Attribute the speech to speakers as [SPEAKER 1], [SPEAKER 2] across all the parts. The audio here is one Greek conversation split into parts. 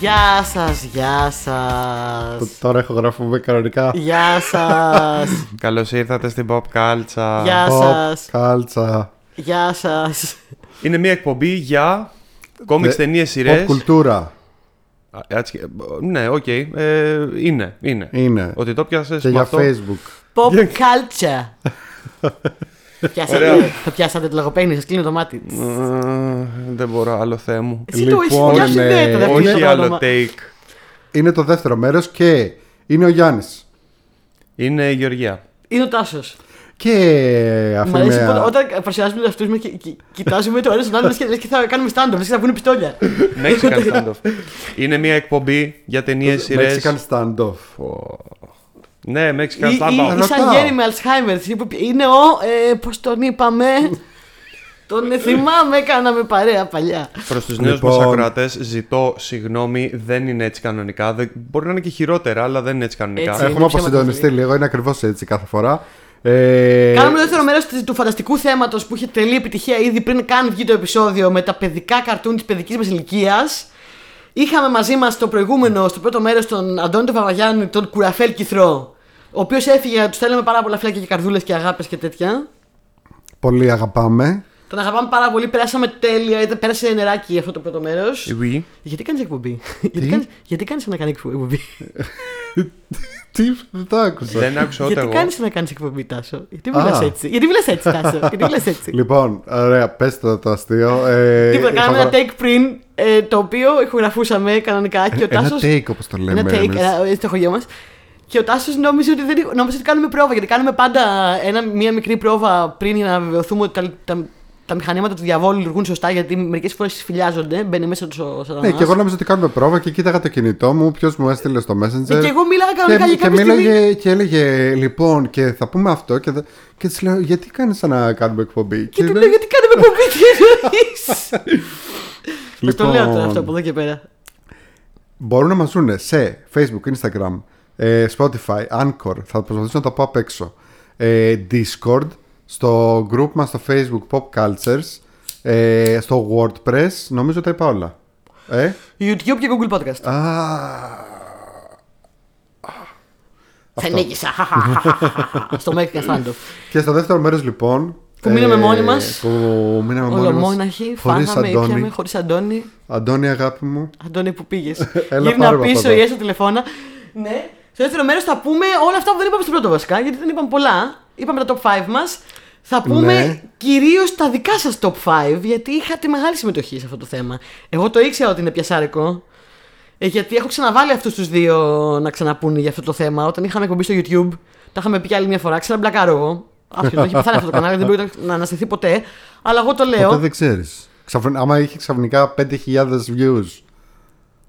[SPEAKER 1] Γεια σας, γεια σας.
[SPEAKER 2] Τώρα ηχογραφούμε κανονικά.
[SPEAKER 1] Γεια σας.
[SPEAKER 3] Καλώς ήρθατε στην Pop Culture.
[SPEAKER 1] Γεια
[SPEAKER 2] Pop,
[SPEAKER 1] σας.
[SPEAKER 2] κάλτσα.
[SPEAKER 1] Γεια σας.
[SPEAKER 3] Είναι μια εκπομπή για κόμιξ,
[SPEAKER 2] Δε-
[SPEAKER 3] ταινίες,
[SPEAKER 2] Pop
[SPEAKER 3] σειρές.
[SPEAKER 2] κουλτούρα
[SPEAKER 3] Ναι, οκ. ε, είναι, είναι.
[SPEAKER 2] είναι.
[SPEAKER 3] Ότι το πιάσες
[SPEAKER 2] Και
[SPEAKER 3] με
[SPEAKER 2] για
[SPEAKER 3] αυτό.
[SPEAKER 2] Facebook.
[SPEAKER 1] Pop culture. Πιάσατε,
[SPEAKER 3] Ωραία.
[SPEAKER 1] θα πιάσατε το λογοπαίγνιο, σας κλείνω το μάτι.
[SPEAKER 3] Ε, δεν μπορώ, άλλο Θεέ μου.
[SPEAKER 1] Εσύ το έχει
[SPEAKER 2] Λοιπόν,
[SPEAKER 1] πιάσει
[SPEAKER 2] ε,
[SPEAKER 1] ιδιαίτερα αυτό
[SPEAKER 3] Όχι
[SPEAKER 1] το
[SPEAKER 3] άλλο
[SPEAKER 1] όνομα.
[SPEAKER 3] take.
[SPEAKER 2] Είναι το δεύτερο μέρος και είναι ο Γιάννης.
[SPEAKER 3] Είναι η Γεωργία.
[SPEAKER 1] Είναι ο Τάσος.
[SPEAKER 2] Και
[SPEAKER 1] Μ' αρέσει
[SPEAKER 2] αυτή
[SPEAKER 1] που
[SPEAKER 2] είναι...
[SPEAKER 1] όταν παρουσιάζουμε τους εαυτού μα και και- κοιτάζουμε το ένα στον άλλον λες και λες και θα κάνουμε stand-up, λες και θα βγουν πιστόλια.
[SPEAKER 3] Mexican standoff. Είναι μια εκπομπή για ταινίες, σειρές.
[SPEAKER 2] Mexican standoff.
[SPEAKER 3] Ναι, Mexican
[SPEAKER 1] Ή- ή-
[SPEAKER 3] standoff.
[SPEAKER 1] ή σαν
[SPEAKER 2] Ρωτάω.
[SPEAKER 1] γέρι με Alzheimer. Είναι ο. Ε, Πώς τον είπαμε; τον ε, θυμάμαι, κάναμε παρέα παλιά.
[SPEAKER 3] Προς τους νέους
[SPEAKER 2] Λοιπόν.
[SPEAKER 3] μα ακροατές, ζητώ συγγνώμη, δεν είναι έτσι κανονικά. Δεν- Μπορεί να είναι και χειρότερα, αλλά δεν είναι έτσι κανονικά.
[SPEAKER 1] Έτσι.
[SPEAKER 2] Έχουμε
[SPEAKER 1] είναι
[SPEAKER 2] αποσυντονιστεί
[SPEAKER 1] ψέματα,
[SPEAKER 2] λίγο, είναι ακριβώς έτσι κάθε φορά. Ε,
[SPEAKER 1] Κάναμε το δεύτερο μέρος του φανταστικού θέματος που είχε τρελή επιτυχία ήδη πριν καν βγει το επεισόδιο με τα παιδικά καρτούν της παιδικής μας ηλικίας. Είχαμε μαζί μας το προηγούμενο, στο πρώτο μέρος, τον Αντώνη τον Παπαγιάννη, τον Κουραφέλ Κυθρό. Ο οποίος έφυγε, τους θέλαμε πάρα πολλά φλάκια και καρδούλες και αγάπες και τέτοια.
[SPEAKER 2] Πολύ αγαπάμε.
[SPEAKER 1] Τον αγαπάμε πάρα πολύ, περάσαμε τέλεια, ήταν- πέρασε νεράκι αυτό το πρώτο μέρος.
[SPEAKER 3] Oui.
[SPEAKER 1] Γιατί κάνεις εκπομπή, Γιατί κάνεις, γιατί κάνεις να κάνεις εκπομπή,
[SPEAKER 2] Τι, δεν το άκουσα.
[SPEAKER 3] Δεν άκουσα ούτε
[SPEAKER 1] Γιατί
[SPEAKER 3] εγώ.
[SPEAKER 1] κάνεις να κάνεις εκπομπή, Τάσο, Γιατί
[SPEAKER 2] Α.
[SPEAKER 1] μιλά έτσι, Γιατί μιλά έτσι, Τάσο, Γιατί μιλά έτσι;
[SPEAKER 2] Λοιπόν, ωραία, πες το, το αστείο. Ε,
[SPEAKER 1] Τίποτα,
[SPEAKER 2] είχα
[SPEAKER 1] κάναμε ένα
[SPEAKER 2] γρα-
[SPEAKER 1] take πριν, ε, το οποίο ηχογραφούσαμε κανονικά και ο
[SPEAKER 2] Ένα
[SPEAKER 1] Τάσος...
[SPEAKER 2] take όπως το λέμε
[SPEAKER 1] Ένα take,
[SPEAKER 2] εμείς.
[SPEAKER 1] ένα, ε, στο χωριό μας. Και ο Τάσος νόμιζε ότι, δεν, νόμιζε ότι κάνουμε πρόβα, γιατί κάνουμε πάντα ένα, μία μικρή πρόβα πριν για να βεβαιωθούμε ότι τα, τα, τα μηχανήματα του διαβόλου λειτουργούν σωστά, γιατί μερικές φορές φυλιάζονται, μπαίνει μέσα τους ο σατανάς.
[SPEAKER 2] Ναι, και εγώ νόμιζα ότι κάνουμε πρόβα και κοίταγα το κινητό μου, ποιος μου έστειλε στο Messenger.
[SPEAKER 1] Ε, και εγώ μίλαγα κανονικά για
[SPEAKER 2] και,
[SPEAKER 1] κάποια
[SPEAKER 2] και
[SPEAKER 1] στιγμή.
[SPEAKER 2] μίλαγε και έλεγε λοιπόν και θα πούμε αυτό και, θα- και της λέω γιατί κάνεις σαν να κάνουμε εκπομπή;
[SPEAKER 1] Και του
[SPEAKER 2] λέει,
[SPEAKER 1] λέω γιατί κάνουμε εκπομπή, τι εννοείς; Μας το λέω τώρα
[SPEAKER 2] Λοιπόν.
[SPEAKER 1] αυτό από εδώ και πέρα.
[SPEAKER 2] Μπορούν να μας ζουν σε Facebook, Instagram, ε, Spotify, Anchor, θα προσπαθήσω να τα πω απ' έξω, ε, Discord, στο group μας στο Facebook Pop Cultures, ε, στο WordPress, νομίζω τα είπα όλα. Ε;
[SPEAKER 1] YouTube και Google Podcast.
[SPEAKER 2] Α,
[SPEAKER 1] Θα νίκησα. Στο Mexican Standoff.
[SPEAKER 2] και στο δεύτερο μέρος λοιπόν...
[SPEAKER 1] Που μείναμε μόνοι μας.
[SPEAKER 2] Που μείναμε μόνοι μας.
[SPEAKER 1] Ολομόναχοι,
[SPEAKER 2] χωρίς
[SPEAKER 1] φάγαμε,
[SPEAKER 2] Αντώνη.
[SPEAKER 1] ήπιαμε, χωρίς Αντώνη.
[SPEAKER 2] Αντώνη αγάπη μου.
[SPEAKER 1] Αντώνη που πήγες.
[SPEAKER 2] Έλα,
[SPEAKER 1] Γύρνα
[SPEAKER 2] πάρε με
[SPEAKER 1] πίσω
[SPEAKER 2] αυτό εδώ.
[SPEAKER 1] ή έστω τηλεφώνα. Ναι. Στο δεύτερο μέρος θα πούμε όλα αυτά που δεν είπαμε στο πρώτο βασικά, γιατί δεν είπαμε πολλά. Είπαμε τα top 5 μας. Θα πούμε
[SPEAKER 2] Ναι.
[SPEAKER 1] κυρίως τα δικά σας top 5, γιατί είχατε μεγάλη συμμετοχή σε αυτό το θέμα. Εγώ το ήξερα ότι είναι πιασάρικο. Ε, γιατί έχω ξαναβάλει αυτούς τους δύο να ξαναπούνε για αυτό το θέμα. Όταν είχαμε εκπομπή στο YouTube, τα είχαμε πει και άλλη μια φορά. Ξαναμπλακάρω εγώ. Άσχετο, έχει πεθάνει αυτό το κανάλι, δεν μπορεί να αναστηθεί ποτέ. Αλλά εγώ το λέω.
[SPEAKER 2] Ποτέ δεν ξέρεις. Ξαφν... Άμα είχε ξαφνικά 5.000 views,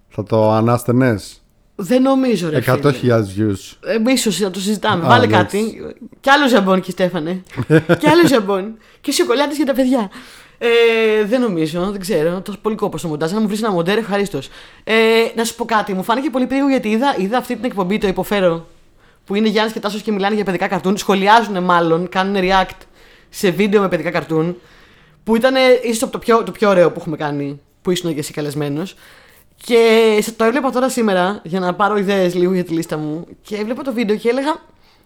[SPEAKER 2] θα το ανάστενες.
[SPEAKER 1] Δεν νομίζω, ρε.
[SPEAKER 2] 100.000
[SPEAKER 1] φίλε.
[SPEAKER 2] views.
[SPEAKER 1] Ε, ίσως να το συζητάμε.
[SPEAKER 2] Α,
[SPEAKER 1] Βάλε
[SPEAKER 2] ναι.
[SPEAKER 1] κάτι. Κι άλλο ζαμπόν, και Στέφανε. Κι άλλο ζαμπόν. Και σοκολάτες για τα παιδιά. Ε, δεν νομίζω, δεν ξέρω. Τόσο πολύ κόπο στο μοντάζ. Να μου βρεις ένα μοντέρ, ευχαρίστως. Ε, να σου πω κάτι, μου φάνηκε πολύ περίεργο γιατί είδα, είδα αυτή την εκπομπή, το υποφέρω. Που είναι Γιάννης και Τάσος και μιλάνε για παιδικά καρτούν. Σχολιάζουν μάλλον, κάνουν react σε βίντεο με παιδικά καρτούν. Που ήταν ίσως το πιο, το πιο ωραίο που έχουμε κάνει, που ήσουν και εσύ καλεσμένος. Και σε- το έβλεπα τώρα σήμερα για να πάρω ιδέες λίγο για τη λίστα μου. Και έβλεπα το βίντεο και έλεγα,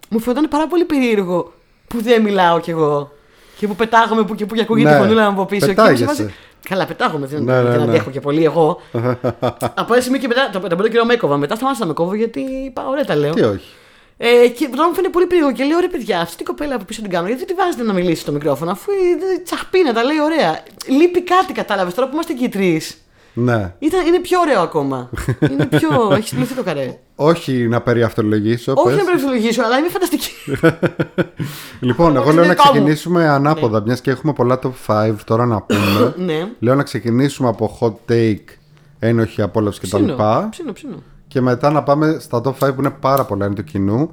[SPEAKER 1] μου φαινόταν πάρα πολύ περίεργο που δεν μιλάω κι εγώ. Και που πετάγομαι που και που και ακούγεται
[SPEAKER 2] Ναι,
[SPEAKER 1] η φωνούλα μου από πίσω. Και
[SPEAKER 2] πετάγεσαι.
[SPEAKER 1] είμαι σε φάση, Καλά, πετάγομαι. Δεν,
[SPEAKER 2] Ναι, ναι,
[SPEAKER 1] δεν
[SPEAKER 2] ναι.
[SPEAKER 1] αντέχω και πολύ εγώ. από ένα σημείο και μετά, το, τον πρώτο καιρό με έκοβα. Μετά σταμάτησα να με κόβω γιατί είπα, ωραία τα λέω.
[SPEAKER 2] Τι όχι.
[SPEAKER 1] Ε, και τώρα μου φαίνεται πολύ περίεργο και λέω ρε παιδιά, αυτή την κοπέλα από πίσω την κάνω, γιατί δεν τη βάζετε να μιλήσει στο μικρόφωνο, αφού ε, τσαχπίνα, τα λέει ωραία. Λείπει κάτι, κατάλαβες τώρα που είμαστε εκεί οι τρεις.
[SPEAKER 2] Ναι.
[SPEAKER 1] Ήταν, είναι πιο ωραίο ακόμα. είναι πιο. Έχεις πληθεί το καρέ.
[SPEAKER 2] Όχι να περιαυτολογήσω.
[SPEAKER 1] Όχι
[SPEAKER 2] πες.
[SPEAKER 1] να περιφολογήσω, αλλά είναι φανταστική.
[SPEAKER 2] Λοιπόν, εγώ
[SPEAKER 1] είναι
[SPEAKER 2] λέω να
[SPEAKER 1] δικό μου.
[SPEAKER 2] ξεκινήσουμε ανάποδα, μιας και έχουμε πολλά top 5 τώρα να πούμε.
[SPEAKER 1] ναι.
[SPEAKER 2] λέω να ξεκινήσουμε από hot take, ένοχη απόλαυση κτλ.
[SPEAKER 1] Ψήνω, ψήνω, ψήνω.
[SPEAKER 2] Και μετά να πάμε στα top 5 που είναι πάρα πολλά είναι του κοινού.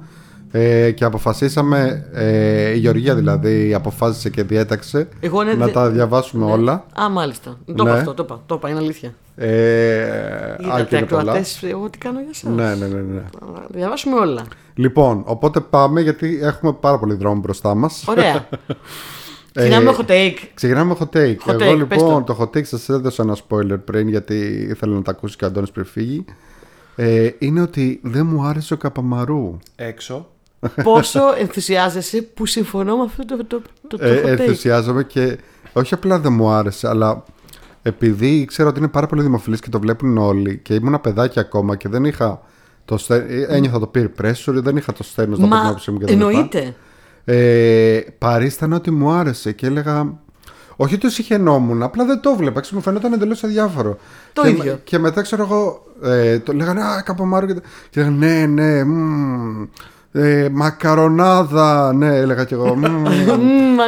[SPEAKER 2] Ε, και αποφασίσαμε, ε, η Γεωργία δηλαδή αποφάσισε και διέταξε
[SPEAKER 1] Εγώ είναι
[SPEAKER 2] να
[SPEAKER 1] δε-
[SPEAKER 2] τα διαβάσουμε
[SPEAKER 1] Ναι.
[SPEAKER 2] όλα.
[SPEAKER 1] Α, μάλιστα. Το είπα
[SPEAKER 2] Ναι.
[SPEAKER 1] αυτό, το είπα. Το είπα, είναι αλήθεια.
[SPEAKER 2] Ε, αν και
[SPEAKER 1] Είδατε
[SPEAKER 2] είναι πολλά.
[SPEAKER 1] ακροατές, εγώ τι κάνω για εσάς;
[SPEAKER 2] Ναι, ναι, ναι, ναι.
[SPEAKER 1] Διαβάσουμε όλα.
[SPEAKER 2] Λοιπόν, οπότε πάμε γιατί έχουμε πάρα πολύ δρόμο μπροστά μας.
[SPEAKER 1] Ωραία. Ξεκινάμε με hot take.
[SPEAKER 2] Ξεκινάμε με hot take.
[SPEAKER 1] Hot
[SPEAKER 2] Εγώ
[SPEAKER 1] take, πες
[SPEAKER 2] λοιπόν το hot take σας έδωσα ένα spoiler πριν γιατί ήθελα να τα ακούσει και ο Αντώνης πριν φύγει. Ε, είναι ότι δεν μου άρεσε ο Καπαμαρού.
[SPEAKER 3] Έξω.
[SPEAKER 1] Πόσο ενθουσιάζεσαι που συμφωνώ με αυτό το, το, το, το
[SPEAKER 2] Ε,
[SPEAKER 1] hot take.
[SPEAKER 2] ενθουσιάζομαι και όχι απλά δεν μου άρεσε, αλλά επειδή ήξερα ότι είναι πάρα πολύ δημοφιλής και το βλέπουν όλοι και ήμουν παιδάκι ακόμα και δεν είχα το στε... ένιωθα το peer pressure, δεν είχα το στένος να πω την
[SPEAKER 1] Μα
[SPEAKER 2] άποψή μου και τα λοιπά.
[SPEAKER 1] εννοείται.
[SPEAKER 2] Ε, παρίστανα ότι μου άρεσε και έλεγα. Όχι ότι συχαινόμουν, απλά δεν το βλέπα. Ξέρω, μου φαινόταν εντελώς αδιάφορο.
[SPEAKER 1] Το
[SPEAKER 2] και,
[SPEAKER 1] ίδιο.
[SPEAKER 2] Και μετά ξέρω εγώ. Ε, το λέγανε Α, Καπαμάρου. Και, και λέγανε Ναι, ναι. μμμ, ε, μακαρονάδα. Ναι, έλεγα κι εγώ. μμμ.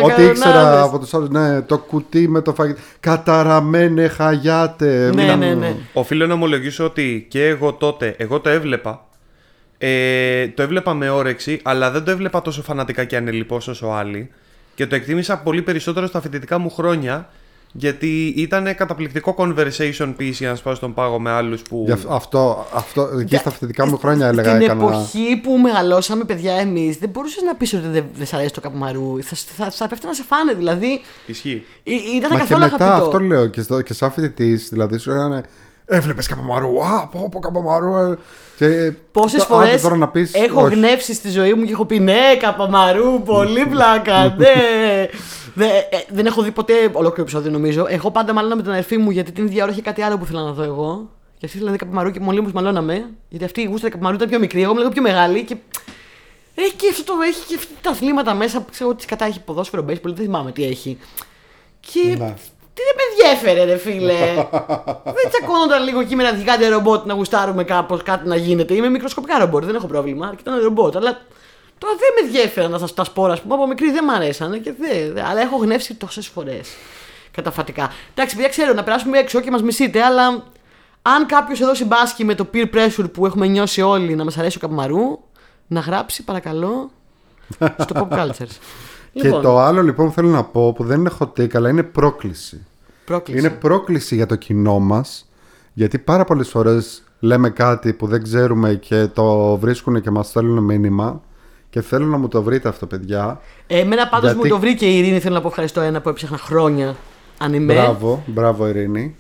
[SPEAKER 2] Ό,τι ήξερα
[SPEAKER 1] μακαρονάδες.
[SPEAKER 2] από τους άλλους. Ναι, το κουτί με το φαγητό. Καταραμένε χαγιάτε.
[SPEAKER 1] Ναι,
[SPEAKER 2] Μίλα-
[SPEAKER 1] ναι, ναι.
[SPEAKER 3] Οφείλω να ομολογήσω ότι και εγώ τότε, εγώ το έβλεπα. Ε, το έβλεπα με όρεξη, αλλά δεν το έβλεπα τόσο φανατικά και ανελειπώς όσο άλλοι. Και το εκτίμησα πολύ περισσότερο στα φοιτητικά μου χρόνια, γιατί ήταν καταπληκτικό conversation piece για να σπάσω τον πάγο με άλλους που...
[SPEAKER 2] Γι' αυτό, αυτό, αυτό εκεί
[SPEAKER 1] Για-
[SPEAKER 2] στα φοιτητικά μου χρόνια έλεγα.
[SPEAKER 1] Στην
[SPEAKER 2] έκανα...
[SPEAKER 1] εποχή που μεγαλώσαμε, παιδιά, εμείς δεν μπορούσες να πεις ότι δεν, δεν σ' αρέσει το καπμαρού. Θα, θα, θα πέφτει να σε φάνε, δηλαδή.
[SPEAKER 3] Ισχύει.
[SPEAKER 1] Ή- Ήταν
[SPEAKER 2] Μα και
[SPEAKER 1] καθόλου
[SPEAKER 2] μετά
[SPEAKER 1] αγαπητό.
[SPEAKER 2] αυτό λέω και, στο, και σαν φοιτητής, δηλαδή σου λέγανε Έβλεπες Καπαμαρού, Α, πω, πω Καπαμαρού. ε». Και
[SPEAKER 1] Πόσες
[SPEAKER 2] το-
[SPEAKER 1] φορές
[SPEAKER 2] άντε τώρα να πεις,
[SPEAKER 1] έχω
[SPEAKER 2] όχι.
[SPEAKER 1] γνεύσει στη ζωή μου και έχω πει ναι, καπαμαρού, πολύ πλάκα, ναι. Δε- ε, δεν έχω δει ποτέ ολόκληρο επεισόδιο νομίζω. Έχω πάντα μάλλον με την αδερφή μου γιατί την ίδια ώρα είχε κάτι άλλο που ήθελα να δω εγώ. Και αυτή ήθελα να δει καπαμαρού και μόλι μου μαλώναμε. Γιατί αυτή η γούστα καπαμαρού ήταν πιο μικρή, εγώ είμαι λίγο πιο μεγάλη. Και έχει και αυτό το έχει και αυτά τα αθλήματα μέσα που ξέρω ότι κατά έχει ποδόσφαιρο, baseball, δεν θυμάμαι τι έχει. Και
[SPEAKER 2] Ναι.
[SPEAKER 1] Τι δεν με ενδιέφερε, ρε φίλε; δεν τσακώνονταν λίγο εκεί με ένα γιγάντιο ρομπότ να γουστάρουμε κάπως κάτι να γίνεται. Είμαι μικροσκοπικά ρομπότ, δεν έχω πρόβλημα. Και ήταν ρομπότ. Αλλά τώρα δεν με ενδιέφεραν να σας τα σπόρα, ας πούμε. Από μικρή δεν μ' αρέσανε. Και δεν, δεν- αλλά έχω γνεύσει τόσες φορές. Καταφατικά. Εντάξει, παιδιά, ξέρω να περάσουμε έξω και μας μισείτε, αλλά αν κάποιος εδώ συμπάσχει με το peer pressure που έχουμε νιώσει όλοι να μας αρέσει ο Καπμαρού, να γράψει παρακαλώ στο Pop Cultures.
[SPEAKER 2] Και το άλλο λοιπόν που θέλω να πω που δεν είναι hot take αλλά είναι πρόκληση.
[SPEAKER 1] πρόκληση.
[SPEAKER 2] Είναι πρόκληση για το κοινό μας γιατί πάρα πολλές φορές λέμε κάτι που δεν ξέρουμε και το βρίσκουν και μας στέλνουν μήνυμα και θέλω να μου το βρείτε αυτό παιδιά.
[SPEAKER 1] Εμένα πάντως
[SPEAKER 2] Γιατί-
[SPEAKER 1] μου το βρήκε η Ειρήνη. Θέλω να πω ευχαριστώ ένα που έψαχνα χρόνια. Αν είμαι.
[SPEAKER 2] Μπράβο, μπράβο Ειρήνη.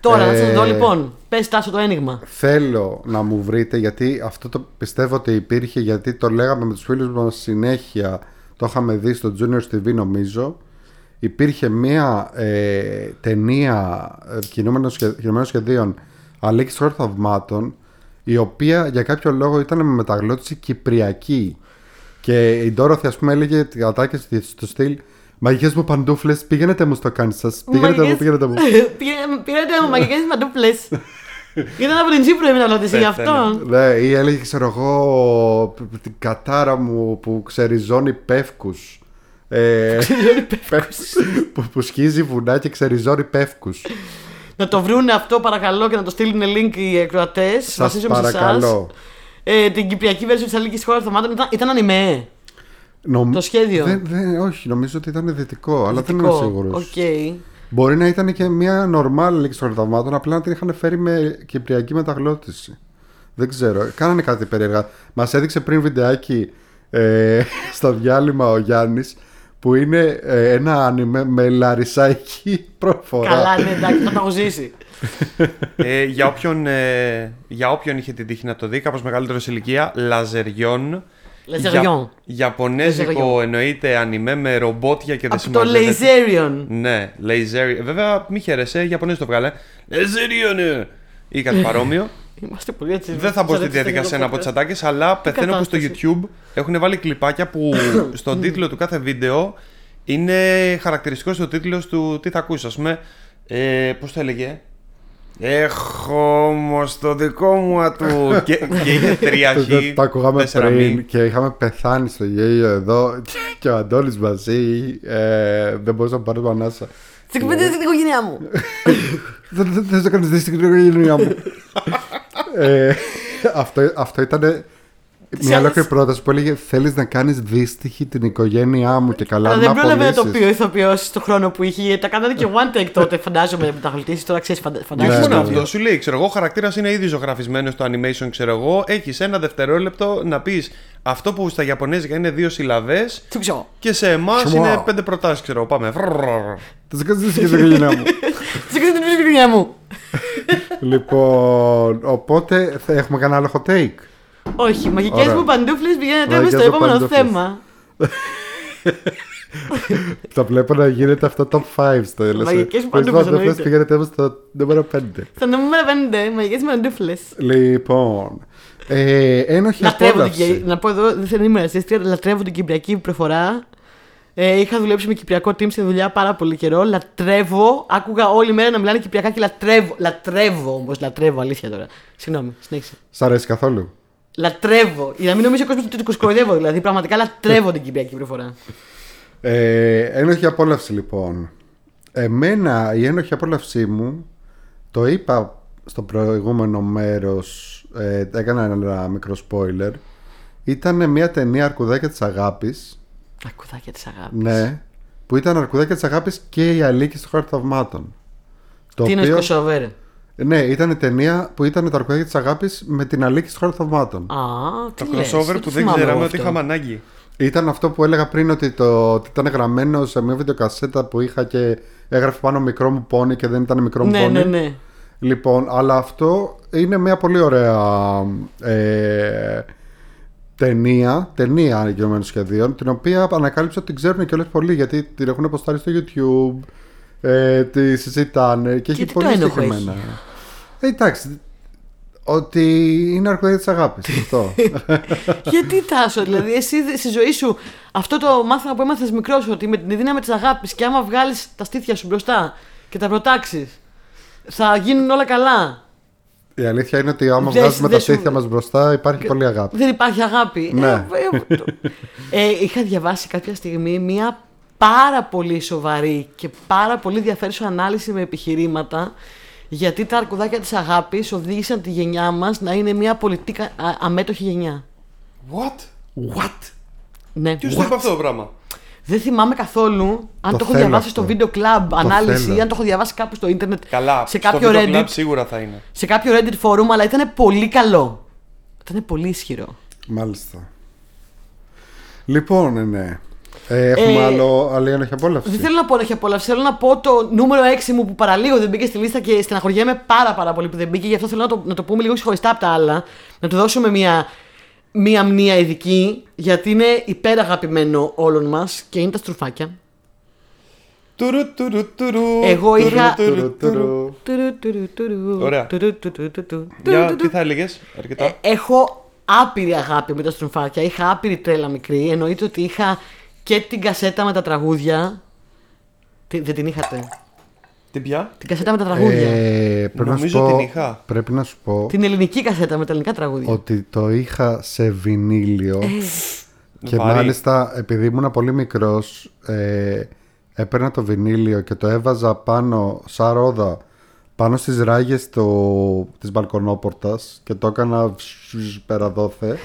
[SPEAKER 1] Τώρα να
[SPEAKER 2] Ε,
[SPEAKER 1] σα δω λοιπόν. Πες τάσο το ένιγμα.
[SPEAKER 2] Θέλω να μου βρείτε γιατί αυτό το πιστεύω ότι υπήρχε γιατί το λέγαμε με τους φίλους μας συνέχεια το είχαμε δει στο Junior TV νομίζω υπήρχε μία ε, ταινία ε, κινούμενων σχε- κινουμένων σχεδίων Αλέξης Χώρου Θαυμάτων η οποία για κάποιο λόγο ήταν με μεταγλώτηση κυπριακή και η Ντόροθι ας πούμε έλεγε κατάκες στο στυλ Μαγικές μου παντούφλες, πήγαινετε μου στο Κάνσας, πήγαινετε μου, πήγαινετε μου.
[SPEAKER 1] Πήρατε μου μαγικές μαντούπλε. Ήταν από την Τσίπρο η μεταλότηση γι' αυτό.
[SPEAKER 2] Ναι, ή έλεγε, ξέρω εγώ, την κατάρα μου που ξεριζώνει πεύκους. Ε, που, που σχίζει βουνά και ξεριζώνει πεύκους.
[SPEAKER 1] Να το βρούνε αυτό παρακαλώ και να το στείλουν link οι ακροατές.
[SPEAKER 2] Σας
[SPEAKER 1] Βασίζομαι σε εσάς.
[SPEAKER 2] παρακαλώ.
[SPEAKER 1] Ε, την κυπριακή version της Αλίκης Χώρας Θαυμάτων ήταν, ήταν anime.
[SPEAKER 2] Νομ-
[SPEAKER 1] Το σχέδιο.
[SPEAKER 2] Δεν, δεν, όχι, νομίζω ότι ήταν δυτικό, αλλά δεν είμαι
[SPEAKER 1] Δυτικό.
[SPEAKER 2] σίγουρος.
[SPEAKER 1] Οκ.
[SPEAKER 2] Μπορεί να ήταν και μια normal Αλίκη των θαυμάτων, απλά να την είχαν φέρει με κυπριακή μεταγλώττιση. Δεν ξέρω. Κάνανε κάτι περίεργα. Μας έδειξε πριν βιντεάκι ε, στο διάλειμμα ο Γιάννης που είναι ε, ένα άνιμε με λαρισαϊκή προφορά.
[SPEAKER 1] Καλά, ναι, εντάξει, θα το έχω ζήσει.
[SPEAKER 3] ε, για, όποιον, ε, για όποιον είχε την τύχη να το δει, κάπως μεγαλύτερος σε ηλικία, Λαζεριόν.
[SPEAKER 1] Λαζεριόν.
[SPEAKER 3] Για, Ιαπωνέζικο
[SPEAKER 1] Λαζεριόν.
[SPEAKER 3] εννοείται ανιμέ με ρομπότια και δεν
[SPEAKER 1] Από το
[SPEAKER 3] συμμαζεύεται.
[SPEAKER 1] Laserion.
[SPEAKER 3] Ναι, Laser. Βέβαια, μη χαίρεσαι, οι Ιαπωνέζοι το βγάλε. Laserion! Ή κάτι παρόμοιο.
[SPEAKER 1] Είμαστε πολύ έτσι.
[SPEAKER 3] Δεν θα μπω στη
[SPEAKER 1] σαν
[SPEAKER 3] διαδικασία να πω τι ατάκε, αλλά πεθαίνω που στο
[SPEAKER 1] κατάσταση.
[SPEAKER 3] YouTube έχουν βάλει κλιπάκια που στον τίτλο του κάθε βίντεο είναι χαρακτηριστικός ο τίτλος του τι θα ακούσει, ας πούμε. Ε, Πώς το έλεγε; Έχω όμως το δικό μου ατού. και, και είχε τρία
[SPEAKER 2] Το,
[SPEAKER 3] χ.
[SPEAKER 2] το, το ακούγαμε
[SPEAKER 3] τέσσερα
[SPEAKER 2] πριν
[SPEAKER 3] μη.
[SPEAKER 2] και είχαμε πεθάνει στο γέλιο εδώ και ο Αντώνης μαζί ε, δεν μπορούσα να πάρουμε ανάσα.
[SPEAKER 1] Στην κουβέντα στην οικογένειά μου;
[SPEAKER 2] Δεν δεν- δεν το κάνεις δεις στην οικογένειά μου. ε, αυτό, αυτό ήταν Μια ολόκληρη πρόταση που έλεγε Θέλεις να κάνεις δύστιχη την οικογένειά μου και καλά
[SPEAKER 1] Αλλά
[SPEAKER 2] να
[SPEAKER 1] δεν πρόλαβε να το πει ο
[SPEAKER 2] απολύσεις».
[SPEAKER 1] ηθοποιός στον χρόνο που είχε. Τα κάνανε και one take τότε, φαντάζομαι, με τα γλυτήσει. Τώρα ξέρεις,
[SPEAKER 3] Και
[SPEAKER 1] φαντάζομαι.
[SPEAKER 3] όχι
[SPEAKER 2] Ναι,
[SPEAKER 3] μόνο
[SPEAKER 2] ναι,
[SPEAKER 3] αυτό, σου λέει, ξέρω εγώ, ο χαρακτήρας είναι ήδη ζωγραφισμένος στο animation, ξέρω εγώ. Έχεις ένα δευτερόλεπτο να πεις αυτό που στα Ιαπωνέζικα είναι δύο συλλαβές
[SPEAKER 1] Τι ξέρω.
[SPEAKER 3] και σε εμάς
[SPEAKER 2] Wow.
[SPEAKER 3] είναι πέντε προτάσεις, ξέρω εγώ. Πάμε.
[SPEAKER 2] Θα σε κάνεις δύστιχη την οικογένειά μου.
[SPEAKER 1] Τι ξέρει την οικογένειά μου.
[SPEAKER 2] Λοιπόν, οπότε θα έχουμε κανένα άλλο hot take.
[SPEAKER 1] Όχι, μαγικές
[SPEAKER 2] Ωραία.
[SPEAKER 1] μου παντούφλες πηγαίνετε
[SPEAKER 2] Μαγικές
[SPEAKER 1] στο
[SPEAKER 2] μου
[SPEAKER 1] επόμενο
[SPEAKER 2] παντούφλες.
[SPEAKER 1] θέμα.
[SPEAKER 2] Θα βλέπω να γίνεται αυτό top 5 στο LSE.
[SPEAKER 1] Μαγικές μου
[SPEAKER 2] Πώς
[SPEAKER 1] παντούφλες,
[SPEAKER 2] παντούφλες
[SPEAKER 1] εννοείται.
[SPEAKER 2] πηγαίνετε όμως στο νούμερο 5.
[SPEAKER 1] Στο νούμερο 5, μαγικές μου παντούφλες.
[SPEAKER 2] Λοιπόν, ε, ένοχη
[SPEAKER 1] Λατρεύω την
[SPEAKER 2] απόλαυση.
[SPEAKER 1] Κυπριακή. Να πω εδώ, δεν θέλω να είμαι ρατσίστρια, λατρεύω την Κυπριακή προφορά. Ε, είχα δουλέψει με Κυπριακό team στη δουλειά πάρα πολύ καιρό. Λατρεύω. Άκουγα όλη μέρα να μιλάνε Κυπριακά και λατρεύω. Λατρεύω όμως, λατρεύω, αλήθεια τώρα. Συγγνώμη, συνέχισε.
[SPEAKER 2] Σ' αρέσει καθόλου;
[SPEAKER 1] Λατρεύω. Για να μην νομίζει ο κόσμος ότι τους κοροϊδεύω. Δηλαδή, πραγματικά λατρεύω την Κυπριακή προφορά.
[SPEAKER 2] Ε, ένοχη απόλαυση λοιπόν. Εμένα η ένοχη απόλαυσή μου, το είπα στο προηγούμενο μέρος, ε, έκανα ένα μικρό spoiler, ήταν μια ταινία αρκουδάκια της αγάπης,
[SPEAKER 1] Ακουδάκια της αγάπης.
[SPEAKER 2] ναι, που ήταν αρκουδάκια της αγάπης και η Αλίκη στο χώρο θαυμάτων. Το
[SPEAKER 1] Τι είναι
[SPEAKER 2] οποίο-
[SPEAKER 1] ο Σκοσόβερ.
[SPEAKER 2] Ναι, ήταν ταινία που ήταν τα αρκουδάκια της αγάπης με την Αλίκη στο χώρο θαυμάτων.
[SPEAKER 1] Α, τι
[SPEAKER 3] Το
[SPEAKER 1] λες,
[SPEAKER 3] crossover
[SPEAKER 1] το
[SPEAKER 3] που δεν
[SPEAKER 1] θυμάμαι
[SPEAKER 3] ξέραμε
[SPEAKER 1] εγώ
[SPEAKER 3] ότι
[SPEAKER 1] αυτό.
[SPEAKER 3] είχαμε ανάγκη.
[SPEAKER 2] Ήταν αυτό που έλεγα πριν ότι, το, ότι ήταν γραμμένο σε μια βιντεοκασέτα που είχα και έγραφε πάνω μικρό μου πόνι και δεν ήταν μικρό μου
[SPEAKER 1] Ναι,
[SPEAKER 2] πόνι.
[SPEAKER 1] ναι, ναι.
[SPEAKER 2] Λοιπόν, αλλά αυτό είναι μια πολύ ωραία ε, ταινία, ταινία ανακοινωμένων σχεδίων, την οποία ανακάλυψα ότι την ξέρουν και όλες πολλοί γιατί την έχουν αποστάρει στο YouTube, ε, τη συζητάνε και, έχει
[SPEAKER 1] τι
[SPEAKER 2] πολύ
[SPEAKER 1] το ένοχο
[SPEAKER 2] συγκεκριμένα. Ε, εντάξει, ότι είναι αρκουδία της αγάπης, αυτό.
[SPEAKER 1] Γιατί τάσο, δηλαδή, εσύ δε- στη ζωή σου αυτό το μάθημα που έμαθες μικρός ότι με την δύναμη της αγάπης και άμα βγάλεις τα στήθια σου μπροστά και τα προτάξεις, θα γίνουν όλα καλά;
[SPEAKER 2] Η αλήθεια είναι ότι άμα
[SPEAKER 1] Δεν-
[SPEAKER 2] βγάζουμε
[SPEAKER 1] δεν
[SPEAKER 2] τα
[SPEAKER 1] σου-
[SPEAKER 2] στήθια μας μπροστά υπάρχει πολύ αγάπη.
[SPEAKER 1] Δεν υπάρχει αγάπη.
[SPEAKER 2] Ναι.
[SPEAKER 1] Ε, ε, το- ε, είχα διαβάσει κάποια στιγμή μία πάρα πολύ σοβαρή και πάρα πολύ ενδιαφέρουσα ανάλυση με επιχειρήματα γιατί τα αρκουδάκια της αγάπης οδήγησαν τη γενιά μας να είναι μια πολιτικά α- αμέτωχη γενιά.
[SPEAKER 3] What?
[SPEAKER 2] What?
[SPEAKER 1] Ναι.
[SPEAKER 3] Ποιος το είπε αυτό το πράγμα;
[SPEAKER 1] Δεν θυμάμαι καθόλου αν
[SPEAKER 2] Το
[SPEAKER 1] το, έχω
[SPEAKER 2] θέλω
[SPEAKER 1] διαβάσει
[SPEAKER 2] αυτό.
[SPEAKER 1] στο βίντεο club ανάλυση
[SPEAKER 2] θέλω.
[SPEAKER 1] ή αν το έχω διαβάσει κάπου στο ίντερνετ.
[SPEAKER 3] Καλά,
[SPEAKER 1] σε
[SPEAKER 3] στο
[SPEAKER 1] κάποιο
[SPEAKER 3] Video
[SPEAKER 1] Reddit.
[SPEAKER 3] Club σίγουρα θα είναι.
[SPEAKER 1] Σε κάποιο Reddit forum, αλλά ήταν πολύ καλό. Ήταν πολύ ισχυρό.
[SPEAKER 2] Μάλιστα. Λοιπόν, ναι, ναι. Ε, έχουμε
[SPEAKER 1] Ε,
[SPEAKER 2] άλλο, άλλη ένοχη απόλαυση;
[SPEAKER 1] Δεν θέλω να πω να έχει απόλαυση. Θέλω να πω το νούμερο 6 μου που παραλίγο δεν μπήκε στη λίστα και στεναχωριέμαι πάρα, πάρα πολύ που δεν μπήκε. Γι' αυτό θέλω να το, να το πούμε λίγο ξεχωριστά από τα άλλα. Να του δώσουμε μια, μια μνήα ειδική. Γιατί είναι υπεραγαπημένο όλων μας και είναι τα στρουφάκια.
[SPEAKER 3] Τουρου, τουρου, τουρου,
[SPEAKER 1] Εγώ
[SPEAKER 3] τουρου,
[SPEAKER 1] είχα-
[SPEAKER 3] τουρου,
[SPEAKER 2] Τουρου,
[SPEAKER 3] τουρου.
[SPEAKER 2] τουρου.
[SPEAKER 1] Τουρου, τουρου, τουρου,
[SPEAKER 3] Ωραία.
[SPEAKER 1] τουρου, τουρου, τουρου, τουρου,
[SPEAKER 3] Για,
[SPEAKER 1] τουρου,
[SPEAKER 3] τι θα έλεγες, αρκετά.
[SPEAKER 1] Ε, έχω άπειρη αγάπη με τα στροφάκια. Είχα άπειρη τρέλα μικρή. Εννοείται ότι είχα και την κασέτα με τα τραγούδια. Τι- δεν την είχατε;
[SPEAKER 3] Τι πια;
[SPEAKER 1] Την κασέτα με τα τραγούδια.
[SPEAKER 2] Ε, πρέπει, να σου
[SPEAKER 3] Νομίζω
[SPEAKER 2] πω,
[SPEAKER 3] την είχα.
[SPEAKER 2] πρέπει να σου πω
[SPEAKER 1] Την ελληνική κασέτα με τα ελληνικά τραγούδια.
[SPEAKER 2] ότι το είχα σε βινίλιο
[SPEAKER 1] Ε,
[SPEAKER 2] και
[SPEAKER 3] Βαρύ.
[SPEAKER 2] μάλιστα επειδή ήμουν πολύ μικρός ε, έπαιρνα το βινίλιο και το έβαζα πάνω σαν ρόδα πάνω στις ράγες το, της μπαλκονόπορτας και το έκανα σσσ πέρα δόθε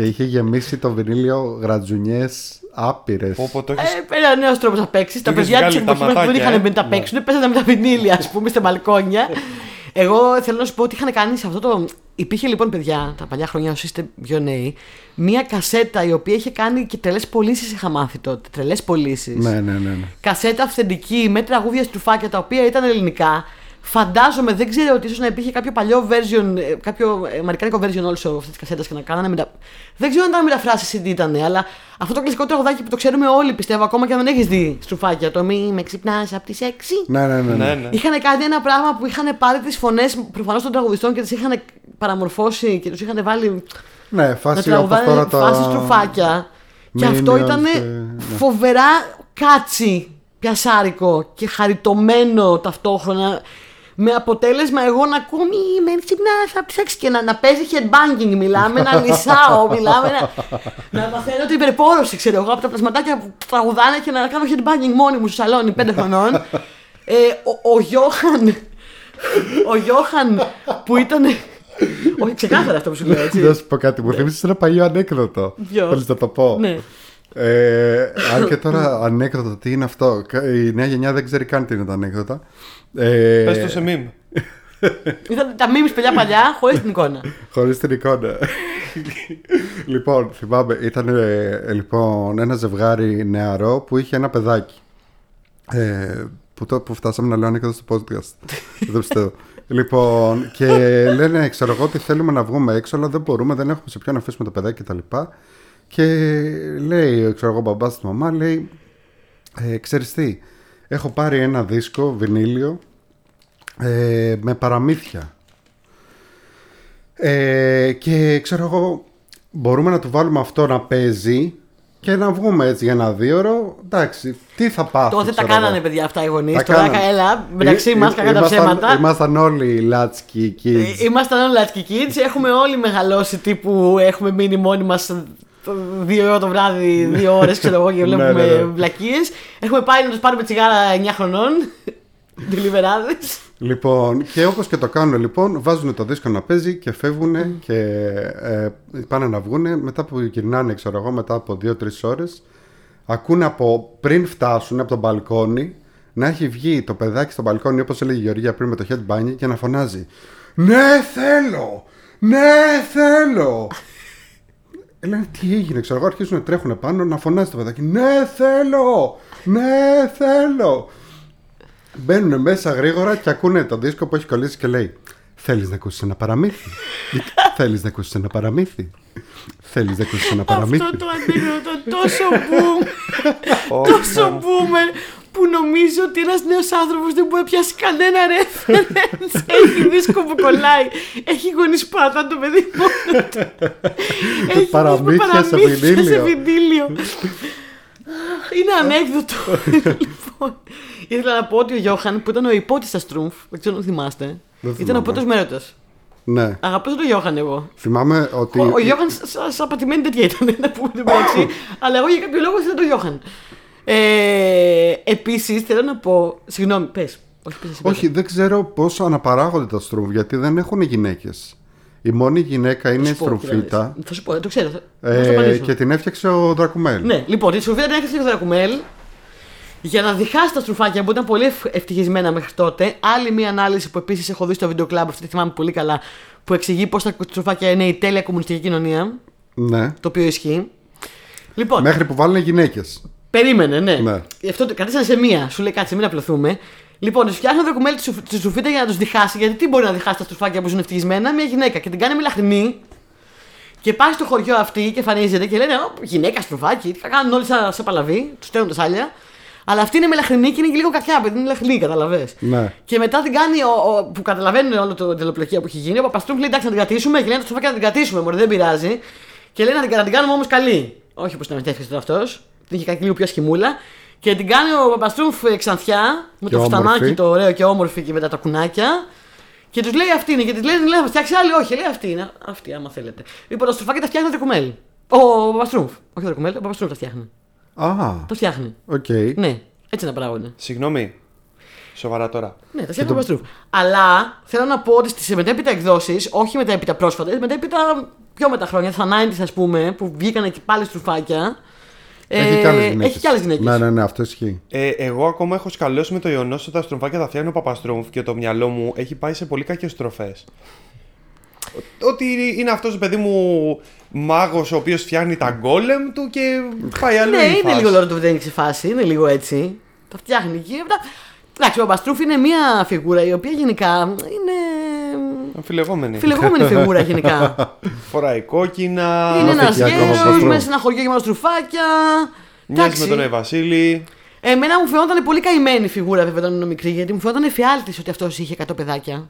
[SPEAKER 2] και είχε γεμίσει το βινίλιο γρατζουνιές άπειρες.
[SPEAKER 3] Πω, το έχεις...
[SPEAKER 1] Ε, ένα νέος τρόπος να παίξεις. Τα
[SPEAKER 3] Είχες
[SPEAKER 1] παιδιά τη
[SPEAKER 3] βγάλει τα
[SPEAKER 1] εποχή μα που δεν
[SPEAKER 3] ματάκια,
[SPEAKER 1] είχαν
[SPEAKER 3] ε;
[SPEAKER 1] μπει να τα παίξουν, παίζανε με τα βινίλια, ας πούμε, στα μπαλκόνια. Εγώ θέλω να σου πω ότι είχαν κάνει σε αυτό το. Υπήρχε λοιπόν, παιδιά, τα παλιά χρόνια, όσοι είστε πιο νέοι, μία κασέτα η οποία είχε κάνει και τρελές πωλήσεις. Είχα μάθει τότε. Τρελές πωλήσεις.
[SPEAKER 2] Ναι, ναι, ναι. ναι.
[SPEAKER 1] Κασέτα αυθεντική με τραγούδια στρουφάκια τα οποία ήταν ελληνικά. Φαντάζομαι, δεν ξέρω ότι ίσως να υπήρχε κάποιο παλιό version, ε, κάποιο ε, αμερικάνικο version also αυτή τη κασέτα και να κάνανε μετα... Δεν ξέρω αν ήταν μεταφράσεις ή τι ήταν, αλλά αυτό το κλασικό τραγουδάκι που το ξέρουμε όλοι πιστεύω, ακόμα και αν δεν έχεις δει στρουφάκια. Το μη με ξυπνάς από τις 6.
[SPEAKER 2] Ναι, ναι, ναι. ναι.
[SPEAKER 3] Ναι, ναι.
[SPEAKER 1] Είχαν κάνει ένα πράγμα που είχαν πάρει τις φωνές προφανώς των τραγουδιστών και τις είχαν παραμορφώσει και τους είχαν βάλει
[SPEAKER 2] Ναι,
[SPEAKER 1] να
[SPEAKER 2] φάση όπως
[SPEAKER 1] τραγουδάνε
[SPEAKER 2] τώρα τα...
[SPEAKER 1] φάση στρουφάκια. Και αυτό
[SPEAKER 2] Minions
[SPEAKER 1] ήταν
[SPEAKER 2] και- ναι.
[SPEAKER 1] φοβερά κάτσι πιασάρικο και χαριτωμένο ταυτόχρονα. Με αποτέλεσμα εγώ να ακούω μη με ξυπνάς από τις έξι και να, να παίζει headbanging μιλάμε, να λυσάω μιλάμε, να, να μαθαίνω την υπερπόρωση ξέρω εγώ από τα πλασματάκια που τραγουδάνε και να κάνω headbanging μόνη μου στο σαλόνι πέντε χρονών. Ε, ο, ο Γιώχαν, ο Γιώχαν που ήταν Όχι, ξεκάθαρα αυτό που σου λέω, έτσι.
[SPEAKER 2] Να σου πω κάτι, μου θύμισε ένα παλιό ανέκδοτο.
[SPEAKER 1] Ποιο;
[SPEAKER 2] Θέλεις να το πω;
[SPEAKER 1] Ναι.
[SPEAKER 2] Ε, αν και τώρα ανέκδοτο, τι είναι αυτό; Η νέα γενιά δεν ξέρει καν τι είναι τα ανέκδοτα. Ε,
[SPEAKER 3] Πες το σε μιμ.
[SPEAKER 1] Ήταν τα memes παιδιά παλιά χωρίς την εικόνα.
[SPEAKER 2] Χωρίς την εικόνα. λοιπόν, θυμάμαι, ήταν ε, λοιπόν, ένα ζευγάρι νεαρό που είχε ένα παιδάκι. Ε, που, το, που φτάσαμε να λέω ανέκδοτο στο podcast. δεν πιστεύω. Λοιπόν, και λένε, ξέρω εγώ, ότι θέλουμε να βγούμε έξω, αλλά δεν μπορούμε, δεν έχουμε σε ποιον να αφήσουμε το παιδάκι κτλ. Και λέει, ξέρω εγώ, μπαμπάς στη μαμά, λέει, ε, ξέρεις τι, έχω πάρει ένα δίσκο, βινίλιο, ε, με παραμύθια. Ε, και ξέρω εγώ, μπορούμε να του βάλουμε αυτό να παίζει και να βγούμε έτσι για ένα δύο ώρο. Εντάξει, τι θα πάθει.
[SPEAKER 1] Τότε τα
[SPEAKER 2] ξέρω
[SPEAKER 1] κάνανε
[SPEAKER 2] εγώ.
[SPEAKER 1] παιδιά αυτά οι γονείς.
[SPEAKER 2] Τα
[SPEAKER 1] Τώρα
[SPEAKER 2] κάνανε.
[SPEAKER 1] έλα, μεταξύ
[SPEAKER 2] Ή-
[SPEAKER 1] μας
[SPEAKER 2] ή-
[SPEAKER 1] κακά τα
[SPEAKER 2] ήμασταν-
[SPEAKER 1] ψέματα.
[SPEAKER 2] Ήμασταν όλοι λάτσκι kids.
[SPEAKER 1] Ε, Ήμασταν όλοι Latchkey Kids, έχουμε όλοι μεγαλώσει τύπου έχουμε μείνει μόνοι μας δύο ώρα το βράδυ, δύο ώρες ξέρω εγώ και
[SPEAKER 2] Ναι,
[SPEAKER 1] βλέπουμε
[SPEAKER 2] ναι, ναι.
[SPEAKER 1] βλακίες. Έχουμε πάει να τους πάρουμε τσιγάρα 9 χρονών. Ντελιβεράδε.
[SPEAKER 2] Λοιπόν, και όπως και το κάνουν λοιπόν, βάζουν το δίσκο να παίζει και φεύγουν και ε, πάνε να βγουν. Μετά που γυρνάνε, ξέρω εγώ, μετά από 2-3 ώρες, ακούνε από πριν φτάσουν από το μπαλκόνι να έχει βγει το παιδάκι στο μπαλκόνι, όπως έλεγε η Γεωργία πριν με το headbanging και να φωνάζει «Ναι, θέλω! Ναι, θέλω!» Ε, Λένε τι έγινε, ξέρω εγώ, αρχίζουν να τρέχουν πάνω να φωνάζει το παιδάκι «Ναι, θέλω! Ναι, θέλω!» Μπαίνουν μέσα γρήγορα και ακούνε το δίσκο που έχει κολλήσει και λέει Θέλεις να ακούσεις ένα παραμύθι; Θέλεις να ακούσεις ένα παραμύθι; Θέλεις να ακούσεις ένα παραμύθι;
[SPEAKER 1] Αυτό το ανέκδοτο τόσο boom. τόσο boomer που νομίζω ότι ένας νέος άνθρωπος δεν μπορεί να πιάσει κανένα reference. Έχει δίσκο που κολλάει. Έχει γονείς πατά το παιδί μόνο του. Έχει
[SPEAKER 2] Παραμύθια σε
[SPEAKER 1] παραμύθια
[SPEAKER 2] βινίλιο.
[SPEAKER 1] σε βινίλιο. Αχ, Είναι ανέκδοτο. λοιπόν, ήθελα να πω ότι ο Γιώχαν που ήταν ο υπότη στα Στρούμφ, δεν ξέρω αν θυμάστε,
[SPEAKER 2] Δεν
[SPEAKER 1] ήταν ο
[SPEAKER 2] θυμάμαι.
[SPEAKER 1] πρώτος μέρωτα.
[SPEAKER 2] Ναι,
[SPEAKER 1] Αγαπώ τον Γιώχαν εγώ.
[SPEAKER 2] θυμάμαι ότι
[SPEAKER 1] Ο, ο Γιώχαν σα- σαν πατημένη τέτοια ήταν, να πούμε την πράξη. αλλά εγώ για κάποιο λόγο ήθελα τον Γιώχαν. Ε, Επίσης θέλω να πω. Συγγνώμη, πες. Όχι, πες εσύ, πες.
[SPEAKER 2] Όχι, δεν ξέρω πώς αναπαράγονται τα στρούφ Γιατί δεν έχουν γυναίκες Η μόνη γυναίκα είναι
[SPEAKER 1] Θα
[SPEAKER 2] η
[SPEAKER 1] σου πω,
[SPEAKER 2] στρουφίτα
[SPEAKER 1] κοίταξε. Θα σου πω, δεν το ξέρω. θα- θα σου το
[SPEAKER 2] ε,
[SPEAKER 1] απαντήσω.
[SPEAKER 2] Και την έφτιαξε ο Δρακουμέλ
[SPEAKER 1] Ναι, λοιπόν, τη Σοφία την έκανα στο Δρακουμέλ για να διχάσει τα στρουφάκια που ήταν πολύ ευ- ευτυχισμένα μέχρι τότε. Άλλη μία ανάλυση που επίσης έχω δει στο βίντεο κλαμπ, αυτή τη θυμάμαι πολύ καλά, που εξηγεί πώς τα στρουφάκια είναι η τέλεια κομμουνιστική κοινωνία.
[SPEAKER 2] Ναι,
[SPEAKER 1] Το οποίο ισχύει. Λοιπόν,
[SPEAKER 2] μέχρι που βάλουν γυναίκες
[SPEAKER 1] Περίμενε, ναι.
[SPEAKER 2] Ναι.
[SPEAKER 1] Αυτό το κρατήσανε σε μία. Σου λέει κάτσε, μην απλωθούμε. Λοιπόν, τους φτιάχνει το κουμέλι της σουφίτας για να τους διχάσει. Γιατί τι μπορεί να διχάσει τα στρουφάκια που ζουν ευτυχισμένα, μια γυναίκα και την κάνει μιλαχρινή. Και πάει στο χωριό αυτή και εμφανίζεται και λένε Ω, γυναίκα στρουφάκι. Τι θα κάνουν όλοι σαν, σαν παλαβή, τους στέλνουν τα σάλια. Αλλά αυτή είναι μελαχρινή και είναι και λίγο κακιά, επειδή είναι μελαχρινή, καταλαβέ.
[SPEAKER 2] Ναι.
[SPEAKER 1] Και μετά την κάνει, ο, ο, που καταλαβαίνουν όλο το τελοπλοκία που έχει γίνει. Ο Παπαστρούμ λέει εντάξει να την κρατήσουμε και λέει το στροφάκι να την κρατήσουμε, μωρέ δεν πειράζει. Και λέει να την, να την κάνουμε όμως καλή. Όχι όπως ήταν μετέφρασε αυτός. Την είχε κάνει λίγο πιο σχημούλα. Και την κάνει ο Παπαστρούμφ ξανθιά με
[SPEAKER 2] Και
[SPEAKER 1] το
[SPEAKER 2] όμορφη.
[SPEAKER 1] φουστανάκι το ωραίο και όμορφη και με τα τακουνάκια. Και τους λέει αυτή είναι. Και τη λέει, λέει, θα φτιάξει άλλη. Όχι, λέει αυτή είναι. Αυτή, άμα θέλετε. Λοιπόν, το στρουφάκι τα φτιάχνει ο Δρακουμέλ. Ο Παπαστρούμφ. Όχι ο Δρακουμέλ, ο Παπαστρούμφ τα φτιάχνει.
[SPEAKER 2] Α,
[SPEAKER 1] Τα φτιάχνει.
[SPEAKER 2] οκ
[SPEAKER 1] Ναι, έτσι να παράγονται.
[SPEAKER 3] Συγγνώμη. Σοβαρά τώρα.
[SPEAKER 1] Ναι, τα φτιάχνει ο Παπαστρούμφ. Αλλά θέλω να πω ότι στις μετέπειτα εκδόσεις, όχι μετέπειτα πρόσφατε, μετέπειτα πιο με τα χρόνια, στα 90s ας πούμε, που βγήκαν και πάλι στρουφάκια.
[SPEAKER 2] Έχει
[SPEAKER 1] ε,
[SPEAKER 2] και άλλες γυναίκες
[SPEAKER 1] Έχει και άλλες γυναίκες.
[SPEAKER 2] Ναι, ναι, ναι, αυτό ισχύει
[SPEAKER 3] Ε, εγώ ακόμα έχω σκαλώσει με το γεγονός ότι τα στροφάκια τα φτιάχνει ο Παπαστρούμφ και το μυαλό μου έχει πάει σε πολύ κακές στροφές. Ότι είναι αυτός παιδί μου μάγος ο οποίος φτιάχνει τα γκόλεμ του και πάει αλλού.
[SPEAKER 1] Ναι,
[SPEAKER 3] η
[SPEAKER 1] είναι
[SPEAKER 3] φάση.
[SPEAKER 1] λίγο Lord of the Rings η φάση, είναι λίγο έτσι. Τα φτιάχνει εκεί. Μετά... Εντάξει, ο Παπαστρούφ είναι μια φιγούρα η οποία γενικά είναι.
[SPEAKER 3] Αμφιλεγόμενη.
[SPEAKER 1] Φιλεγόμενη φιγούρα γενικά.
[SPEAKER 3] Φοράει κόκκινα.
[SPEAKER 1] είναι ένας
[SPEAKER 2] Είμαστε και ακόμα
[SPEAKER 1] γέρο,
[SPEAKER 2] Παπαστρούφ.
[SPEAKER 1] μέσα σε ένα χωριό γεμάτο στρουφάκια.
[SPEAKER 3] Μοιάζει
[SPEAKER 1] Εντάξει.
[SPEAKER 3] με τον Άι Βασίλη.
[SPEAKER 1] Εμένα μου φαινόταν πολύ καημένη η φιγούρα βέβαια όταν ήμουν μικρή, γιατί μου φαινόταν εφιάλτης ότι αυτός είχε 100 παιδάκια.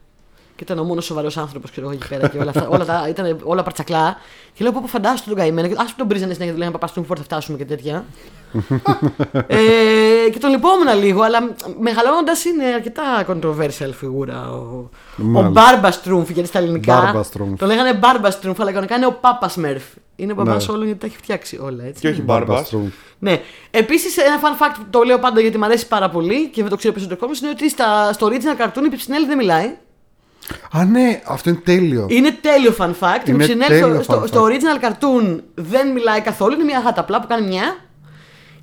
[SPEAKER 1] Και ήταν ο μόνος σοβαρός άνθρωπος, ξέρω εγώ εκεί πέρα. Και όλα, αυτά, όλα τα, ήταν όλα παρτσακλά. Και λέω: Πώ φαντάσου τον καημένο. Και α τον πρίζανε συνέχεια, του λέγανε Παπαστούν, φόρτα θα φτάσουμε και τέτοια. ε, και τον λυπόμουν λίγο, αλλά μεγαλώνοντας είναι αρκετά controversial φιγούρα. Ο, ο
[SPEAKER 2] Μάλιστα.
[SPEAKER 1] Μπάρμπας Στρούμφ, γιατί στα ελληνικά.
[SPEAKER 2] Μπάρμπας Στρούμφ.
[SPEAKER 1] Το λέγανε Μπάρμπας Στρούμφ, αλλά κανονικά είναι ο Πάπας Σμέρφ. Είναι ο μπαμπά
[SPEAKER 2] Ναι.
[SPEAKER 1] όλων γιατί τα έχει φτιάξει όλα έτσι.
[SPEAKER 3] Και όχι μπάρμπας.
[SPEAKER 2] Μπαρμπαστρούμ.
[SPEAKER 1] Ναι. Επίσης, ένα fun fact που το λέω πάντα γιατί μου αρέσει πάρα πολύ και δεν το ξέρω περισσότερο κόσμο είναι ότι στα, στο original cartoon η Πιψινέλη δεν μιλάει.
[SPEAKER 2] Α, ναι, αυτό είναι τέλειο.
[SPEAKER 1] Είναι τέλειο fun fact. Η
[SPEAKER 2] Είναι
[SPEAKER 1] Πιψινέλ
[SPEAKER 2] τέλειο
[SPEAKER 1] στο,
[SPEAKER 2] fun
[SPEAKER 1] στο,
[SPEAKER 2] fact.
[SPEAKER 1] στο original cartoon δεν μιλάει καθόλου. Είναι μια γάτα απλά που κάνει μια.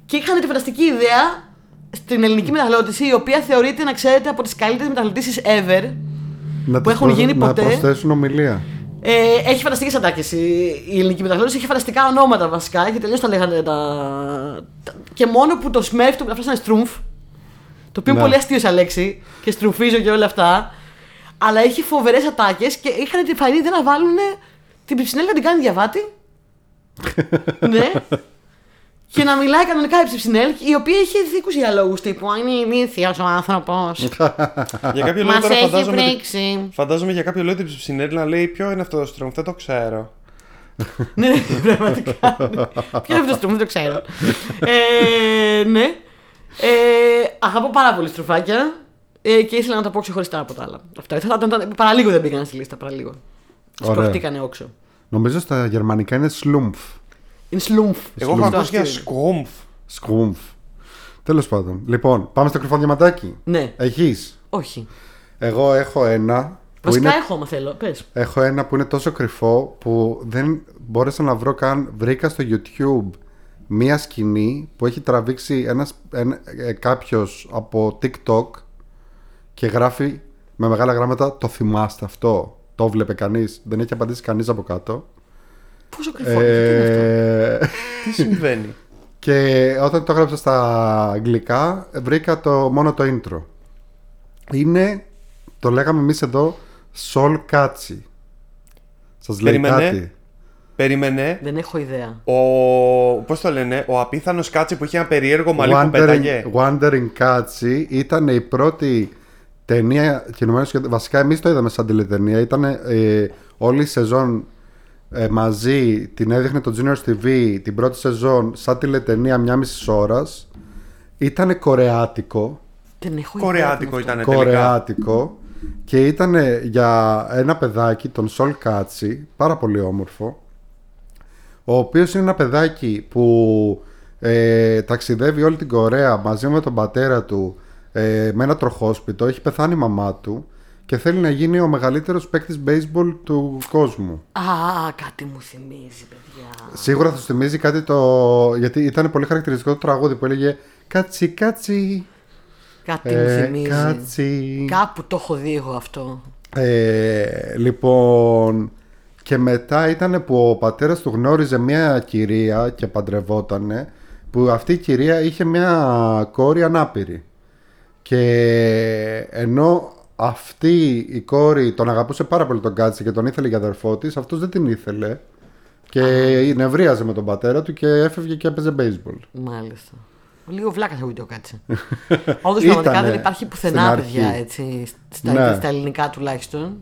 [SPEAKER 1] Και είχαν τη φανταστική ιδέα στην ελληνική μεταγλώτηση, η οποία θεωρείται να ξέρετε από τις καλύτερες μεταγλωτήσει ever.
[SPEAKER 2] να
[SPEAKER 1] που
[SPEAKER 2] τις
[SPEAKER 1] έχουν γίνει
[SPEAKER 2] να
[SPEAKER 1] ποτέ.
[SPEAKER 2] προσθέσουν ομιλία.
[SPEAKER 1] Ε, έχει φανταστικέ ατάκε η, η ελληνική μεταγλώτηση. Έχει φανταστικά ονόματα βασικά. Έχει τελείω τα λέγανε τα, τα- Και μόνο που το Smurf το μεταφράσανε Στρούμφ. Το οποίο είναι
[SPEAKER 2] Ναι.
[SPEAKER 1] πολύ αστείο σαν λέξη. Και στρουφίζω και όλα αυτά. Αλλά έχει φοβερές ατάκες και είχαν τη φανή ιδέα να βάλουν την Πιψινέλη να την κάνει διαβάτη. ναι. Και να μιλάει κανονικά η Ψιψινέλ, η οποία είχε δικού διαλόγου τύπου. Είναι ηλίθιος ο άνθρωπος.
[SPEAKER 3] Για κάποιο
[SPEAKER 1] Μας
[SPEAKER 3] λόγο τώρα
[SPEAKER 1] έχει
[SPEAKER 3] φαντάζομαι. ότι-
[SPEAKER 1] πρίξει.
[SPEAKER 3] Φαντάζομαι για κάποιο λόγο την ψινέλη να λέει Ποιο είναι αυτός το στρομ, δεν το ξέρω.
[SPEAKER 1] ναι, πραγματικά. ναι. Ποιο είναι αυτός το στρούφ, δεν το ξέρω. ε, ναι. Ε, αγαπώ πάρα πολύ στρουφάκια ε, και ήθελα να τα πω ξεχωριστά από τα άλλα. Αυτά. Θα ήταν- ήταν- παραλίγο δεν πήγαν στη λίστα, παραλίγο.
[SPEAKER 2] Ωραία.
[SPEAKER 1] Σπροχτήκανε όξο.
[SPEAKER 2] Νομίζω στα γερμανικά είναι σλούμφ.
[SPEAKER 1] Είναι σλούμφ.
[SPEAKER 3] Εγώ έχω
[SPEAKER 1] Αυτό
[SPEAKER 3] ακούσει για
[SPEAKER 1] αστείο είναι.
[SPEAKER 3] σκούμφ.
[SPEAKER 2] Σκούμφ. Τέλος πάντων. Λοιπόν, πάμε στο κρυφό διαματάκι.
[SPEAKER 1] Ναι,
[SPEAKER 2] Έχεις;
[SPEAKER 1] όχι.
[SPEAKER 2] Εγώ έχω ένα. Που
[SPEAKER 1] Βασικά
[SPEAKER 2] είναι,
[SPEAKER 1] έχω, άμα θέλω. Πες.
[SPEAKER 2] έχω ένα που είναι τόσο κρυφό που δεν μπόρεσα να βρω καν. Βρήκα στο YouTube μία σκηνή που έχει τραβήξει ένας, ένα, ε, κάποιος από TikTok και γράφει με μεγάλα γράμματα το θυμάστε αυτό. Το βλέπε κανείς. Δεν έχει απαντήσει κανείς από κάτω.
[SPEAKER 1] Πόσο κρυφό είναι, τι είναι αυτό;
[SPEAKER 2] Ε,
[SPEAKER 3] Τι συμβαίνει;
[SPEAKER 2] Και όταν το έγραψα στα αγγλικά, βρήκα το, μόνο το intro. Είναι, το λέγαμε εμείς εδώ, Soul Catchy. Σας λέει
[SPEAKER 3] Περίμενε.
[SPEAKER 2] κάτι.
[SPEAKER 3] Περίμενε.
[SPEAKER 1] Δεν έχω ιδέα.
[SPEAKER 3] Ο. Πώς το λένε, ο απίθανος κάτσι που είχε ένα περίεργο μαλλί που πέταγε.
[SPEAKER 2] Wandering Catchy ήταν η πρώτη ταινία κινουμένου σχεδόν. Βασικά εμείς το είδαμε σαν τηλεταινία. Ήταν ε, όλη η σεζόν ε, μαζί, την έδειχνε το Junior TV την πρώτη σεζόν σαν τηλεταινία μια μισή ώρας. Ήταν κορεάτικο.
[SPEAKER 1] Δεν έχω ιδέα.
[SPEAKER 3] Κορεάτικο
[SPEAKER 1] τι είναι αυτό.
[SPEAKER 3] ήταν τελικά.
[SPEAKER 2] κορεάτικο και ήταν για ένα παιδάκι, τον Σολ Κάτσι, πάρα πολύ όμορφο, ο οποίος είναι ένα παιδάκι που ε, ταξιδεύει όλη την Κορέα μαζί με τον πατέρα του ε, με ένα τροχόσπιτο, έχει πεθάνει η μαμά του και θέλει να γίνει ο μεγαλύτερος παίκτης baseball του κόσμου.
[SPEAKER 1] Α, κάτι μου θυμίζει, παιδιά.
[SPEAKER 2] Σίγουρα θα σου θυμίζει κάτι το... γιατί ήταν πολύ χαρακτηριστικό το τραγούδι που έλεγε «Κάτσι, κάτσι,
[SPEAKER 1] Κάτι μου
[SPEAKER 2] ε,
[SPEAKER 1] θυμίζει.
[SPEAKER 2] κάτσι».
[SPEAKER 1] Κάπου το έχω δει εγώ αυτό.
[SPEAKER 2] Ε, λοιπόν, και μετά ήταν που ο πατέρας του γνώριζε μια κυρία και παντρευότανε που αυτή η κυρία είχε μια κόρη ανάπηρη. Και ενώ αυτή η κόρη τον αγαπούσε πάρα πολύ τον Κάτσι και τον ήθελε για αδερφό της, αυτός δεν την ήθελε και νευρίαζε με τον πατέρα του και έφευγε και έπαιζε baseball.
[SPEAKER 1] Μάλιστα. Λίγο βλάκας θα βίντεο κάτσε. Όντως
[SPEAKER 2] Ήτανε
[SPEAKER 1] πραγματικά δεν υπάρχει
[SPEAKER 2] στην
[SPEAKER 1] πουθενά,
[SPEAKER 2] αρχή.
[SPEAKER 1] παιδιά, έτσι. Στα,
[SPEAKER 2] Ναι.
[SPEAKER 1] στα ελληνικά τουλάχιστον.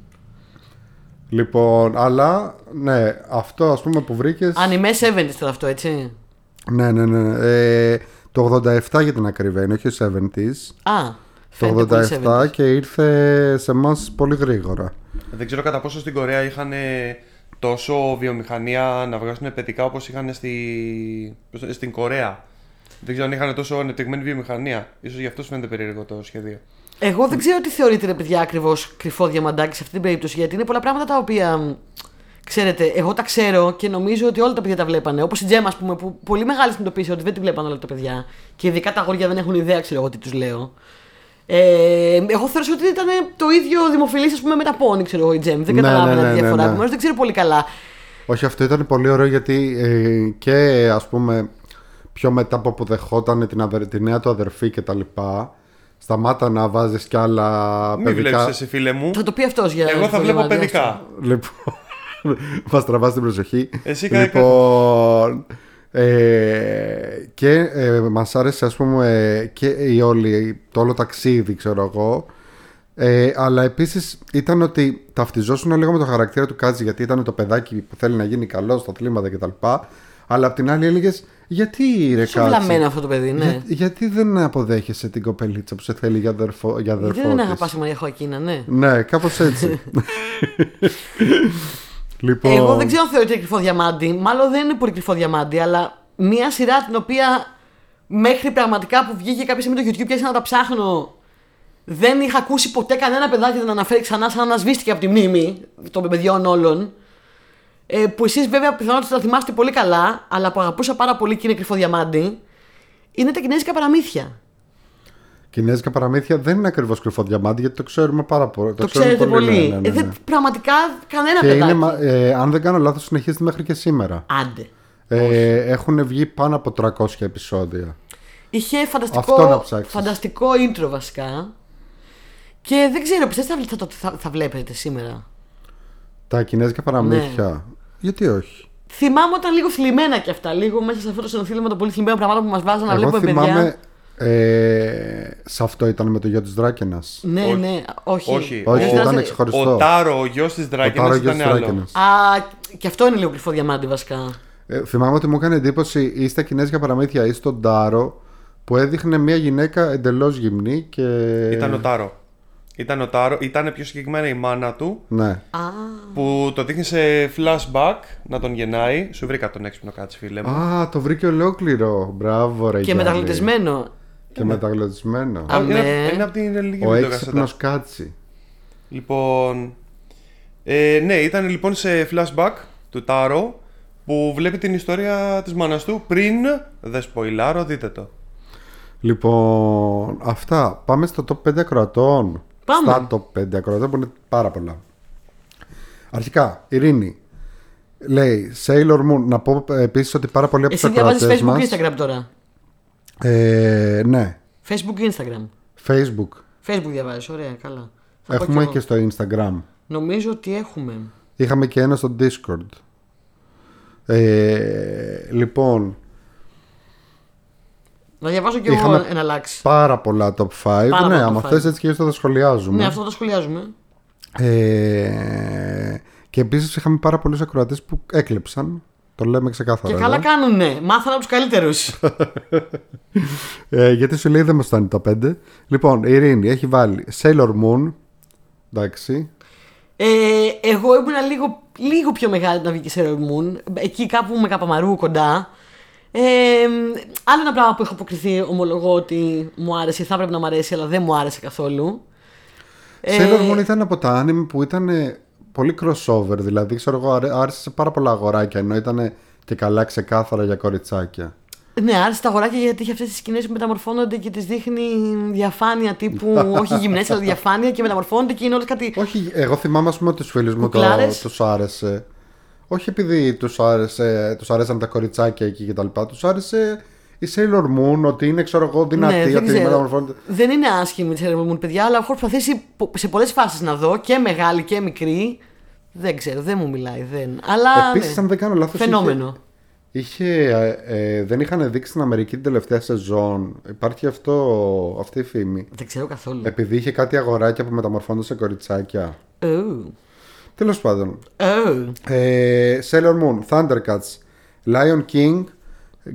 [SPEAKER 2] Λοιπόν, αλλά ναι, αυτό ας πούμε που βρήκες...
[SPEAKER 1] Ανιμέ 70 τώρα αυτό, έτσι.
[SPEAKER 2] Ναι, ναι, ναι. Ε, το 87 για την ακριβή είναι, όχι ο 70s.
[SPEAKER 1] Α, φαίνεται
[SPEAKER 2] Το
[SPEAKER 1] πολύ
[SPEAKER 2] 87
[SPEAKER 1] 70s.
[SPEAKER 2] και ήρθε σε εμάς πολύ γρήγορα.
[SPEAKER 3] Δεν ξέρω κατά πόσο στην Κορέα είχαν τόσο βιομηχανία να βγάζουν παιδικά όπως είχαν στη... πώς το- στην Κορέα. Δεν ξέρω αν είχαν τόσο ανεπτυγμένη βιομηχανία. σω γι' αυτός σου φαίνεται περίεργο το σχέδιο.
[SPEAKER 1] Εγώ δεν ξέρω τι θεωρείτε, ρε παιδιά, ακριβώς κρυφό διαμαντάκι σε αυτή την περίπτωση. Γιατί είναι πολλά πράγματα τα οποία. Μ, Ξέρετε, εγώ τα ξέρω και νομίζω ότι όλα τα παιδιά τα βλέπανε. Όπως η Τζέμα, ας πούμε, που πολύ μεγάλη συνειδητοποίησε ότι δεν τη βλέπαν όλα τα παιδιά. Και ειδικά τα αγόρια δεν έχουν ιδέα, ξέρω εγώ τι τους λέω. Ε, εγώ θεωρώ ότι ήταν το ίδιο δημοφιλής, ας πούμε, με τα πόνι, ξέρω εγώ, η Τζέμ. Δεν
[SPEAKER 2] Ναι,
[SPEAKER 1] καταλάβαινα
[SPEAKER 2] ναι, ναι,
[SPEAKER 1] τη
[SPEAKER 2] ναι,
[SPEAKER 1] διαφορά.
[SPEAKER 2] ναι.
[SPEAKER 1] Επομένως, δεν ξέρω πολύ καλά.
[SPEAKER 2] Όχι, αυτό ήταν πολύ ωραίο γιατί ε, και ας πούμε πιο μετά από που δεχόταν την, αδερ, τη νέα του αδερφή και τα λοιπά σταμάτα να βάζεις κι άλλα
[SPEAKER 3] Μην
[SPEAKER 2] παιδικά.
[SPEAKER 3] βλέπεις εσύ, φίλε μου.
[SPEAKER 1] Θα το πει αυτός για
[SPEAKER 3] Εγώ θα
[SPEAKER 1] κρυφό
[SPEAKER 3] βλέπω
[SPEAKER 1] διαμαντάκι.
[SPEAKER 3] παιδικά.
[SPEAKER 2] Λοιπόν, μας τραβάς την προσοχή.
[SPEAKER 3] Εσύ κάνε
[SPEAKER 2] Λοιπόν, ε, και ε, μας άρεσε ας πούμε ε, και η όλη, το όλο ταξίδι ξέρω εγώ ε, αλλά επίσης ήταν ότι ταυτιζόσουν λίγο με το χαρακτήρα του Κάτζη γιατί ήταν το παιδάκι που θέλει να γίνει καλός στα αθλήματα κτλ. Αλλά απ' την άλλη έλεγες γιατί ρε
[SPEAKER 1] Σου βλαμμένο
[SPEAKER 2] Κάτζη.
[SPEAKER 1] αυτό το παιδί, ναι.
[SPEAKER 2] Για- γιατί δεν αποδέχεσαι την κοπελίτσα που σε θέλει για αδερφό, για
[SPEAKER 1] Γιατί
[SPEAKER 2] αδερφό
[SPEAKER 1] δεν
[SPEAKER 2] της;
[SPEAKER 1] αγαπάς η Μαρία Χωακίνα, ναι.
[SPEAKER 2] Ναι, κάπως έτσι. λοιπόν,
[SPEAKER 1] Εγώ δεν ξέρω αν θεωρείται κρυφό διαμάντι. Μάλλον δεν είναι πολύ κρυφό διαμάντι, αλλά μία σειρά την οποία μέχρι πραγματικά που βγήκε κάποια στιγμή το YouTube και άρχισα να τα ψάχνω. Δεν είχα ακούσει ποτέ κανένα παιδάκι να τον αναφέρει ξανά σαν να ανασβήστηκε από τη μνήμη των παιδιών όλων. Ε, που εσείς βέβαια πιθανότατα τα θυμάστε πολύ καλά, αλλά που αγαπούσα πάρα πολύ και είναι κρυφό διαμάντι. Είναι τα κινέζικα παραμύθια.
[SPEAKER 2] Κινέζικα παραμύθια δεν είναι ακριβώς κρυφό διαμάντι γιατί το ξέρουμε πάρα πολύ.
[SPEAKER 1] Το,
[SPEAKER 2] ξέρουμε
[SPEAKER 1] ξέρετε πολύ.
[SPEAKER 2] ναι, ναι, ναι,
[SPEAKER 1] Ε, δεν-
[SPEAKER 2] ναι.
[SPEAKER 1] πραγματικά κανένα
[SPEAKER 2] Και
[SPEAKER 1] παιδάκι.
[SPEAKER 2] είναι, μα- ε, αν δεν κάνω λάθος, συνεχίζεται μέχρι και σήμερα.
[SPEAKER 1] Άντε.
[SPEAKER 2] Ε, έχουν βγει πάνω από 300 επεισόδια.
[SPEAKER 1] Είχε
[SPEAKER 2] Αυτό να
[SPEAKER 1] φανταστικό,
[SPEAKER 2] ψάξεις.
[SPEAKER 1] φανταστικό intro βασικά. Και δεν ξέρω, πιστεύετε θα, θα, θα, θα βλέπετε σήμερα;
[SPEAKER 2] Τα κινέζικα παραμύθια.
[SPEAKER 1] Ναι.
[SPEAKER 2] Γιατί όχι;
[SPEAKER 1] Θυμάμαι όταν λίγο θλιμμένα κι αυτά, λίγο μέσα σε αυτό το συνοθήλευμα των πολύ θλιμμένων πραγμάτων που μας βάζαν να
[SPEAKER 2] Εγώ
[SPEAKER 1] βλέπουμε παιδιά.
[SPEAKER 2] Θυμάμαι. Ε, σε αυτό ήταν με το γιο της Δράκαινα.
[SPEAKER 1] Ναι,
[SPEAKER 3] Όχι.
[SPEAKER 1] ναι, όχι.
[SPEAKER 3] Όχι,
[SPEAKER 2] Όχι,
[SPEAKER 1] Ο-
[SPEAKER 2] ήταν
[SPEAKER 3] Ο
[SPEAKER 2] ξεχωριστό.
[SPEAKER 3] Τάρο, ο γιος της
[SPEAKER 2] Ο
[SPEAKER 3] Δράκαινα
[SPEAKER 2] Τάρο γιο
[SPEAKER 3] ήταν
[SPEAKER 2] της
[SPEAKER 3] άλλο.
[SPEAKER 2] Δράκαινα.
[SPEAKER 1] Α, και αυτό είναι λίγο κρυφό διαμάντι βασικά.
[SPEAKER 2] Ε, θυμάμαι ότι μου έκανε εντύπωση ή στα κινέζικα παραμύθια ή στον Τάρο που έδειχνε μια γυναίκα εντελώς γυμνή και.
[SPEAKER 3] Ήταν ο Τάρο. Ήταν ο Τάρο, ήταν πιο συγκεκριμένα η μάνα του
[SPEAKER 2] Ναι.
[SPEAKER 1] Α,
[SPEAKER 3] που το δείχνει σε flashback να τον γεννάει. Σου βρήκα τον έξυπνο κάτσε, φίλε μου.
[SPEAKER 2] Α, το βρήκε ολόκληρο. Μπράβο, ρε
[SPEAKER 1] και
[SPEAKER 2] Γιάννη.
[SPEAKER 1] Μεταγλωτισμένο.
[SPEAKER 2] Και μεταγλωτισμένο.
[SPEAKER 1] Α,
[SPEAKER 3] είναι,
[SPEAKER 1] ναι.
[SPEAKER 3] είναι από την ελληνική
[SPEAKER 2] Ο
[SPEAKER 3] βιντεοκασέτα.
[SPEAKER 2] έξυπνος κάτσι.
[SPEAKER 3] Λοιπόν. Ε, ναι, ήταν λοιπόν σε flashback του Τάρο που βλέπει την ιστορία της μάνας του πριν. Δεν σποϊλάρω, δείτε το.
[SPEAKER 2] Λοιπόν, αυτά. Πάμε στο top 5 ακροατών.
[SPEAKER 1] Πάμε.
[SPEAKER 2] Στα top 5 ακροατών που είναι πάρα πολλά. Αρχικά, Ειρήνη. Λέει Sailor Moon. Να πω επίσης ότι πάρα πολλοί από τους
[SPEAKER 1] Εσύ διαβάζεις
[SPEAKER 2] ακροατές
[SPEAKER 1] Facebook
[SPEAKER 2] μα.
[SPEAKER 1] και Instagram τώρα.
[SPEAKER 2] Ε, ναι,
[SPEAKER 1] Facebook και Instagram.
[SPEAKER 2] Facebook.
[SPEAKER 1] Facebook διαβάζεις, ωραία, καλά. Θα πω
[SPEAKER 2] Έχουμε
[SPEAKER 1] εγώ.
[SPEAKER 2] και στο Instagram.
[SPEAKER 1] Νομίζω ότι έχουμε.
[SPEAKER 2] Είχαμε και ένα στο Discord. Ε, λοιπόν,
[SPEAKER 1] Να διαβάζω και
[SPEAKER 2] Είχαμε
[SPEAKER 1] εγώ ένα λάξ.
[SPEAKER 2] πάρα πολλά top 5.
[SPEAKER 1] Πάρα
[SPEAKER 2] ναι,
[SPEAKER 1] πολλά
[SPEAKER 2] άμα
[SPEAKER 1] top
[SPEAKER 2] θες
[SPEAKER 1] five.
[SPEAKER 2] έτσι και έτσι θα τα σχολιάζουμε.
[SPEAKER 1] Ναι, αυτό το σχολιάζουμε.
[SPEAKER 2] Ε, και επίσης είχαμε πάρα πολλούς ακροατές που έκλεψαν. Το λέμε ξεκάθαρα.
[SPEAKER 1] Και καλά
[SPEAKER 2] εδώ.
[SPEAKER 1] κάνουνε. Μάθανε από τους καλύτερους.
[SPEAKER 2] Ε, γιατί σου λέει δεν μας φτάνει τα πέντε. Λοιπόν, η Ειρήνη έχει βάλει Sailor Moon. Εντάξει.
[SPEAKER 1] ε, εγώ ήμουν λίγο, λίγο πιο μεγάλη να βγει και σε Sailor Moon. Εκεί κάπου με καπαμαρού κοντά. Ε, άλλο ένα πράγμα που έχω αποκριθεί, ομολογώ ότι μου άρεσε, θα έπρεπε να μου αρέσει, αλλά δεν μου άρεσε καθόλου. Ε,
[SPEAKER 2] Sailor Moon ήταν από τα anime που ήταν ε, πολύ crossover. Δηλαδή, ξέρω εγώ, άρε- άρεσε σε πάρα πολλά αγοράκια. Ενώ ήταν και καλά ξεκάθαρα για κοριτσάκια.
[SPEAKER 1] Ναι, άρεσε τα αγοράκια γιατί έχει αυτές τις σκηνές που μεταμορφώνονται και τις δείχνει διαφάνεια τύπου. όχι γυμνές, αλλά διαφάνεια και μεταμορφώνονται και είναι όλες κάτι.
[SPEAKER 2] Όχι, εγώ θυμάμαι ας πούμε ότι τους φίλους μου το,
[SPEAKER 1] Κουκλάρες.
[SPEAKER 2] τους άρεσε. Όχι επειδή τους, άρεσε, τους άρεσαν τα κοριτσάκια εκεί και τα λοιπά. Τους άρεσε η Sailor Moon, ότι είναι ξέρω εγώ δυνατή,
[SPEAKER 1] ναι, δεν
[SPEAKER 2] ότι
[SPEAKER 1] ξέρω.
[SPEAKER 2] μεταμορφώνεται.
[SPEAKER 1] Δεν είναι άσχημη τη Sailor Moon, παιδιά, αλλά έχω προσπαθήσει πο- σε πολλές φάσεις να δω και μεγάλη και μικρή. Δεν ξέρω, δεν μου μιλάει. Δεν. Αλλά.
[SPEAKER 2] Επίσης,
[SPEAKER 1] ναι.
[SPEAKER 2] αν δεν κάνω λάθος,
[SPEAKER 1] Φαινόμενο.
[SPEAKER 2] Είχε, είχε, ε, ε, δεν είχαν δείξει στην Αμερική την τελευταία σεζόν. Υπάρχει αυτό, αυτή η φήμη.
[SPEAKER 1] Δεν ξέρω καθόλου.
[SPEAKER 2] Επειδή είχε κάτι αγοράκια που μεταμορφώνονται σε κοριτσάκια.
[SPEAKER 1] Oh.
[SPEAKER 2] Τέλος πάντων.
[SPEAKER 1] Oh.
[SPEAKER 2] Ε, Sailor Moon, Thundercats, Lion King,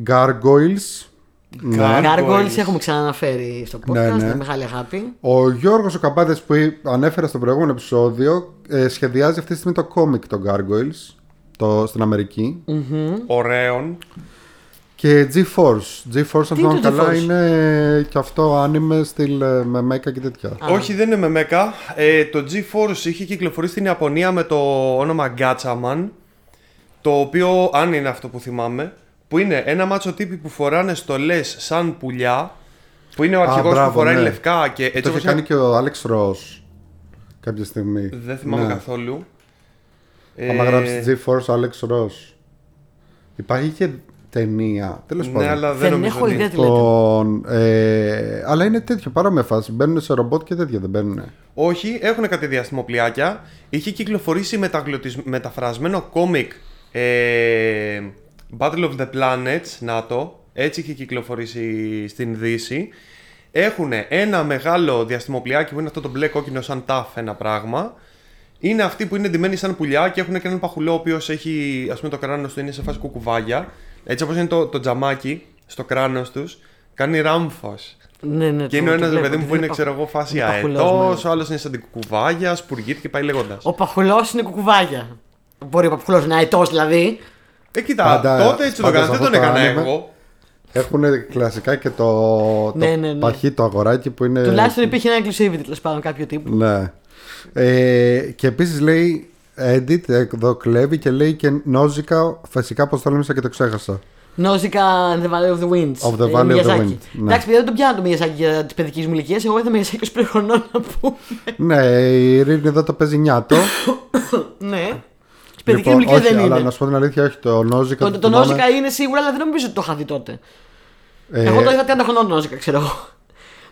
[SPEAKER 2] Gargoyles. Ναι.
[SPEAKER 3] Gargoyles.
[SPEAKER 1] Gargoyles έχουμε ξαναναφέρει στο podcast,
[SPEAKER 2] Ναι, ναι.
[SPEAKER 1] με μεγάλη αγάπη.
[SPEAKER 2] Ο Γιώργος ο Καμπάτες που εί- ανέφερα στο προηγούμενο επεισόδιο ε, σχεδιάζει αυτή τη στιγμή το κόμικ των Gargoyles το, στην Αμερική.
[SPEAKER 3] Ωραίων.
[SPEAKER 2] Και G-Force. G-Force αν
[SPEAKER 1] Τι είναι
[SPEAKER 2] θυμάμαι
[SPEAKER 1] το
[SPEAKER 2] καλά
[SPEAKER 1] G-Force?
[SPEAKER 2] είναι και αυτό anime στυλ ε, με μέκα και τέτοια.
[SPEAKER 3] Όχι, δεν είναι με μέκα. Ε, το G-Force είχε κυκλοφορήσει στην Ιαπωνία με το όνομα Gatchaman. Το οποίο, αν είναι αυτό που θυμάμαι, που είναι ένα μάτσο τύποι που φοράνε στολές σαν πουλιά. Που είναι ο αρχηγός που
[SPEAKER 2] μπράβο,
[SPEAKER 3] φοράει
[SPEAKER 2] ναι.
[SPEAKER 3] λευκά και έτσι
[SPEAKER 2] το είχε
[SPEAKER 3] όπως
[SPEAKER 2] κάνει
[SPEAKER 3] είναι-
[SPEAKER 2] και ο Alex Ross κάποια στιγμή.
[SPEAKER 3] Δεν θυμάμαι
[SPEAKER 2] Ναι.
[SPEAKER 3] καθόλου.
[SPEAKER 2] Άμα
[SPEAKER 3] Ε,
[SPEAKER 2] γράψεις G-Force Alex Ross. Υπάρχει και ταινία. Τέλος
[SPEAKER 3] Ναι,
[SPEAKER 2] πάντων.
[SPEAKER 3] αλλά δεν
[SPEAKER 1] Δεν
[SPEAKER 3] νομίζω
[SPEAKER 1] έχω
[SPEAKER 3] ότι-
[SPEAKER 1] ιδέα τι λέτε.
[SPEAKER 2] Λοιπόν, ε, αλλά είναι τέτοιο παρόμοια φάση. Μπαίνουν σε ρομπότ και τέτοια δεν μπαίνουν.
[SPEAKER 3] Όχι, έχουν κάτι διαστημοπλιάκια. Είχε κυκλοφορήσει μεταγλωτισ- μεταφρασμένο κόμικ ε, Battle of the Planets, να το. Έτσι είχε κυκλοφορήσει στην Δύση. Έχουν ένα μεγάλο διαστημοπλιάκι που είναι αυτό το μπλε κόκκινο σαν τάφ ένα πράγμα. Είναι αυτοί που είναι ντυμένοι σαν πουλιά και έχουν και έναν παχουλό ο οποίος έχει, ας πούμε, το κράνος του είναι σε φάση κουκουβάγια. Έτσι όπως είναι το, το τζαμάκι στο κράνος τους, κάνει ράμφος.
[SPEAKER 1] Ναι, ναι,
[SPEAKER 3] Και
[SPEAKER 1] το-
[SPEAKER 3] είναι ο
[SPEAKER 1] το
[SPEAKER 3] ένας
[SPEAKER 1] βλέπω,
[SPEAKER 3] παιδί μου
[SPEAKER 1] ότι
[SPEAKER 3] που είναι,
[SPEAKER 1] πα-
[SPEAKER 3] ξέρω εγώ, φάση
[SPEAKER 1] είναι παχουλός,
[SPEAKER 3] αετός,
[SPEAKER 1] ναι.
[SPEAKER 3] ο άλλος είναι σαν την κουκουβάγια, σπουργίτη και πάει λέγοντας.
[SPEAKER 1] Ο παχουλός είναι κουκουβάγια. Μπορεί ο παχουλός να είναι αετός δηλαδή.
[SPEAKER 3] Ε, κοίτα,
[SPEAKER 2] Πάντα-
[SPEAKER 3] τότε έτσι το
[SPEAKER 2] πάντα
[SPEAKER 3] έκανα,
[SPEAKER 2] σε
[SPEAKER 3] δεν τον
[SPEAKER 2] αυτό το
[SPEAKER 3] έκανα
[SPEAKER 2] άνοιγμα-
[SPEAKER 3] εγώ.
[SPEAKER 2] Έχουν κλασικά και το, το
[SPEAKER 1] Ναι, ναι, ναι.
[SPEAKER 2] παχύ το αγοράκι που είναι.
[SPEAKER 1] Τουλάχιστον υπήρχε ένα exclusivity τέλος πάντων κάποιο τύπου.
[SPEAKER 2] Ναι. Ε, και επίσης λέει edit, εδώ κλέβει και λέει και νόζικα. Φυσικά πώ το λέμε και το ξέχασα.
[SPEAKER 1] Νόζικα and the Valley of the Winds.
[SPEAKER 2] Of the
[SPEAKER 1] Ε,
[SPEAKER 2] Valley of the
[SPEAKER 1] Miyazaki.
[SPEAKER 2] Wind, ναι.
[SPEAKER 1] Εντάξει, παιδιά, δεν τον πιάνω το Miyazaki για τη παιδική μου ηλικία. Εγώ είδα Miyazaki 25 χρονών να πούμε.
[SPEAKER 2] ναι, η Ειρήνη εδώ το παίζει νιάτο.
[SPEAKER 1] ναι. Τη παιδική μου
[SPEAKER 2] Λοιπόν,
[SPEAKER 1] ηλικία
[SPEAKER 2] όχι,
[SPEAKER 1] δεν
[SPEAKER 2] αλλά
[SPEAKER 1] είναι.
[SPEAKER 2] να σου πω την αλήθεια, όχι το Nausicaa.
[SPEAKER 1] Το,
[SPEAKER 2] το
[SPEAKER 1] το
[SPEAKER 2] θυμάμαι.
[SPEAKER 1] Nausicaa είναι σίγουρα, αλλά δεν νομίζω ότι το είχα δει τότε.
[SPEAKER 2] Ε,
[SPEAKER 1] Εγώ το είχα 30 χρονών Nausicaa, ξέρω εγώ.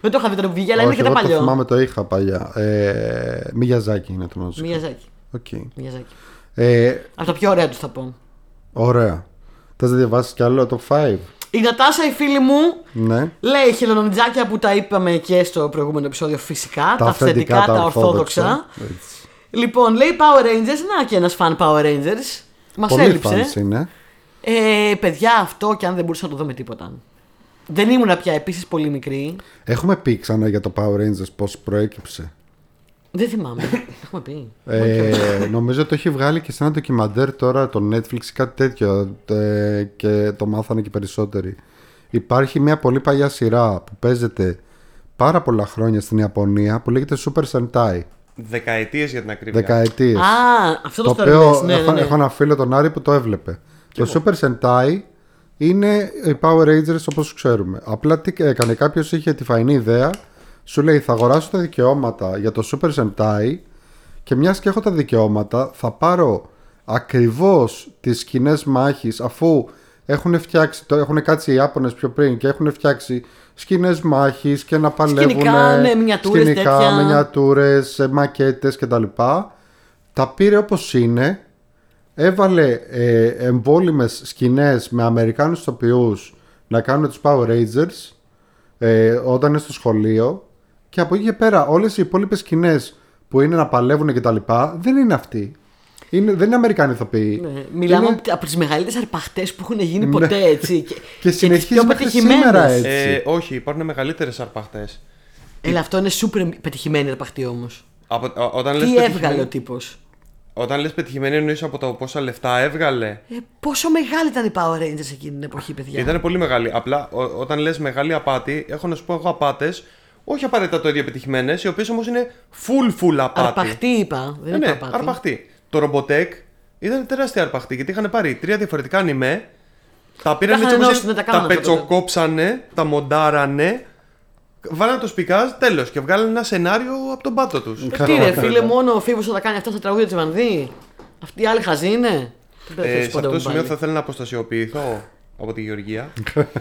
[SPEAKER 1] Δεν το είχα δει τότε που βγήκε, αλλά είναι
[SPEAKER 2] όχι,
[SPEAKER 1] και τα
[SPEAKER 2] εγώ το
[SPEAKER 1] παλιό.
[SPEAKER 2] θυμάμαι το είχα παλιά. Ε, Μιγιαζάκι είναι το Nausicaa.
[SPEAKER 1] Miyazaki.
[SPEAKER 2] OK.
[SPEAKER 1] Miyazaki.
[SPEAKER 2] Ε,
[SPEAKER 1] Από τα πιο ωραία τους θα πω.
[SPEAKER 2] ωραία. Θες να διαβάσεις κι άλλο το 5.
[SPEAKER 1] Η Νατάσα, η φίλη μου,
[SPEAKER 2] Ναι.
[SPEAKER 1] λέει χελωνονιντζάκια που τα είπαμε και στο προηγούμενο επεισόδιο φυσικά. Τα,
[SPEAKER 2] αυθεντικά,
[SPEAKER 1] αυθεντικά, τα ορθόδοξα.
[SPEAKER 2] Έτσι.
[SPEAKER 1] Λοιπόν, λέει Power Rangers. Να και ένας φαν Power Rangers. Μας
[SPEAKER 2] Πολύ
[SPEAKER 1] έλειψε.
[SPEAKER 2] fans είναι.
[SPEAKER 1] Ε, παιδιά, αυτό και αν δεν μπορούσα να το δω με τίποτα. Δεν ήμουνα πια επίσης πολύ μικρή.
[SPEAKER 2] Έχουμε πει ξανά για το Power Rangers πώς προέκυψε.
[SPEAKER 1] Δεν θυμάμαι. Έχουμε πει.
[SPEAKER 2] Ε, νομίζω το έχει βγάλει και σε ένα ντοκιμαντέρ τώρα το Netflix ή κάτι τέτοιο ε, και το μάθανε και περισσότεροι. Υπάρχει μια πολύ παλιά σειρά που παίζεται πάρα πολλά χρόνια στην Ιαπωνία που λέγεται Super Sentai.
[SPEAKER 3] Δεκαετίες για την ακρίβεια.
[SPEAKER 2] Δεκαετίες.
[SPEAKER 1] Α, αυτό
[SPEAKER 2] το
[SPEAKER 1] το
[SPEAKER 2] οποίο
[SPEAKER 1] story ναι,
[SPEAKER 2] έχω,
[SPEAKER 1] ναι, ναι.
[SPEAKER 2] έχω ένα φίλο τον Άρη που το έβλεπε. Το Super Sentai είναι οι Power Rangers όπως ξέρουμε. Απλά τι έκανε, κάποιος είχε τη φαϊνή ιδέα, σου λέει θα αγοράσω τα δικαιώματα για το Super Sentai και μιας και έχω τα δικαιώματα θα πάρω ακριβώς τις σκηνές μάχης αφού έχουν φτιάξει, το έχουν κάτσει οι Ιάπωνες πιο πριν και έχουν φτιάξει σκηνές μάχης και να παλεύουν
[SPEAKER 1] Σκηνικά, ναι, μινιατούρες,
[SPEAKER 2] σκηνικά,
[SPEAKER 1] τέτοια.
[SPEAKER 2] μινιατούρες, ε, μακέτες κτλ. Τα πήρε όπως είναι, έβαλε ε, εμβόλυμες σκηνές με Αμερικάνους ηθοποιούς να κάνουν τους Power Rangers ε, όταν είναι στο σχολείο και από εκεί και πέρα όλες οι υπόλοιπες σκηνές που είναι να παλεύουν κτλ. δεν είναι αυτοί. Είναι, δεν είναι Αμερικάνοι ηθοποιοί.
[SPEAKER 1] Ναι, Μιλάμε
[SPEAKER 2] Είναι-
[SPEAKER 1] από τις μεγαλύτερες αρπαχτές που έχουν γίνει ποτέ έτσι. Και,
[SPEAKER 2] Και
[SPEAKER 1] τις
[SPEAKER 2] συνεχίζει
[SPEAKER 1] πιο
[SPEAKER 2] μέχρι
[SPEAKER 1] πετυχημένες.
[SPEAKER 2] σήμερα έτσι.
[SPEAKER 3] Ε, όχι, υπάρχουν μεγαλύτερες αρπαχτές.
[SPEAKER 1] Έλα, αυτό είναι σούπερ πετυχημένη αρπαχτή όμως.
[SPEAKER 3] Όταν λες
[SPEAKER 1] Τι
[SPEAKER 3] πετυχημένη-
[SPEAKER 1] έβγαλε ο τύπος;
[SPEAKER 3] Όταν λες πετυχημένη εννοείς από το πόσα λεφτά έβγαλε;
[SPEAKER 1] Ε, πόσο μεγάλη ήταν η Power Rangers εκείνη την εποχή, παιδιά.
[SPEAKER 3] Ήταν πολύ μεγάλη. Απλά ο- όταν λες μεγάλη απάτη, έχω να σου πω εγώ απάτες, όχι απαραίτητα το ίδιο πετυχημένε, οι οποίες όμως είναι full full απάτη.
[SPEAKER 1] Αρπαχτή είπα. Δεν
[SPEAKER 3] Ε,
[SPEAKER 1] είναι
[SPEAKER 3] ναι,
[SPEAKER 1] απάτη.
[SPEAKER 3] αρπαχτή. Το Robotech ήταν τεράστια αρπαχτή γιατί είχαν πάρει τρία διαφορετικά ανημέ. Τα πήραν
[SPEAKER 1] Τα
[SPEAKER 3] έτσι
[SPEAKER 1] είχαν
[SPEAKER 3] όπως
[SPEAKER 1] ενώσει,
[SPEAKER 3] είναι,
[SPEAKER 1] ναι, τα
[SPEAKER 3] τα
[SPEAKER 1] κάνανε αυτό τότε.
[SPEAKER 3] πετσοκόψανε, τα μοντάρανε, βάλανε το σπικάζ, τέλος και βγάλανε ένα σενάριο από τον πάτο τους.
[SPEAKER 1] Ε, Τι ρε, φίλε, μόνο ο Φίβος θα τα κάνει αυτά στα τραγούδια τη Βανδύ. Αυτοί οι άλλοι χαζοί είναι. Δεν
[SPEAKER 3] Ε,
[SPEAKER 1] θέλεις
[SPEAKER 3] σε
[SPEAKER 1] πότε
[SPEAKER 3] αυτό το
[SPEAKER 1] μου
[SPEAKER 3] σημείο
[SPEAKER 1] πάλι.
[SPEAKER 3] θα ήθελα να αποστασιοποιηθώ από τη Γεωργία.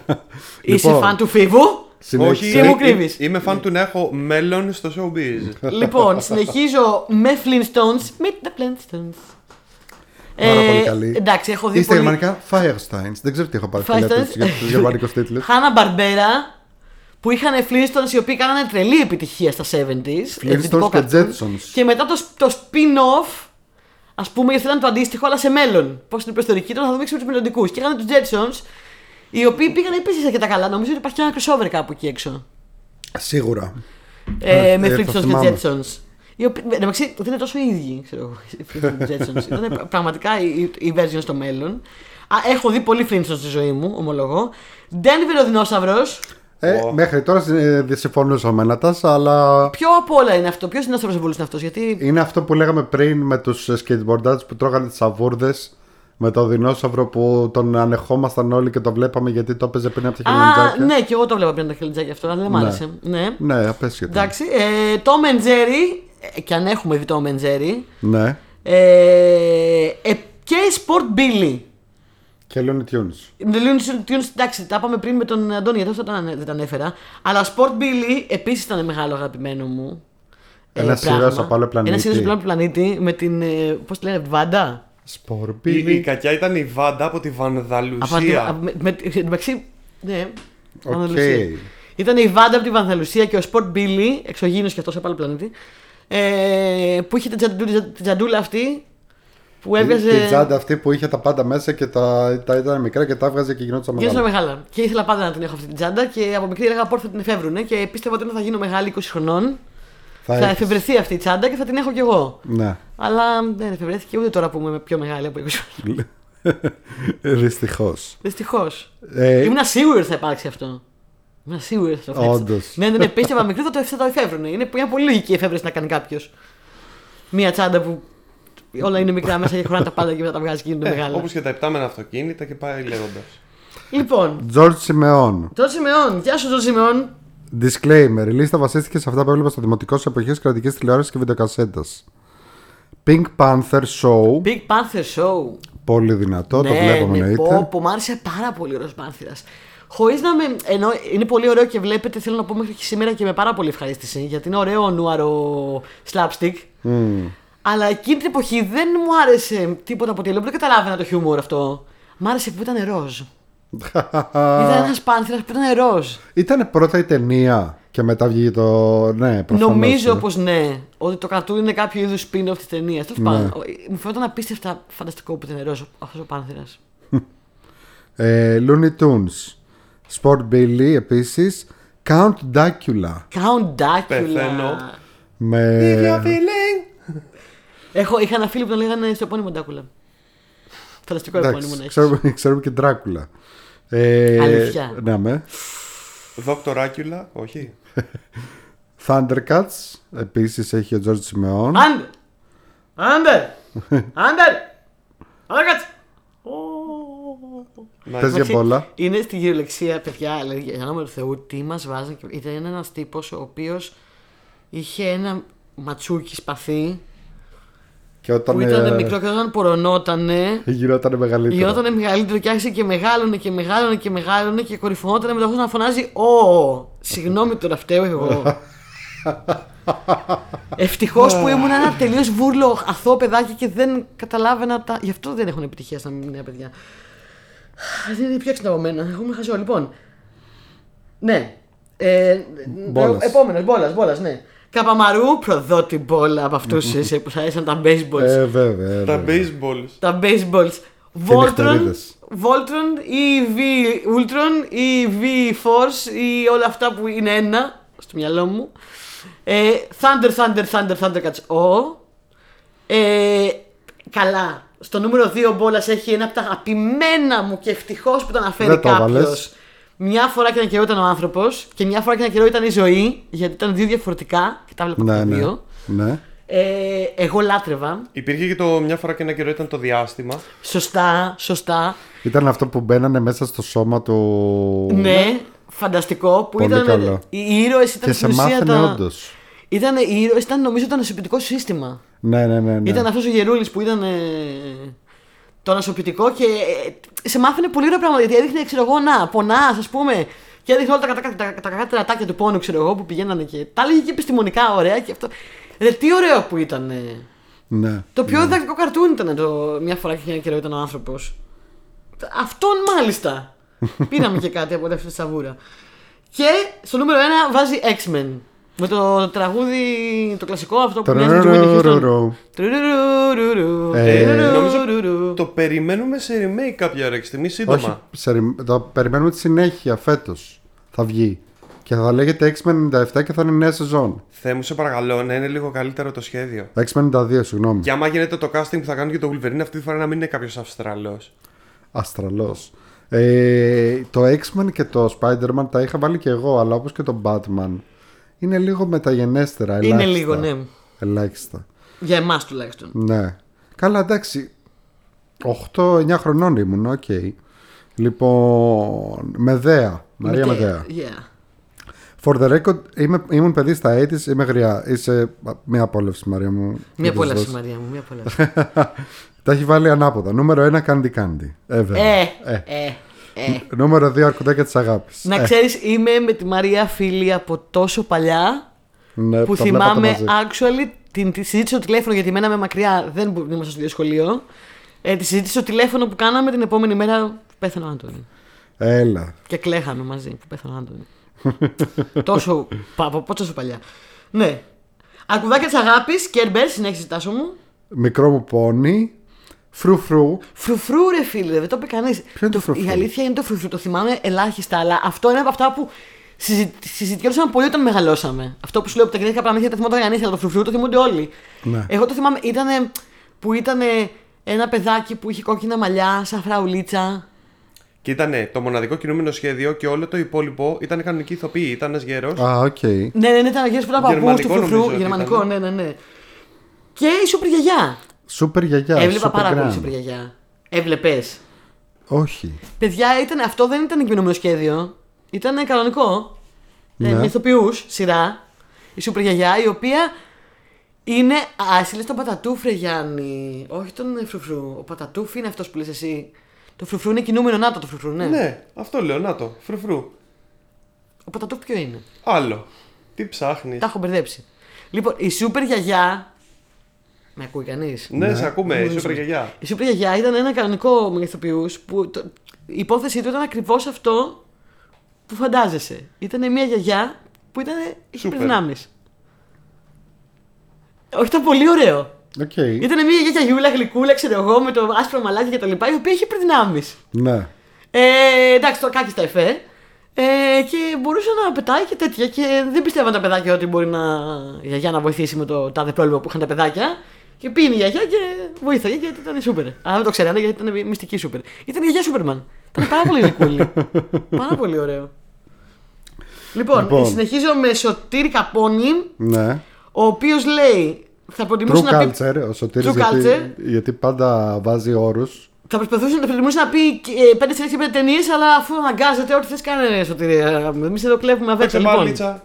[SPEAKER 1] Είσαι
[SPEAKER 2] Λοιπόν.
[SPEAKER 1] φαν του Φίβου;
[SPEAKER 2] Συνέχισε.
[SPEAKER 1] Τι μου
[SPEAKER 3] ε,
[SPEAKER 1] κρύβεις;
[SPEAKER 3] ε, Είμαι φαν του να έχω μέλλον στο showbiz.
[SPEAKER 1] λοιπόν, συνεχίζω με Flintstones. Meet the Flintstones.
[SPEAKER 2] Πάρα πολύ καλή.
[SPEAKER 1] Εντάξει, έχω δει
[SPEAKER 2] Ή στα
[SPEAKER 1] πολύ...
[SPEAKER 2] γερμανικά Firesteins. Δεν ξέρω τι έχω πάρει
[SPEAKER 1] Firesteins.
[SPEAKER 2] φιλιά τους για τους γερμανικούς τίτλους.
[SPEAKER 1] Χάνα Μπαρμπέρα που είχαν Flintstones οι οποίοι κάνανε τρελή επιτυχία στα 70s.
[SPEAKER 2] Flintstones και Jetsons.
[SPEAKER 1] Και μετά το, το spin-off, ας πούμε, γιατί ήταν το αντίστοιχο, αλλά σε μέλλον. Πώς είναι η προϊστορική, τώρα θα δούμε με τους μελλοντικούς. Και είχαν τους Jetsons, οι οποίοι πήγαν επίση αρκετά καλά. Νομίζω ότι υπάρχει και ένα crossover κάπου εκεί έξω.
[SPEAKER 2] Σίγουρα.
[SPEAKER 1] Ε,
[SPEAKER 2] Ε,
[SPEAKER 1] με
[SPEAKER 2] το
[SPEAKER 1] Flintstones και
[SPEAKER 2] θυμάμαι.
[SPEAKER 1] Jetsons. Οι οποίοι, εντάξει, δεν είναι τόσο οι ίδιοι, ξέρω εγώ. οι Flintstones και Jetsons. Ήταν πραγματικά η, η version στο μέλλον. Α, έχω δει πολύ Flintstones στη ζωή μου, ομολογώ. Denver ο δεινόσαυρος.
[SPEAKER 2] Ε,
[SPEAKER 3] Ω.
[SPEAKER 2] Μέχρι τώρα ε, δεν συμφωνούσα με ένα τάσα, αλλά
[SPEAKER 1] Ποιο από όλα είναι αυτό, ποιος δεινόσαυρος συμβούλου είναι αυτός, γιατί.
[SPEAKER 2] είναι αυτό που λέγαμε πριν με τους skateboarders που τρώγανε τις αβούρδες. Με το δεινόσαυρο που τον ανεχόμασταν όλοι και το βλέπαμε γιατί το έπαιζε πριν από τα
[SPEAKER 1] Α,
[SPEAKER 2] χελιοντζάκια.
[SPEAKER 1] ναι, και εγώ το βλέπα πριν τα χελιτζάκια αυτό, αλλά δεν μ'
[SPEAKER 2] Ναι.
[SPEAKER 1] άρεσε. Ναι.
[SPEAKER 2] Ναι, απέσχετα.
[SPEAKER 1] Εντάξει, ε, Tom and Jerry, ε, και αν έχουμε δει Tom and Jerry,
[SPEAKER 2] Ναι.
[SPEAKER 1] ε, ε, και Sport Billy.
[SPEAKER 2] Και Looney Tunes.
[SPEAKER 1] The Looney Tunes, εντάξει, τα είπαμε πριν με τον Αντώνη, γιατί αυτό δεν δεν τα ανέφερα. Αλλά Sport Billy επίσης ήταν μεγάλο αγαπημένο μου. ε,
[SPEAKER 2] Ένας
[SPEAKER 1] πράγμα.
[SPEAKER 2] ήρωας από άλλο πλανήτη.
[SPEAKER 1] Ένας ήρωας από άλλο πλανήτη με την. Πώς τη λένε, Βάντα;
[SPEAKER 3] Η, η
[SPEAKER 2] Σπορμπίλι.
[SPEAKER 3] κακιά ήταν η Βάντα από τη
[SPEAKER 1] Από,
[SPEAKER 3] Βανδαλουσία.
[SPEAKER 1] από- με, με, μεταξύ, ναι.
[SPEAKER 2] Οκ.
[SPEAKER 1] Ανδαλουσία. Ήταν η Βάντα από τη Βανδαλουσία και ο Sport Billy, εξωγήινος και αυτός από άλλο πλανήτη, ε, που είχε την τσαντούλα, την τσαντούλα αυτή που έβγαζε.
[SPEAKER 2] Την τσάντα αυτή που είχε τα πάντα μέσα και τα, τα ήταν μικρά και τα έβγαζε και γινόταν
[SPEAKER 1] Γίνονταν
[SPEAKER 2] μεγάλα.
[SPEAKER 1] μεγάλα. Και ήθελα πάντα να την έχω αυτή την τσάντα και από μικρή έλεγα πότε θα την εφεύρουν και πίστευα ότι όταν θα γίνω μεγάλη 20 χρονών θα,
[SPEAKER 2] έχεις.
[SPEAKER 1] εφευρεθεί αυτή η τσάντα και θα την έχω κι εγώ.
[SPEAKER 2] Ναι.
[SPEAKER 1] Αλλά δεν εφευρέθηκε ούτε τώρα που είμαι πιο μεγάλη από 20 χρονών.
[SPEAKER 2] Δυστυχώς.
[SPEAKER 1] Δυστυχώς.
[SPEAKER 2] Ε,
[SPEAKER 1] Ήμουν σίγουρη ότι θα υπάρξει αυτό. Ήμουν σίγουρη ότι θα το φέρεις.
[SPEAKER 2] Όντως.
[SPEAKER 1] Ναι, ναι, ναι. Πίστευα μικρό θα το, θα το εφεύρουν. Είναι μια πολύ λογική εφεύρεση να κάνει κάποιος. Μία τσάντα που όλα είναι μικρά μέσα και χωράνε τα πάντα και μετά τα βγάζει και γίνονται μεγάλα.
[SPEAKER 3] Όπως και τα επτάμενα αυτοκίνητα και πάει λέγοντας.
[SPEAKER 1] Λοιπόν,
[SPEAKER 2] George Σιμεών.
[SPEAKER 1] Τζο Σιμεών. Γεια σου, Τζο Σιμεών.
[SPEAKER 2] Disclaimer. Η λίστα βασίστηκε σε αυτά που έβλεπα στο δημοτικό σε εποχές κρατικής τηλεόρασης και βιντεοκασέτας. Pink Panther Show.
[SPEAKER 1] Big Panther Show.
[SPEAKER 2] Πολύ δυνατό, το
[SPEAKER 1] ναι,
[SPEAKER 2] βλέπαμε
[SPEAKER 1] ναι,
[SPEAKER 2] εννοείται.
[SPEAKER 1] πω, πω, μ' άρεσε πάρα πολύ ο Ροσπάνθυρα. Χωρίς να με. Ενώ είναι πολύ ωραίο και βλέπετε, θέλω να πω μέχρι και σήμερα και με πάρα πολύ ευχαρίστηση. Γιατί είναι ωραίο νουάρο slapstick.
[SPEAKER 2] Μμμ.
[SPEAKER 1] Αλλά εκείνη την εποχή δεν μου άρεσε τίποτα από τη Δεν καταλάβαινα το χιούμορ αυτό. Μ' άρεσε που ήταν ροζ. Ήταν ένας πάνθυρα που ήταν ροζ.
[SPEAKER 2] Ήταν πρώτα η ταινία και μετά βγήκε το. Ναι, προφανώς.
[SPEAKER 1] Νομίζω πως ναι. Ότι το καρτούν είναι κάποιο είδους spin-off της ταινίας. Τέλος
[SPEAKER 2] Ναι.
[SPEAKER 1] πάντων, μου φαίνονταν απίστευτα φανταστικό που ήταν ροζ αυτός ο πάνθυρα.
[SPEAKER 2] Ε, Looney Tunes. Sport Billy επίσης. Count Dracula.
[SPEAKER 1] Count Dracula.
[SPEAKER 3] Πεθαίνω.
[SPEAKER 2] Με.
[SPEAKER 1] Έχω, είχα ένα φίλο που τον λέγανε στο επώνυμο Ντάκουλα. Φανταστικό επώνυμο να
[SPEAKER 2] Εντάξει,
[SPEAKER 1] έχεις.
[SPEAKER 2] ξέρουμε, ξέρουμε και Dracula. Ε,
[SPEAKER 1] Αλήθεια.
[SPEAKER 2] Ναι, με.
[SPEAKER 3] Δόκτωρ Άκουλα, όχι.
[SPEAKER 2] Thundercats. Επίσης έχει ο George Simeon.
[SPEAKER 1] Άντερ! Άντερ! Άντερ! Άντερ!
[SPEAKER 3] Να-
[SPEAKER 2] Πες για πολλά;
[SPEAKER 1] Είναι στη γεωλεξία, παιδιά, λέει, για όνομα του Θεού, τι μας βάζουν. και- Ήταν ένας τύπος ο οποίος είχε ένα ματσούκι σπαθί
[SPEAKER 2] Και όταν.
[SPEAKER 1] που ήταν
[SPEAKER 2] ε,
[SPEAKER 1] μικρό και όταν πορωνότανε.
[SPEAKER 2] Γινόταν μεγαλύτερο.
[SPEAKER 1] Γινόταν μεγαλύτερο και άρχισε και μεγάλωνε και μεγάλωνε και μεγάλωνε και κορυφωνόταν με το να φωνάζει Ω! Συγγνώμη τώρα φταίω εγώ. Ευτυχώς που ήμουν ένα τελείως βούρλο αθώο παιδάκι και δεν καταλάβαινα τα. Γι' αυτό δεν έχουν επιτυχία στα νέα παιδιά. Δεν είναι πιο έξυπνα από μένα. Εγώ είμαι χαζό. Λοιπόν. Ναι. Ε,
[SPEAKER 2] Μπόλας.
[SPEAKER 1] Επόμενος, μπόλας, μπόλας, ναι. Καπαμαρού, προδότη μπόλα από αυτούς που σα άρεσαν τα baseballs.
[SPEAKER 2] Ε, βέβαια.
[SPEAKER 3] Τα
[SPEAKER 2] βέβαια.
[SPEAKER 3] baseballs.
[SPEAKER 1] Τα baseballs. Voltron,
[SPEAKER 2] νυχτερίδες.
[SPEAKER 1] Voltron ή V Ultron ή V Force ή όλα αυτά που είναι ένα στο μυαλό μου. Ε, Thunder, Thunder, Thunder, Thundercats O. Ε, καλά. Στο νούμερο 2 μπόλας έχει ένα από τα αγαπημένα μου και ευτυχώς που το αναφέρει
[SPEAKER 2] Δεν το
[SPEAKER 1] κάποιος.
[SPEAKER 2] Έβαλες.
[SPEAKER 1] Μια φορά και ένα καιρό ήταν ο άνθρωπος και μια φορά και ένα καιρό ήταν η ζωή, γιατί ήταν δύο διαφορετικά και τα βλέπω
[SPEAKER 2] Ναι,
[SPEAKER 1] τα
[SPEAKER 2] ναι.
[SPEAKER 1] δύο.
[SPEAKER 2] ναι.
[SPEAKER 1] Ε, εγώ λάτρευα.
[SPEAKER 3] Υπήρχε και το μια φορά και ένα καιρό ήταν το διάστημα.
[SPEAKER 1] Σωστά, σωστά.
[SPEAKER 2] Ήταν αυτό που μπαίνανε μέσα στο σώμα του.
[SPEAKER 1] Ναι, φανταστικό. Που
[SPEAKER 2] Πολύ
[SPEAKER 1] ήταν.
[SPEAKER 2] καλό.
[SPEAKER 1] Οι ήρωες ήταν
[SPEAKER 2] Και σε
[SPEAKER 1] στην ουσία
[SPEAKER 2] μάθαινε
[SPEAKER 1] τα...
[SPEAKER 2] όντως.
[SPEAKER 1] Ήταν, οι ήρωες ήταν νομίζω το νοσοποιητικό σου σύστημα.
[SPEAKER 2] Ναι, ναι, ναι. ναι.
[SPEAKER 1] Ήταν αυτός ο Γερούλης που ήταν. ε, το νοσοποιητικό και ε, σε μάθαινε πολύ ωραία πράγματα. Γιατί έδειχνε, ξέρω εγώ, να πονάς, ας πούμε. Και έδειχνε όλα τα, κακά- τα, τα, κακά τερατάκια του πόνου, ξέρω εγώ, που πηγαίνανε και. Τα έλεγε και επιστημονικά ωραία και αυτό. Ε, τι ωραίο που ήταν. ε.
[SPEAKER 2] ναι.
[SPEAKER 1] Το πιο διδακτικό καρτούν ήταν το μια φορά και ένα καιρό ήταν ο άνθρωπος. Αυτόν μάλιστα. Πήραμε και κάτι από αυτή τη σαβούρα. Και στο νούμερο 1 βάζει X-Men. Με το τραγούδι, το κλασικό αυτό που μοιάζει με τον Whitney Houston.
[SPEAKER 2] Τουρουρουρουρου.
[SPEAKER 1] Τουρουρουρουρουρου,
[SPEAKER 2] Ε,
[SPEAKER 1] τουρουρουρουρου.
[SPEAKER 3] Το περιμένουμε σε remake κάποια ώρα και στιγμή σύντομα;
[SPEAKER 2] Όχι, σε ρι- το περιμένουμε τη συνέχεια φέτος. Θα βγει. Και θα λέγεται X-Men 97 και θα είναι νέα σεζόν.
[SPEAKER 3] Θεέ μου, σε παρακαλώ να είναι λίγο καλύτερο το σχέδιο.
[SPEAKER 2] X-Men 92, συγγνώμη.
[SPEAKER 3] Και άμα γίνεται το casting που θα κάνουν και το Wolverine αυτή τη φορά να μην είναι κάποιος Αυστραλός.
[SPEAKER 2] Αυστραλός. Ε, το X-Men και το Spider-Man τα είχα βάλει και εγώ, αλλά όπως και το Batman είναι λίγο μεταγενέστερα. Ελάχιστα.
[SPEAKER 1] Είναι λίγο, ναι.
[SPEAKER 2] Ελάχιστα.
[SPEAKER 1] Για εμάς τουλάχιστον.
[SPEAKER 2] Ναι. Καλά, εντάξει. 8-9 χρονών ήμουν, οκ. Λοιπόν, Μεδέα. Μαρία
[SPEAKER 1] Με-
[SPEAKER 2] Μεδέα.
[SPEAKER 1] Yeah.
[SPEAKER 2] For the record, είμαι, ήμουν παιδί στα 80s, είμαι γριά. Είσαι μια απόλαυση, Μαρία μου.
[SPEAKER 1] Μία
[SPEAKER 2] Να της
[SPEAKER 1] απόλαυση,
[SPEAKER 2] δώσω.
[SPEAKER 1] Μαρία μου, μία απόλαυση.
[SPEAKER 2] Τα έχει βάλει ανάποδα. Νούμερο 1, Candy Candy. Ε, βέβαια.
[SPEAKER 1] ε,
[SPEAKER 2] Ε.
[SPEAKER 1] ε, ε.
[SPEAKER 2] Νούμερο 2, Αρκουδάκια της Αγάπης.
[SPEAKER 1] Να ξέρεις, είμαι με τη Μαρία φίλη από τόσο παλιά
[SPEAKER 2] ναι,
[SPEAKER 1] που
[SPEAKER 2] τα βλέπατε
[SPEAKER 1] θυμάμαι
[SPEAKER 2] μαζί.
[SPEAKER 1] actually την, τη συζήτηση στο τηλέφωνο γιατί μέναμε μακριά, δεν μπο- ήμασταν στο ίδιο σχολείο. Ε, τη συζήτηση στο τηλέφωνο που κάναμε την επόμενη μέρα που πέθανε ο Άντονι.
[SPEAKER 2] Έλα.
[SPEAKER 1] Και κλαίγαμε μαζί που πέθανε ο Άντονι. τόσο, πα, από τόσο παλιά. Ναι. Αρκουδάκια της αγάπης, Care Bears, συνέχισε Τάσο μου.
[SPEAKER 2] Μικρό μου πόνι. Φρουφρού.
[SPEAKER 1] Φρουφρού, ρε φίλε, δεν το είπε κανείς.
[SPEAKER 2] είναι το φρουφρού;
[SPEAKER 1] Η αλήθεια είναι το φρουφρού, το θυμάμαι ελάχιστα, αλλά αυτό είναι από αυτά που συζη... συζητιόντουσαν πολύ όταν μεγαλώσαμε. Αυτό που σου λέω από τα γυναικεία πράγματα δεν τα θυμόταν κανείς, αλλά το φρουφρού το θυμούνται όλοι.
[SPEAKER 2] Ναι.
[SPEAKER 1] Εγώ το θυμάμαι, ήταν που ήταν Ένα παιδάκι που είχε κόκκινα μαλλιά, σαν φραουλίτσα.
[SPEAKER 3] Και ήταν το μοναδικό κινούμενο σχέδιο και όλο το υπόλοιπο ήταν κανονικοί ηθοποιοί. Ήταν ένας γέρος.
[SPEAKER 2] Α, οκ.
[SPEAKER 1] Ναι, ναι, ναι, ήταν ο γέρος που ήταν παππούς του
[SPEAKER 3] Γερμανικό νομίζω
[SPEAKER 1] φρουφρού.
[SPEAKER 3] ότι
[SPEAKER 1] Γερμανικό,
[SPEAKER 3] ήταν.
[SPEAKER 1] ναι, ναι, ναι. Και η σούπερ γιαγιά.
[SPEAKER 2] Σούπερ γιαγιά.
[SPEAKER 1] Έβλεπα
[SPEAKER 2] Super
[SPEAKER 1] πάρα πολύ
[SPEAKER 2] Gran.
[SPEAKER 1] σούπερ γιαγιά. Έβλεπες.
[SPEAKER 2] Όχι.
[SPEAKER 1] Παιδιά, ήταν, αυτό δεν ήταν κινούμενο σχέδιο. Ήταν κανονικό.
[SPEAKER 2] Ναι.
[SPEAKER 1] Ε, με ηθοποιού, σειρά. Η σούπερ γιαγιά, η οποία είναι. Α, εσύ λες τον Πατατούφ, ρε Γιάννη. Όχι τον ε, Φρουφρού. Ο Πατατούφ είναι αυτός που λες εσύ. Το Φρουφρού είναι κινούμενο, να το, το Φρουφρού, ναι.
[SPEAKER 3] Ναι, αυτό λέω, να το. Φρουφρού.
[SPEAKER 1] Ο Πατατούφ ποιο είναι;
[SPEAKER 3] Άλλο. Τι ψάχνεις.
[SPEAKER 1] Τα έχω μπερδέψει. Λοιπόν, η σούπερ γιαγιά. Με ακούει κανείς;
[SPEAKER 3] Ναι, σε ακούμε,
[SPEAKER 1] Μου
[SPEAKER 3] η
[SPEAKER 1] δίνεις
[SPEAKER 3] σούπερ
[SPEAKER 1] σημασία.
[SPEAKER 3] γιαγιά.
[SPEAKER 1] Η σούπερ γιαγιά ήταν ένα κανονικό με ηθοποιού που το- η υπόθεσή του ήταν ακριβώς αυτό που φαντάζεσαι. Ήταν μια γιαγιά που ήταν, είχε
[SPEAKER 3] Σούπερ.
[SPEAKER 1] υπερδυνάμεις. Όχι, ήταν πολύ ωραίο.
[SPEAKER 2] Οκ.
[SPEAKER 1] Ήταν μια γιαγιούλα γλυκούλα, ξέρω εγώ, με το άσπρο μαλάκι και τα λοιπά, η οποία είχε υπερδυνάμεις.
[SPEAKER 2] Ναι.
[SPEAKER 1] Ε, εντάξει, τα κάκιστα εφέ. Ε, και μπορούσε να πετάει και τέτοια. Και δεν πιστεύαν τα παιδάκια ότι μπορεί να, η γιαγιά να βοηθήσει με το τάδε πρόβλημα που είχαν τα παιδάκια. Και πήγαινε η γιαγιά και βοήθαγε γιατί ήταν σούπερ. Αλλά δεν το ξέρανε γιατί ήταν μυστική σούπερ. Ήταν η γιαγιά Σούπερμαν. Ήταν πάρα πολύ γλυκούλη. πάρα πολύ ωραίο. Λοιπόν,
[SPEAKER 2] Λοιπόν.
[SPEAKER 1] συνεχίζω με Σωτήρη Καπώνη,
[SPEAKER 2] Ναι.
[SPEAKER 1] ο οποίος λέει. Θα προτιμούσε
[SPEAKER 2] True
[SPEAKER 1] να πει.
[SPEAKER 2] culture, ο Σωτήρης
[SPEAKER 1] True
[SPEAKER 2] γιατί,
[SPEAKER 1] culture.
[SPEAKER 2] γιατί πάντα βάζει όρους.
[SPEAKER 1] Θα προσπαθούσε να προτιμούσε να πει ε, πέντε σειρές και πέντε ταινίες, αλλά αφού αναγκάζεται, ό,τι θες κάνε Σωτήρη. Εμείς εδώ κλέβουμε αβέτσο.
[SPEAKER 3] Παίξε
[SPEAKER 1] Λοιπόν,
[SPEAKER 3] μπάλιτσα.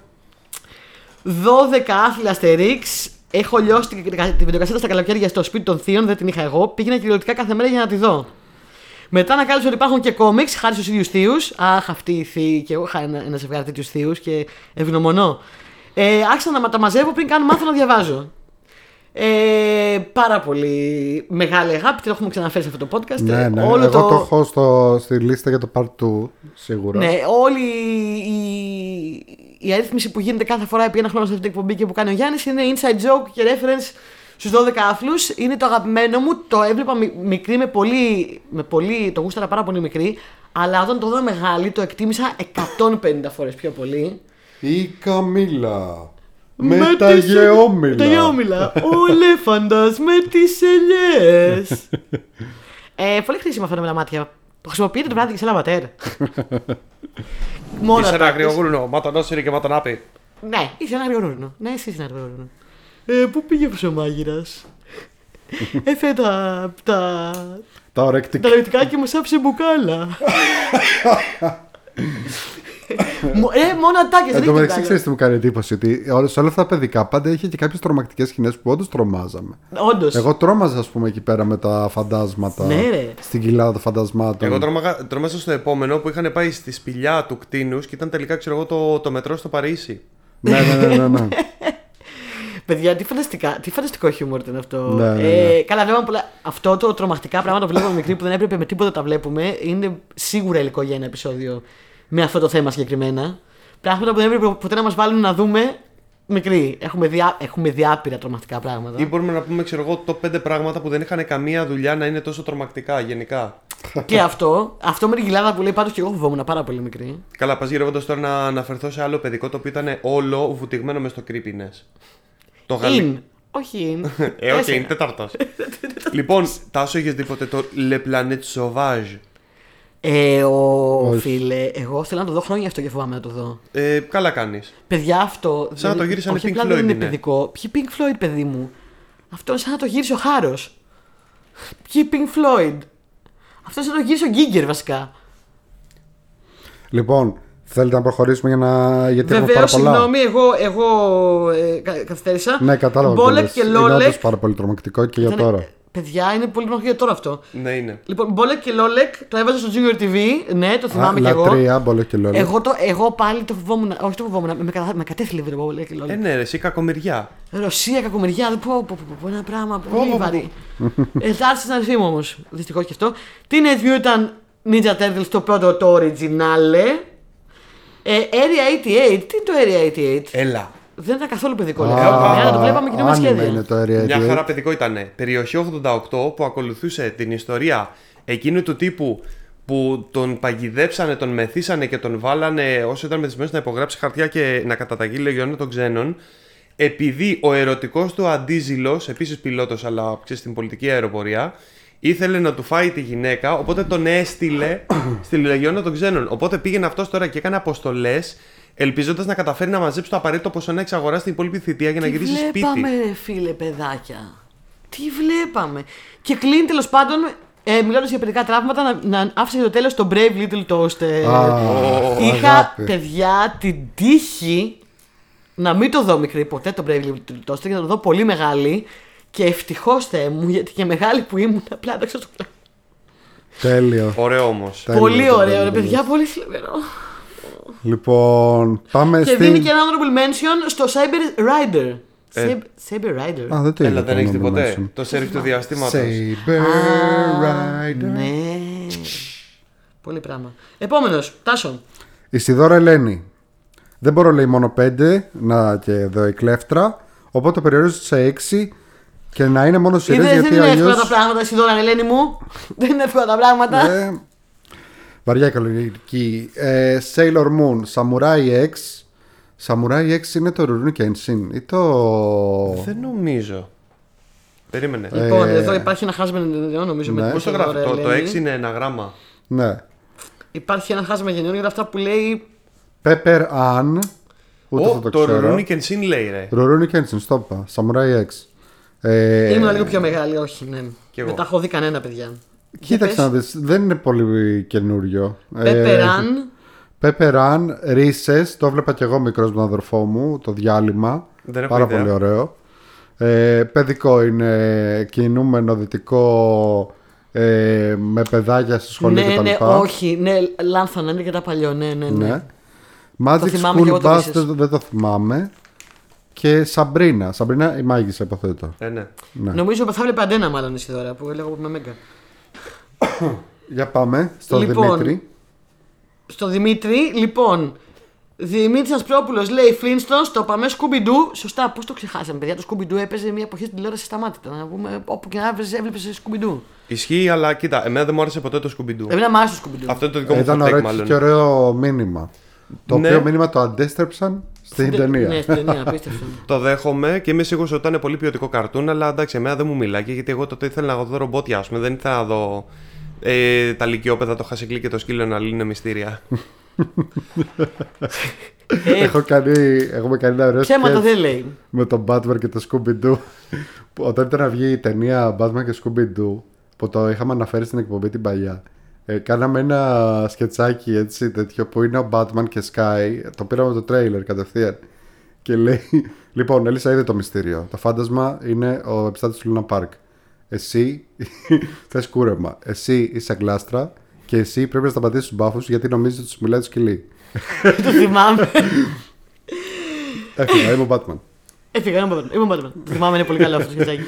[SPEAKER 1] 12 άθλια Αστερίξ. Έχω λιώσει την, τη βιντεοκασέτα στα καλοκαίρια στο σπίτι των Θείων, δεν την είχα εγώ. Πήγαινα κυριολεκτικά κάθε μέρα για να τη δω. Μετά ανακάλυψα ότι υπάρχουν και κόμιξ χάρη στους ίδιους θείους. Αχ, αυτοί οι θείοι, και εγώ είχα ένα, ένα ζευγάρι τέτοιους θείους και ευγνωμονώ. Ε, άρχισα να μα- τα μαζεύω πριν καν μάθω να διαβάζω. Ε, πάρα πολύ μεγάλη αγάπη, την έχουμε ξαναφέρει σε αυτό το podcast.
[SPEAKER 2] Ναι, ναι.
[SPEAKER 1] Όλο
[SPEAKER 2] Εγώ το... έχω στο, στη λίστα για το part 2, σίγουρα.
[SPEAKER 1] ναι, όλη η, η αρρύθμιση που γίνεται κάθε φορά επί ένα χρόνο σε αυτή την εκπομπή και που κάνει ο Γιάννης είναι inside joke και reference στους 12 άθλους. Είναι το αγαπημένο μου. Το έβλεπα μι- μικρή με πολύ, με πολύ. Το γούσταρα πάρα πολύ μικρή. Αλλά όταν το δω μεγάλη το εκτίμησα 150 φορές πιο πολύ.
[SPEAKER 2] Η Καμίλα. Με,
[SPEAKER 1] τις-
[SPEAKER 2] τα γεώμηλα.
[SPEAKER 1] Τα γεώμηλα. Ο ελέφαντας με τις ελιές. ε, πολύ χρήσιμα αυτά με μάτια. Το χρησιμοποιείτε το βράδυ και σε λαβατέρ. Μόνος
[SPEAKER 3] Είσαι ένα
[SPEAKER 1] ατάκες.
[SPEAKER 3] αγριογούρνο. Ματονόσυρη και ματονάπη.
[SPEAKER 1] Ναι, είσαι ένα αγριογούρνο. Ναι, εσύ είσαι ένα αγριογούρνο. Ε, πού πήγε ο μάγειρας; Έφερε τα, τα,
[SPEAKER 2] Τα ορεκτικά.
[SPEAKER 1] τα λεπτικά και μου άφησε μπουκάλα. Μο- ε, μόνο ατάκες.
[SPEAKER 2] Εν τω μεταξύ, ξέρεις τι μου κάνει εντύπωση. Ότι όλα- σε όλα αυτά τα παιδικά πάντα είχε και κάποιες τρομακτικές σκηνές που όντως τρομάζαμε.
[SPEAKER 1] Όντως.
[SPEAKER 2] Εγώ τρόμαζα, ας πούμε, εκεί πέρα με τα φαντάσματα.
[SPEAKER 1] Ναι, ρε.
[SPEAKER 2] Στην κοιλάδα των φαντασμάτων.
[SPEAKER 3] Εγώ τρόμαγα- τρόμαζα στο επόμενο που είχαν πάει στη σπηλιά του κτίνους και ήταν τελικά ξέρω εγώ το, το μετρό στο Παρίσι.
[SPEAKER 2] ναι, ναι, ναι, ναι, ναι.
[SPEAKER 1] Παιδιά, τι, φανταστικά, τι φανταστικό χιούμορ ήταν αυτό.
[SPEAKER 2] Ναι, ναι, ναι.
[SPEAKER 1] Ε, καλά, βλέπαμε πολλά. Αυτό το τρομακτικά πράγμα το βλέπαμε μικρή που δεν έπρεπε με τίποτα να τα βλέπουμε. Είναι σίγουρα υλικό για ένα επεισόδιο με αυτό το θέμα συγκεκριμένα. Πράγματα που δεν έπρεπε ποτέ να μας βάλουν να δούμε μικρή. Έχουμε, διά, έχουμε διάπειρα τρομακτικά πράγματα.
[SPEAKER 3] Ή μπορούμε να πούμε, ξέρω εγώ, το πέντε πράγματα που δεν είχαν καμία δουλειά να είναι τόσο τρομακτικά γενικά.
[SPEAKER 1] και αυτό, αυτό με την κοιλάδα που λέει πάντως και εγώ φοβόμουν πάρα πολύ μικρή.
[SPEAKER 3] Καλά, πας γυρεύοντας τώρα να αναφερθώ σε άλλο παιδικό το οποίο ήταν όλο βουτυγμένο μες στο creepiness. Το γαλλικό.
[SPEAKER 1] In. Όχι in.
[SPEAKER 3] Ε, όχι,
[SPEAKER 1] Τέσσερα.
[SPEAKER 3] είναι τέταρτος. λοιπόν, Τάσο, είχε δει ποτέ το Le Planète Sauvage.
[SPEAKER 1] Ε, ο
[SPEAKER 2] Όχι.
[SPEAKER 1] φίλε, εγώ θέλω να το δω χρόνια αυτό και φοβάμαι να το δω.
[SPEAKER 3] Ε, καλά κάνεις.
[SPEAKER 1] Παιδιά, αυτό.
[SPEAKER 3] Σαν να
[SPEAKER 1] δεν-
[SPEAKER 3] το γύρισαν
[SPEAKER 1] όχι
[SPEAKER 3] οι Pink
[SPEAKER 1] απλά δεν
[SPEAKER 3] Floyd
[SPEAKER 1] είναι
[SPEAKER 3] είναι.
[SPEAKER 1] παιδικό. Ποιοι Pink Floyd, παιδί μου; Αυτό είναι σαν να το γύρισε ο Χάρος. Ποιοι Pink Floyd; Αυτό είναι σαν να το γύρισε ο Γκίγκερ βασικά.
[SPEAKER 2] Λοιπόν, θέλετε να προχωρήσουμε για να. Γιατί έχουμε
[SPEAKER 1] Βεβαίως,
[SPEAKER 2] πάρα πολλά;
[SPEAKER 1] συγγνώμη, εγώ, εγώ ε, κα- καθυστέρησα.
[SPEAKER 2] Ναι, κατάλαβα.
[SPEAKER 1] Μπόλεκ
[SPEAKER 2] τι λες.
[SPEAKER 1] και
[SPEAKER 2] Είναι
[SPEAKER 1] Λόλεκ.
[SPEAKER 2] όντως πάρα πολύ τρομακτικό και για
[SPEAKER 1] Ήταν-
[SPEAKER 2] τώρα.
[SPEAKER 1] Παιδιά, είναι πολύ γνωστό για τώρα αυτό.
[SPEAKER 3] Ναι, είναι.
[SPEAKER 1] Λοιπόν, Μπόλεκ και Λόλεκ το έβαζα στο Junior TV. Ναι, το θυμάμαι
[SPEAKER 2] Α,
[SPEAKER 1] κι εγώ.
[SPEAKER 2] Λατρεία, μπολέ και Λόλεκ.
[SPEAKER 1] Εγώ, το, εγώ πάλι το φοβόμουν. Όχι, το φοβόμουν. Με, κατα- με κατέθλιβε το Μπόλεκ και
[SPEAKER 3] Ε,
[SPEAKER 1] Λόλεκ.
[SPEAKER 3] ναι, ρε, εσύ κακομοιριά.
[SPEAKER 1] Ρωσία, κακομεριά, δεν πω, πω, πω, πω, ένα πράγμα
[SPEAKER 3] πω,
[SPEAKER 1] πολύ
[SPEAKER 3] πω.
[SPEAKER 1] βαρύ. ε, θα έρθεις στην αριθμή μου όμως. Δυστυχώς και αυτό. Teenage Mutant Ninja Turtles το πρώτο το original. Ε, Area 88, τι είναι το Area 88.
[SPEAKER 3] Έλα.
[SPEAKER 1] Δεν ήταν καθόλου παιδικό.
[SPEAKER 2] Α,
[SPEAKER 1] λέγαμε. Αλλά το βλέπαμε και με
[SPEAKER 2] άνιμε
[SPEAKER 1] σχέδια.
[SPEAKER 2] είναι το Area
[SPEAKER 3] Μια
[SPEAKER 2] 88.
[SPEAKER 3] χαρά παιδικό ήταν. Περιοχή 88 που ακολουθούσε την ιστορία εκείνου του τύπου που τον παγιδέψανε, τον μεθύσανε και τον βάλανε όσο ήταν μεθυσμένος να υπογράψει χαρτιά και να καταταγεί λεγιώνε των ξένων. Επειδή ο ερωτικός του αντίζηλος, επίσης πιλότος αλλά ξέρεις στην πολιτική αεροπορία, ήθελε να του φάει τη γυναίκα, οπότε τον έστειλε στη Λεγιώνα των Ξένων. Οπότε πήγαινε αυτός τώρα και έκανε αποστολές, ελπίζοντας να καταφέρει να μαζέψει το απαραίτητο ποσό να εξαγοράσει την υπόλοιπη θητεία για να
[SPEAKER 1] Τι
[SPEAKER 3] γυρίσει
[SPEAKER 1] βλέπαμε,
[SPEAKER 3] σπίτι.
[SPEAKER 1] ρε φίλε, παιδάκια; Τι βλέπαμε; Και κλείνει τέλος πάντων, ε, μιλώντας για παιδικά τραύματα, να, να άφησε για το τέλος το Brave Little Toaster.
[SPEAKER 2] Α,
[SPEAKER 1] Είχα,
[SPEAKER 2] αγάπη.
[SPEAKER 1] παιδιά, την τύχη να μην το δω μικρή ποτέ το Brave Little Toaster και να το δω πολύ μεγάλη. Και ευτυχώς Θεέ μου, γιατί και μεγάλη που ήμουν, απλά έταξα στο πλάνο.
[SPEAKER 2] Τέλειο.
[SPEAKER 3] Ωραίο όμως.
[SPEAKER 2] Τέλειο
[SPEAKER 1] Πολύ
[SPEAKER 2] το
[SPEAKER 1] ωραίο,
[SPEAKER 2] Brave
[SPEAKER 1] ρε
[SPEAKER 2] Little
[SPEAKER 1] παιδιά, πολύ θλιβερό.
[SPEAKER 2] Λοιπόν, πάμε
[SPEAKER 1] Και
[SPEAKER 2] στην.
[SPEAKER 1] δίνει και ένα honorable mention στο Cyber Rider.
[SPEAKER 3] Ε.
[SPEAKER 1] Cyber- Cyber Rider.
[SPEAKER 2] Α, δεν το είδα
[SPEAKER 3] Έλα, δεν
[SPEAKER 2] το
[SPEAKER 3] έχεις
[SPEAKER 2] honorable
[SPEAKER 3] ποτέ.
[SPEAKER 2] mention.
[SPEAKER 3] Το σερφ του διαστήματος.
[SPEAKER 2] Saber Rider.
[SPEAKER 1] Ναι. Πολύ πράγμα. Επόμενος, Τάσο.
[SPEAKER 2] Η Σιδώρα Ελένη. Δεν μπορώ λέει μόνο πέντε, να και εδώ η κλέφτρα. Οπότε περιορίζω σε έξι και να είναι μόνο σειρές
[SPEAKER 1] Είδες, δεν
[SPEAKER 2] γιατί
[SPEAKER 1] είναι
[SPEAKER 2] αλλιώ.
[SPEAKER 1] εύκολα τα πράγματα, εσύ δώρα, Ελένη μου. Δεν είναι εύκολα τα πράγματα.
[SPEAKER 2] Ε, βαριά καλογική. Ε, Sailor Moon, Samurai X. Samurai X είναι το Rurouni Kenshin ή το.
[SPEAKER 3] Δεν νομίζω. Περίμενε.
[SPEAKER 1] Λοιπόν,
[SPEAKER 2] Ε,
[SPEAKER 1] εδώ υπάρχει ένα χάσμα γενιών, νομίζω.
[SPEAKER 2] ναι.
[SPEAKER 1] με
[SPEAKER 3] Πώς
[SPEAKER 1] την
[SPEAKER 3] το γράφει,
[SPEAKER 1] δώρα,
[SPEAKER 3] το, το
[SPEAKER 1] Ελένη.
[SPEAKER 3] 6 είναι ένα γράμμα.
[SPEAKER 2] Ναι.
[SPEAKER 1] Υπάρχει ένα χάσμα γενιών για αυτά που λέει.
[SPEAKER 2] Pepper Ann. Ούτε
[SPEAKER 3] Ω,
[SPEAKER 2] θα το,
[SPEAKER 3] το
[SPEAKER 2] ξέρω.
[SPEAKER 3] Rurouni Kenshin λέει ρε.
[SPEAKER 2] Rurouni Kenshin, στο είπα. Samurai X. Ε,
[SPEAKER 1] Ήμουν λίγο πιο μεγάλη, όχι, ναι.
[SPEAKER 3] Κι εγώ.
[SPEAKER 1] Δεν τα έχω δει κανένα, παιδιά.
[SPEAKER 2] Κοίταξε να δεις, δεν είναι πολύ καινούριο. Ε,
[SPEAKER 1] Πέπεραν.
[SPEAKER 2] Pepper Ann, Reese's, το έβλεπα και εγώ μικρός με τον αδερφό μου, το διάλειμμα.
[SPEAKER 3] Δεν έχω
[SPEAKER 2] Πάρα
[SPEAKER 3] ιδέα.
[SPEAKER 2] πολύ ωραίο. Ε, παιδικό είναι, κινούμενο δυτικό, ε, με παιδάκια στη σχολή
[SPEAKER 1] Ναι,
[SPEAKER 2] κτλ.
[SPEAKER 1] ναι, όχι. Ναι, λάνθανα είναι και τα παλιό. Ναι, ναι, ναι.
[SPEAKER 2] Ναι. Magic
[SPEAKER 1] θυμάμαι και εγώ
[SPEAKER 2] School
[SPEAKER 1] το
[SPEAKER 2] Bus
[SPEAKER 1] Reese's.
[SPEAKER 2] δεν, δεν το θυμάμαι. Και Σαμπρίνα. Σαμπρίνα η μάγισσα υποθέτω.
[SPEAKER 3] Ε, ναι.
[SPEAKER 2] Ναι.
[SPEAKER 1] Νομίζω ότι θα έβλεπε αντένα μάλλον εσύ τώρα που έλεγα με Μέγκα.
[SPEAKER 2] Για πάμε στο
[SPEAKER 1] Λοιπόν,
[SPEAKER 2] Δημήτρη.
[SPEAKER 1] Στο Δημήτρη, λοιπόν. Δημήτρης Ασπρόπουλος λέει Flintstones, το πάμε Scooby-Doo. Σωστά, πώς το ξεχάσαμε, παιδιά. Το Scooby-Doo έπαιζε μια εποχή στην τηλεόραση σταμάτητα. Να πούμε, όπου και να έβλεπε, έβλεπες Scooby-Doo.
[SPEAKER 3] Ισχύει, αλλά κοίτα, εμένα δεν μου άρεσε ποτέ το Scooby-Doo.
[SPEAKER 1] Εμένα μου άρεσε το Scooby-Doo.
[SPEAKER 3] Αυτό είναι το δικό μου
[SPEAKER 2] Ήταν
[SPEAKER 3] hot take,
[SPEAKER 2] ωραίο
[SPEAKER 3] μάλλον.
[SPEAKER 2] και ωραίο μήνυμα. Το
[SPEAKER 3] Ναι.
[SPEAKER 2] οποίο μήνυμα το αντέστρεψαν στην ταινία.
[SPEAKER 1] Ναι, στην ταινία, απίστευτο.
[SPEAKER 3] Το δέχομαι και είμαι σίγουρος ότι ήταν πολύ ποιοτικό καρτούν, αλλά εντάξει, εμένα δεν μου μιλάει γιατί εγώ τότε ήθελα να δω ρομπότια, ας πούμε. Δεν ήθελα να δω ε, τα λυκειόπαιδα, το χασικλί και το σκύλο να λύνουν μυστήρια.
[SPEAKER 1] ε,
[SPEAKER 2] Έχω κάνει, έχουμε κάνει ένα ωραίο
[SPEAKER 1] ψέματα
[SPEAKER 2] sketch
[SPEAKER 1] δεν λέει.
[SPEAKER 2] με τον Batman και το Scooby-Doo. Που Όταν ήταν να βγει η ταινία Batman και Scooby-Doo, που το είχαμε αναφέρει στην εκπομπή την παλιά, ε, κάναμε ένα σκετσάκι έτσι τέτοιο που είναι ο Batman και Sky. Το πήραμε από το τρέιλερ κατευθείαν. Και λέει: Λοιπόν, Έλισσα είδε το μυστήριο. Το φάντασμα είναι ο επιστάτης του Λούνα Πάρκ. Εσύ θες κούρεμα. Εσύ είσαι γλάστρα και εσύ πρέπει να σταματήσεις τους μπάφους γιατί νομίζεις ότι τους μιλάει το σκυλί.
[SPEAKER 1] το θυμάμαι.
[SPEAKER 2] Έφυγα, είμαι ο Batman.
[SPEAKER 1] Έφυγα, είμαι Batman. Είμαι Batman. Το θυμάμαι, είναι πολύ καλό αυτό το σκετσάκι.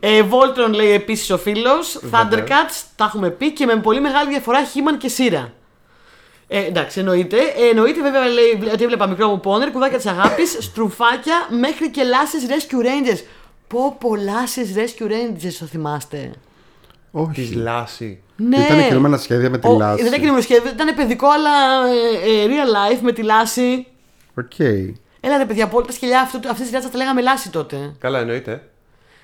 [SPEAKER 1] Ε, Voltron λέει επίσης ο φίλος. Thundercats, τα έχουμε πει και με πολύ μεγάλη διαφορά He-Man και She-Ra. Ε, εντάξει, εννοείται. Ε, εννοείται βέβαια λέει ότι έβλεπα μικρό μου πόνι, αρκουδάκια της αγάπης, στρουφάκια μέχρι και Lassie Rescue Rangers. Πω πω Lassie Rescue Rangers, το θυμάστε;
[SPEAKER 3] Της
[SPEAKER 2] Όχι.
[SPEAKER 3] Λάσσυ.
[SPEAKER 1] Ναι.
[SPEAKER 2] Ήταν κινούμενα σχέδια με τη
[SPEAKER 1] Ο-
[SPEAKER 2] Λάσσυ.
[SPEAKER 1] Δεν ήταν κινούμενο σχέδιο, ήταν παιδικό, αλλά ε, ε, real life με τη Λάσσυ.
[SPEAKER 2] Οκ.
[SPEAKER 1] Έλα ρε παιδιά, από όλα τα σκυλιά αυτή τη σειρά τα λέγαμε λάση τότε.
[SPEAKER 3] Καλά, εννοείται.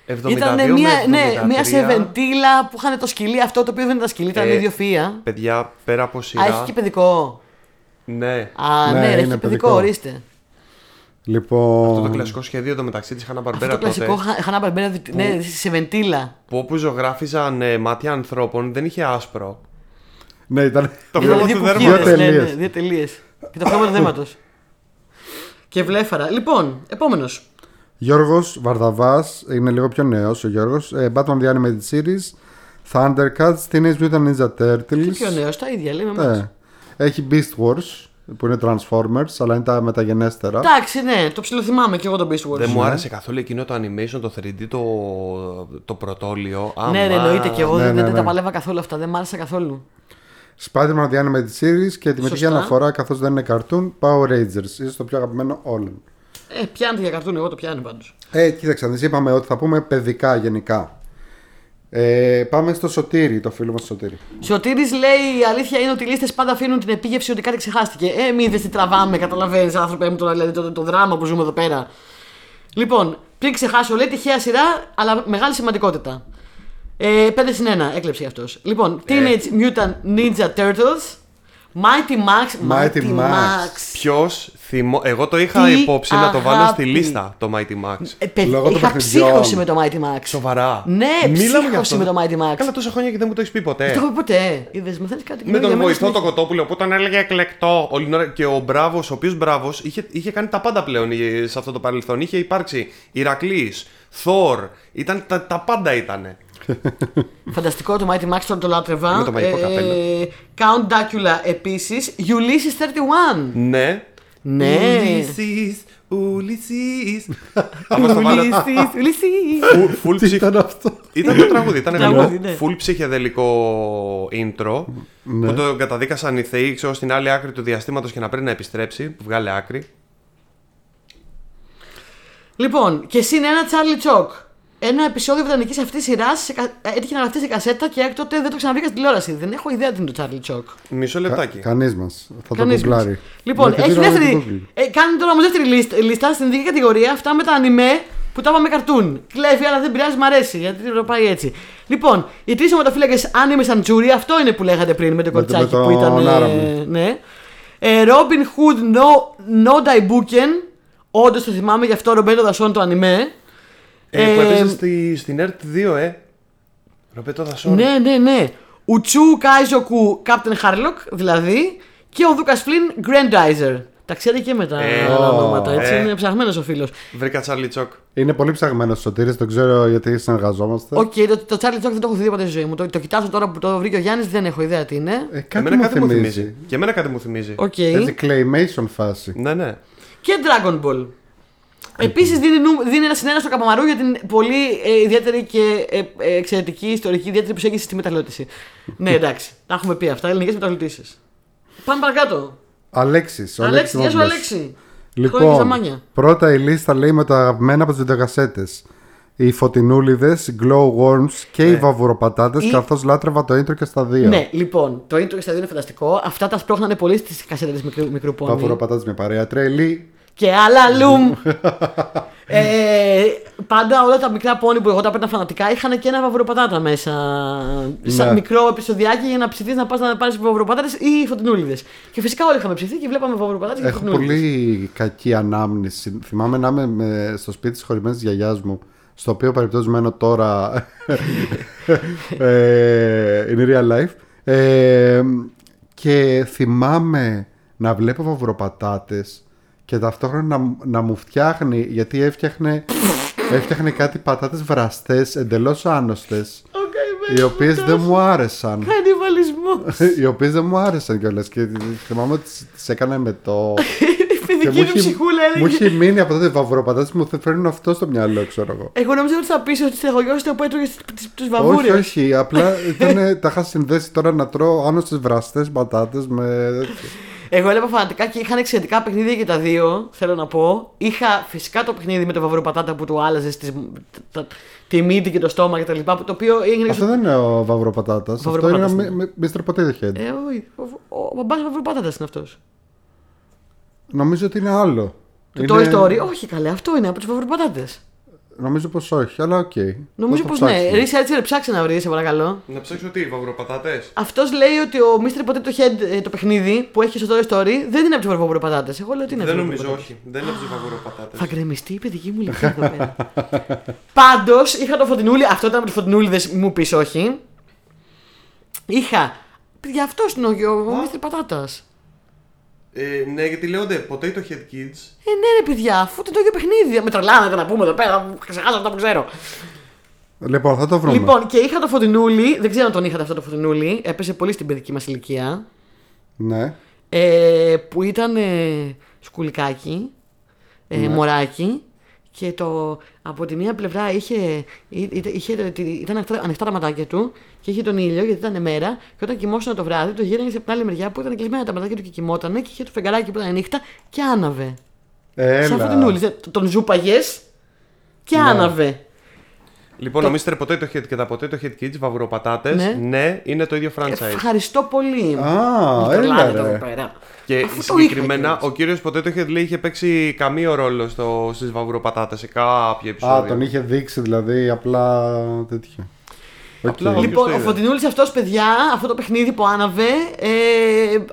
[SPEAKER 3] 72
[SPEAKER 1] Ήταν
[SPEAKER 3] με
[SPEAKER 1] μια, ναι,
[SPEAKER 3] 73.
[SPEAKER 1] μια σεβεντήλα που είχαν το σκυλί αυτό το οποίο δεν ήταν σκυλί, ήταν
[SPEAKER 3] Ε,
[SPEAKER 1] ίδιο φία.
[SPEAKER 3] Παιδιά, πέρα από
[SPEAKER 1] Α,
[SPEAKER 3] σειρά.
[SPEAKER 1] έχει και παιδικό.
[SPEAKER 3] Ναι.
[SPEAKER 1] Α,
[SPEAKER 2] Ναι,
[SPEAKER 1] ναι, ρε,
[SPEAKER 2] είναι
[SPEAKER 1] έχει παιδικό,
[SPEAKER 2] παιδικό.
[SPEAKER 1] ορίστε.
[SPEAKER 2] Λοιπόν.
[SPEAKER 3] Αυτό το κλασικό σχέδιο το μεταξύ της Χάνα
[SPEAKER 1] Αυτό
[SPEAKER 3] Μπαρμπέρα
[SPEAKER 1] το κλασικό
[SPEAKER 3] τότε.
[SPEAKER 1] Χανά Μπαρμπέρα, ναι, σε βεντήλα.
[SPEAKER 3] Που όπου ζωγράφιζαν ε, μάτια ανθρώπων δεν είχε άσπρο.
[SPEAKER 2] Ναι, ήταν.
[SPEAKER 3] Το
[SPEAKER 1] Ήταν
[SPEAKER 3] χρώμα
[SPEAKER 1] δύο
[SPEAKER 3] του
[SPEAKER 1] πουχίδες,
[SPEAKER 3] δέρματος.
[SPEAKER 2] Δύο
[SPEAKER 1] ναι,
[SPEAKER 2] τελείες.
[SPEAKER 1] ναι, Δύο τελείες. Και το χρώμα του δέματο. Και βλέφαρα. Λοιπόν,
[SPEAKER 2] Γιώργος Βαρδαβάς είναι λίγο πιο νέος ο Γιώργος. Ε, Batman The Animated Series. Thundercats. Teenage Mutant Ninja Turtles.
[SPEAKER 1] πιο νέος, τα ίδια λέμε εμάς.
[SPEAKER 2] Ναι. Έχει Beast Wars που είναι Transformers, αλλά είναι τα μεταγενέστερα.
[SPEAKER 1] Εντάξει, ναι, το ψιλοθυμάμαι και εγώ τον Beast Wars.
[SPEAKER 3] Δεν μου άρεσε καθόλου εκείνο το animation, το 3D, το, το πρωτόλιο.
[SPEAKER 1] Ναι, ναι,
[SPEAKER 3] Αμά.
[SPEAKER 1] εννοείται και εγώ
[SPEAKER 2] Ναι,
[SPEAKER 1] δεν,
[SPEAKER 2] ναι,
[SPEAKER 1] δεν
[SPEAKER 2] ναι.
[SPEAKER 1] τα παλεύα καθόλου αυτά, δεν μ' άρεσε καθόλου.
[SPEAKER 2] Spider-Man The Animated Series και τη μετρική
[SPEAKER 1] Σωστά.
[SPEAKER 2] αναφορά καθώς δεν είναι cartoon Power Rangers. Είσαι το πιο αγαπημένο όλων.
[SPEAKER 1] Ε, πιάνετε για καρτούν, εγώ το πιάνω πάντως.
[SPEAKER 2] Ε, κοίταξε, να δεις, είπαμε ότι θα πούμε παιδικά γενικά. Ε, πάμε στο Σωτήρι, το φίλο μας Σωτήρι.
[SPEAKER 1] Σωτήρης λέει η αλήθεια είναι ότι οι λίστες πάντα αφήνουν την επίγευση ότι κάτι ξεχάστηκε. Ε, μη είδες τι τραβάμε, καταλαβαίνεις, άνθρωπε μου τώρα, δηλαδή το, το, το δράμα που ζούμε εδώ πέρα. Λοιπόν, πριν ξεχάσω, λέει τυχαία σειρά, αλλά μεγάλη σημαντικότητα. Ε, 5 συν 1, έκλεψε αυτός. Λοιπόν, Teenage Mutant Ninja Turtles. Mighty Max.
[SPEAKER 2] Mighty Max.
[SPEAKER 3] Ποιος θυμό. Εγώ το είχα
[SPEAKER 1] Τι
[SPEAKER 3] υπόψη να το βάλω στη
[SPEAKER 1] αγάπη.
[SPEAKER 3] λίστα το Mighty Max.
[SPEAKER 1] Ε, παιδιά,
[SPEAKER 2] Λόγω των
[SPEAKER 1] είχα
[SPEAKER 2] παιχνιδιών.
[SPEAKER 1] ψύχωση με το Mighty Max.
[SPEAKER 3] Σοβαρά.
[SPEAKER 1] Ναι,
[SPEAKER 3] Μίλαμε
[SPEAKER 1] ψύχωση
[SPEAKER 3] για αυτό.
[SPEAKER 1] με το Mighty Max.
[SPEAKER 3] Καλά, τόσα χρόνια και δεν μου το έχεις πει ποτέ.
[SPEAKER 1] Δεν το έχω πει ποτέ. Είδες, μαθαίνει κάτι
[SPEAKER 3] Με
[SPEAKER 1] καινούργιο
[SPEAKER 3] τον
[SPEAKER 1] για μένα
[SPEAKER 3] βοηθό
[SPEAKER 1] συνέχεια.
[SPEAKER 3] τον Κοτόπουλο που τον έλεγε εκλεκτό όλη την ώρα. Και ο Μπράβος, ο οποίος Μπράβος είχε, είχε κάνει τα πάντα πλέον ε, σε αυτό το παρελθόν. Είχε υπάρξει Ηρακλής, Θόρ, ήταν, τα, τα πάντα ήταν.
[SPEAKER 1] Φανταστικό το Mighty Max, τώρα το λάτρευα.
[SPEAKER 3] Με το μαγικό καπέλο.
[SPEAKER 1] Count Dracula επίσης. Ulysses 31.
[SPEAKER 3] Ναι.
[SPEAKER 1] Ναι.
[SPEAKER 3] Ulysses, Ulysses. Άμα στο βάλω.
[SPEAKER 1] Ulysses, Ulysses.
[SPEAKER 3] Full- Full
[SPEAKER 2] Τι
[SPEAKER 3] ψυχ-
[SPEAKER 2] ήταν αυτό;
[SPEAKER 3] Ήταν το τραγούδι, ήταν
[SPEAKER 1] Τραγούδι,
[SPEAKER 3] ένα
[SPEAKER 1] ναι.
[SPEAKER 3] full ψυχεδελικό intro που το καταδίκασαν οι θεοί ξέρω, στην άλλη άκρη του διαστήματος και να πρέπει να επιστρέψει. Που βγάλε άκρη.
[SPEAKER 1] Λοιπόν, και συν ένα Charlie Chalk. Ένα επεισόδιο βρετανική αυτής σειράς έτυχε να γραφτεί σε κασέτα και έκτοτε δεν το ξαναβρήκα στην τηλεόραση. Δεν έχω ιδέα τι είναι το Charlie Chalk.
[SPEAKER 3] Μισό λεπτάκι.
[SPEAKER 2] Κανείς μας. Θα το
[SPEAKER 1] Κανείς μας.
[SPEAKER 2] κουκλάρει.
[SPEAKER 1] Λοιπόν,
[SPEAKER 2] Γιατί
[SPEAKER 1] έχει
[SPEAKER 2] πήρα
[SPEAKER 1] δεύτερη.
[SPEAKER 2] το Google.
[SPEAKER 1] Ε, κάνει τώρα όμως δεύτερη λίστα, λίστα στην ειδική κατηγορία. Αυτά με τα ανιμέ που τα είπαμε καρτούν. Κλέβει, αλλά δεν πειράζει, μ' αρέσει γιατί το πάει έτσι. Λοιπόν, οι τρεις σωματοφύλακε Anime Sanctuary, αυτό είναι που λέγατε πριν με το
[SPEAKER 2] Με το-
[SPEAKER 1] κοτσάκι
[SPEAKER 2] με
[SPEAKER 1] που ήταν.
[SPEAKER 2] τον
[SPEAKER 1] ε,
[SPEAKER 2] Άραμι.
[SPEAKER 1] ναι. Ε, Robin Hood no, no Daibouken. Όντως το θυμάμαι, γι' αυτό Ρομπέν των Δασών το ανιμέ.
[SPEAKER 3] Ε, που
[SPEAKER 1] Ε,
[SPEAKER 3] έπαιζε στη, στην ΕΡΤ 2, ε. Ρομπέν των Δασών.
[SPEAKER 1] Ναι, ναι, ναι. Uchuu Kaizoku Captain Harlock, δηλαδή. Και ο Δούκας Φλιντ Grandizer. Τα ξέρει και με τα
[SPEAKER 3] Ε,
[SPEAKER 1] άλλα
[SPEAKER 2] ω,
[SPEAKER 1] ονόματα, έτσι.
[SPEAKER 3] ε.
[SPEAKER 1] Είναι ψαγμένος ο φίλος.
[SPEAKER 3] Βρήκα Charlie Chalk.
[SPEAKER 2] Είναι πολύ ψαγμένος ο Σωτήρης, το ξέρω γιατί συνεργαζόμαστε.
[SPEAKER 1] Οκ, το, το Charlie Chalk δεν το έχω δει ποτέ στη ζωή μου. Το, το κοιτάζω τώρα που το βρήκε ο Γιάννης, δεν έχω ιδέα τι είναι.
[SPEAKER 2] Ε, κάτι
[SPEAKER 3] Εμένα
[SPEAKER 2] μου
[SPEAKER 3] κάτι μου
[SPEAKER 2] θυμίζει.
[SPEAKER 3] θυμίζει. Και εμένα κάτι μου θυμίζει.
[SPEAKER 1] Οκ.
[SPEAKER 2] Έτσι claymation φάση.
[SPEAKER 3] Ναι, ναι.
[SPEAKER 1] Και Dragon Ball. Επίσης δίνει, νου- δίνει ένα συν ένα στο Καπαμαρού για την πολύ ε, ιδιαίτερη και ε, ε, εξαιρετική ιστορική ιδιαίτερη προσέγγιση στη μεταγλώττιση. ναι, εντάξει. Τα έχουμε πει αυτά. Ελληνικές μεταγλωττίσεις. Πάμε παρακάτω.
[SPEAKER 2] Αλέξης, ο
[SPEAKER 1] Αλέξης, γεια σου,
[SPEAKER 2] Μόντλος.
[SPEAKER 1] Αλέξη. Χρόνια και
[SPEAKER 2] Λοιπόν,
[SPEAKER 1] ζαμάνια.
[SPEAKER 2] πρώτα η λίστα λέει με τα αγαπημένα από τις βιντεοκασέτες. Οι φωτεινούλιδες, οι glow worms και οι βαβουροπατάτες,
[SPEAKER 1] Ναι. Η-
[SPEAKER 2] καθώς λάτρευα το intro και στα δύο.
[SPEAKER 1] Ναι, λοιπόν, το intro και στα δύο είναι φανταστικό. Αυτά τα σπρώχνανε πολύ στις κασέτες μικρού, μικρού πόνι.
[SPEAKER 2] Βαβουροπατάτες με παρέα τρέλη.
[SPEAKER 1] Και άλλα λουμ. ε, πάντα όλα τα μικρά πόνι που εγώ τα παίρνα φανατικά είχαν και ένα βαβουροπατάτα μέσα. Σαν
[SPEAKER 2] Ναι.
[SPEAKER 1] μικρό επεισοδιάκι για να ψηθείς να πας να πάρεις βαβουροπατάτε ή φωτεινούλιδες. Και φυσικά όλοι είχαμε ψηθεί και βλέπαμε βαβουροπατάτε και
[SPEAKER 2] Έχω
[SPEAKER 1] φωτεινούλιδες.
[SPEAKER 2] πολύ κακή ανάμνηση. Θυμάμαι να είμαι με- στο σπίτι της χωρισμένης γιαγιάς μου, στο οποίο περιπτώσει μένω τώρα. ε, in real life. Ε, και θυμάμαι να βλέπω βαβροπατάτες και ταυτόχρονα να, να μου φτιάχνει, γιατί έφτιαχνε, έφτιαχνε κάτι πατάτες βραστές, εντελώς άνοστες, οι οποίες δεν μου άρεσαν.
[SPEAKER 1] Κανιβαλισμός.
[SPEAKER 2] οι οποίες δεν μου άρεσαν κιόλας και θυμάμαι ότι τις- τις έκανα με το...
[SPEAKER 1] Η
[SPEAKER 2] Και
[SPEAKER 1] παιδική του ψυχούλα
[SPEAKER 2] μου
[SPEAKER 1] έλεγε.
[SPEAKER 2] έχει μείνει από τότε βαβροπατάτες μου φέρνουν αυτό στο μυαλό, ξέρω εγώ.
[SPEAKER 1] Εγώ νόμιζα ότι θα πει ότι στεγογιώσετε που έτρωγε τους
[SPEAKER 2] Όχι,
[SPEAKER 1] βαβούρε.
[SPEAKER 2] όχι. Απλά ήταν, τα είχα συνδέσει τώρα να τρώω άνοστες βραστές πατάτες με...
[SPEAKER 1] Εγώ έλεγα φανατικά και είχαν εξαιρετικά παιχνίδια και τα δύο, θέλω να πω. Είχα φυσικά το παιχνίδι με το βαβροπατάτα που του άλλαζε στις, τα- τη μύτη και το στόμα κτλ. Το οποίο έγινε.
[SPEAKER 2] Αυτό δεν είναι ο βαβροπατάτας. Αυτό είναι
[SPEAKER 1] Βαβροπατάτας,
[SPEAKER 2] ένα
[SPEAKER 1] ναι.
[SPEAKER 2] μι- Mr. Potato Head.
[SPEAKER 1] Ε, όχι. Ο, ο, ο μπαμπάς βαβροπατάτα είναι αυτός.
[SPEAKER 2] Νομίζω ότι είναι άλλο.
[SPEAKER 1] Το
[SPEAKER 2] Είναι-
[SPEAKER 1] Toy Story, όχι καλέ, αυτό είναι από τους βαβουροπατάτες.
[SPEAKER 2] Νομίζω πως όχι, αλλά οκ.
[SPEAKER 1] Νομίζω
[SPEAKER 2] Θα
[SPEAKER 1] πως
[SPEAKER 2] το
[SPEAKER 1] ναι.
[SPEAKER 2] ψάξουμε.
[SPEAKER 1] Researcher, ψάξε να βρεις, σε παρακαλώ.
[SPEAKER 3] Να ψάξω τι, βαβουροπατάτες.
[SPEAKER 1] Αυτός λέει ότι ο Mr. Potato Head, ε, το παιχνίδι που έχει στο Toy Story, δεν είναι από τους βαβουροπατάτες. Εγώ λέω ότι είναι
[SPEAKER 3] Δεν
[SPEAKER 1] από τους
[SPEAKER 3] νομίζω,
[SPEAKER 1] βαβροπατάτες.
[SPEAKER 3] όχι. Δεν είναι από τους βαβουροπατάτες.
[SPEAKER 1] Θα γκρεμιστεί η παιδική μου ηλικία εδώ πέρα. Πάντως είχα το φωτεινούλι, αυτό ήταν από τους φωτεινούλιδες, μου πεις όχι. Είχα. Παιδιά, αυτό είναι ο, ο Mr. Πατάτας.
[SPEAKER 3] Ε, ναι, γιατί λέγονται Potato Head Kids.
[SPEAKER 1] Ε, ναι, ρε παιδιά, αφού είναι το ίδιο παιχνίδι. Με τρελάνετε να πούμε εδώ πέρα, ξεχάσατε αυτά που ξέρω.
[SPEAKER 2] Λοιπόν, θα το βρούμε.
[SPEAKER 1] Λοιπόν, και είχα το φωτεινούλι, δεν ξέρω αν τον είχατε αυτό το φωτεινούλι, έπεσε πολύ στην παιδική μας ηλικία.
[SPEAKER 2] Ναι.
[SPEAKER 1] Ε, που ήταν ε, σκουλικάκι, ε, μωράκι και το, από τη μία πλευρά είχε, εί- εί- είχε, ήταν ανοιχτά, ανοιχτά τα ματάκια του και είχε τον ήλιο γιατί ήταν μέρα και όταν κοιμόσουν το βράδυ το γύρναγε από την άλλη μεριά που ήταν κλεισμένα τα ματάκια του και κοιμότανε και είχε το φεγγαράκι που ήταν νύχτα και άναβε.
[SPEAKER 2] Έλα.
[SPEAKER 1] Σαν φωτεινούλης. Δε- Τον ζούπαγες και
[SPEAKER 2] Ναι.
[SPEAKER 1] άναβε.
[SPEAKER 3] Λοιπόν, ο Mr. Potato Head και τα Potato Head Kids, βαβροπατάτε,
[SPEAKER 1] Ναι.
[SPEAKER 3] ναι. είναι το ίδιο franchise.
[SPEAKER 1] Ευχαριστώ πολύ.
[SPEAKER 2] Α,
[SPEAKER 1] Μη
[SPEAKER 2] έλα,
[SPEAKER 1] τρελάνετε
[SPEAKER 2] ρε.
[SPEAKER 1] εδώ πέρα.
[SPEAKER 3] Και
[SPEAKER 1] Αφού το
[SPEAKER 3] συγκεκριμένα
[SPEAKER 1] είχα
[SPEAKER 3] ο κύριος Potato Head λέει είχε παίξει καμίο ρόλο στο, στις βαβροπατάτε σε κάποιο επεισόδιο.
[SPEAKER 2] Α, τον είχε δείξει δηλαδή απλά τέτοιο.
[SPEAKER 3] Απλά
[SPEAKER 2] Οκ.
[SPEAKER 3] όποιος
[SPEAKER 1] Λοιπόν,
[SPEAKER 3] το
[SPEAKER 1] ο
[SPEAKER 3] είδε.
[SPEAKER 1] Φωτεινούλης αυτός, παιδιά, αυτό το παιχνίδι που άναβε. Ε,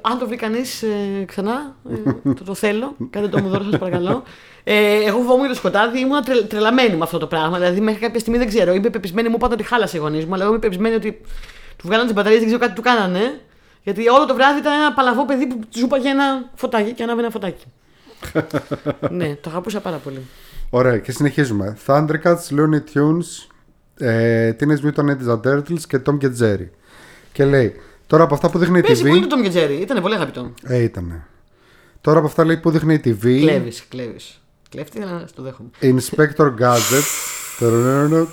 [SPEAKER 1] αν το βρει κανείς ε, ξανά, ε, το, το θέλω. Κάντε το μου δώρο, σας παρακαλώ. Ε, εγώ φοβόμουν για το σκοτάδι, ήμουν τρε, τρελαμένη με αυτό το πράγμα. Δηλαδή, μέχρι κάποια στιγμή δεν ξέρω. Είμαι πεπεισμένη, μου είπαν ότι χάλασε οι γονείς μου, αλλά εγώ είμαι πεπεισμένη ότι του βγάλανε τις μπαταρίες, δεν ξέρω κάτι του κάνανε. Γιατί όλο το βράδυ ήταν ένα παλαβό παιδί που του ζούπαγε ένα φωτάκι και ανάβει ένα φωτάκι. ναι, το αγαπούσα πάρα πολύ.
[SPEAKER 2] Ωραία, και συνεχίζουμε. Thundercats, Looney Tunes, ε, Teenage Mutant Ninja Turtles και Tom και Jerry. Και λέει, τώρα από αυτά που δείχνει η
[SPEAKER 1] Πέσει που είναι
[SPEAKER 2] TV.
[SPEAKER 1] το Tom και Jerry, ήταν πολύ αγαπητό.
[SPEAKER 2] Ε, ήτανε. Τώρα από αυτά λέει που δείχνει η TV.
[SPEAKER 1] Κλέβεις, κλέβεις. Κλέφτη, αλλά στο δέχομαι.
[SPEAKER 2] Inspector Gadget. Τερνερνο.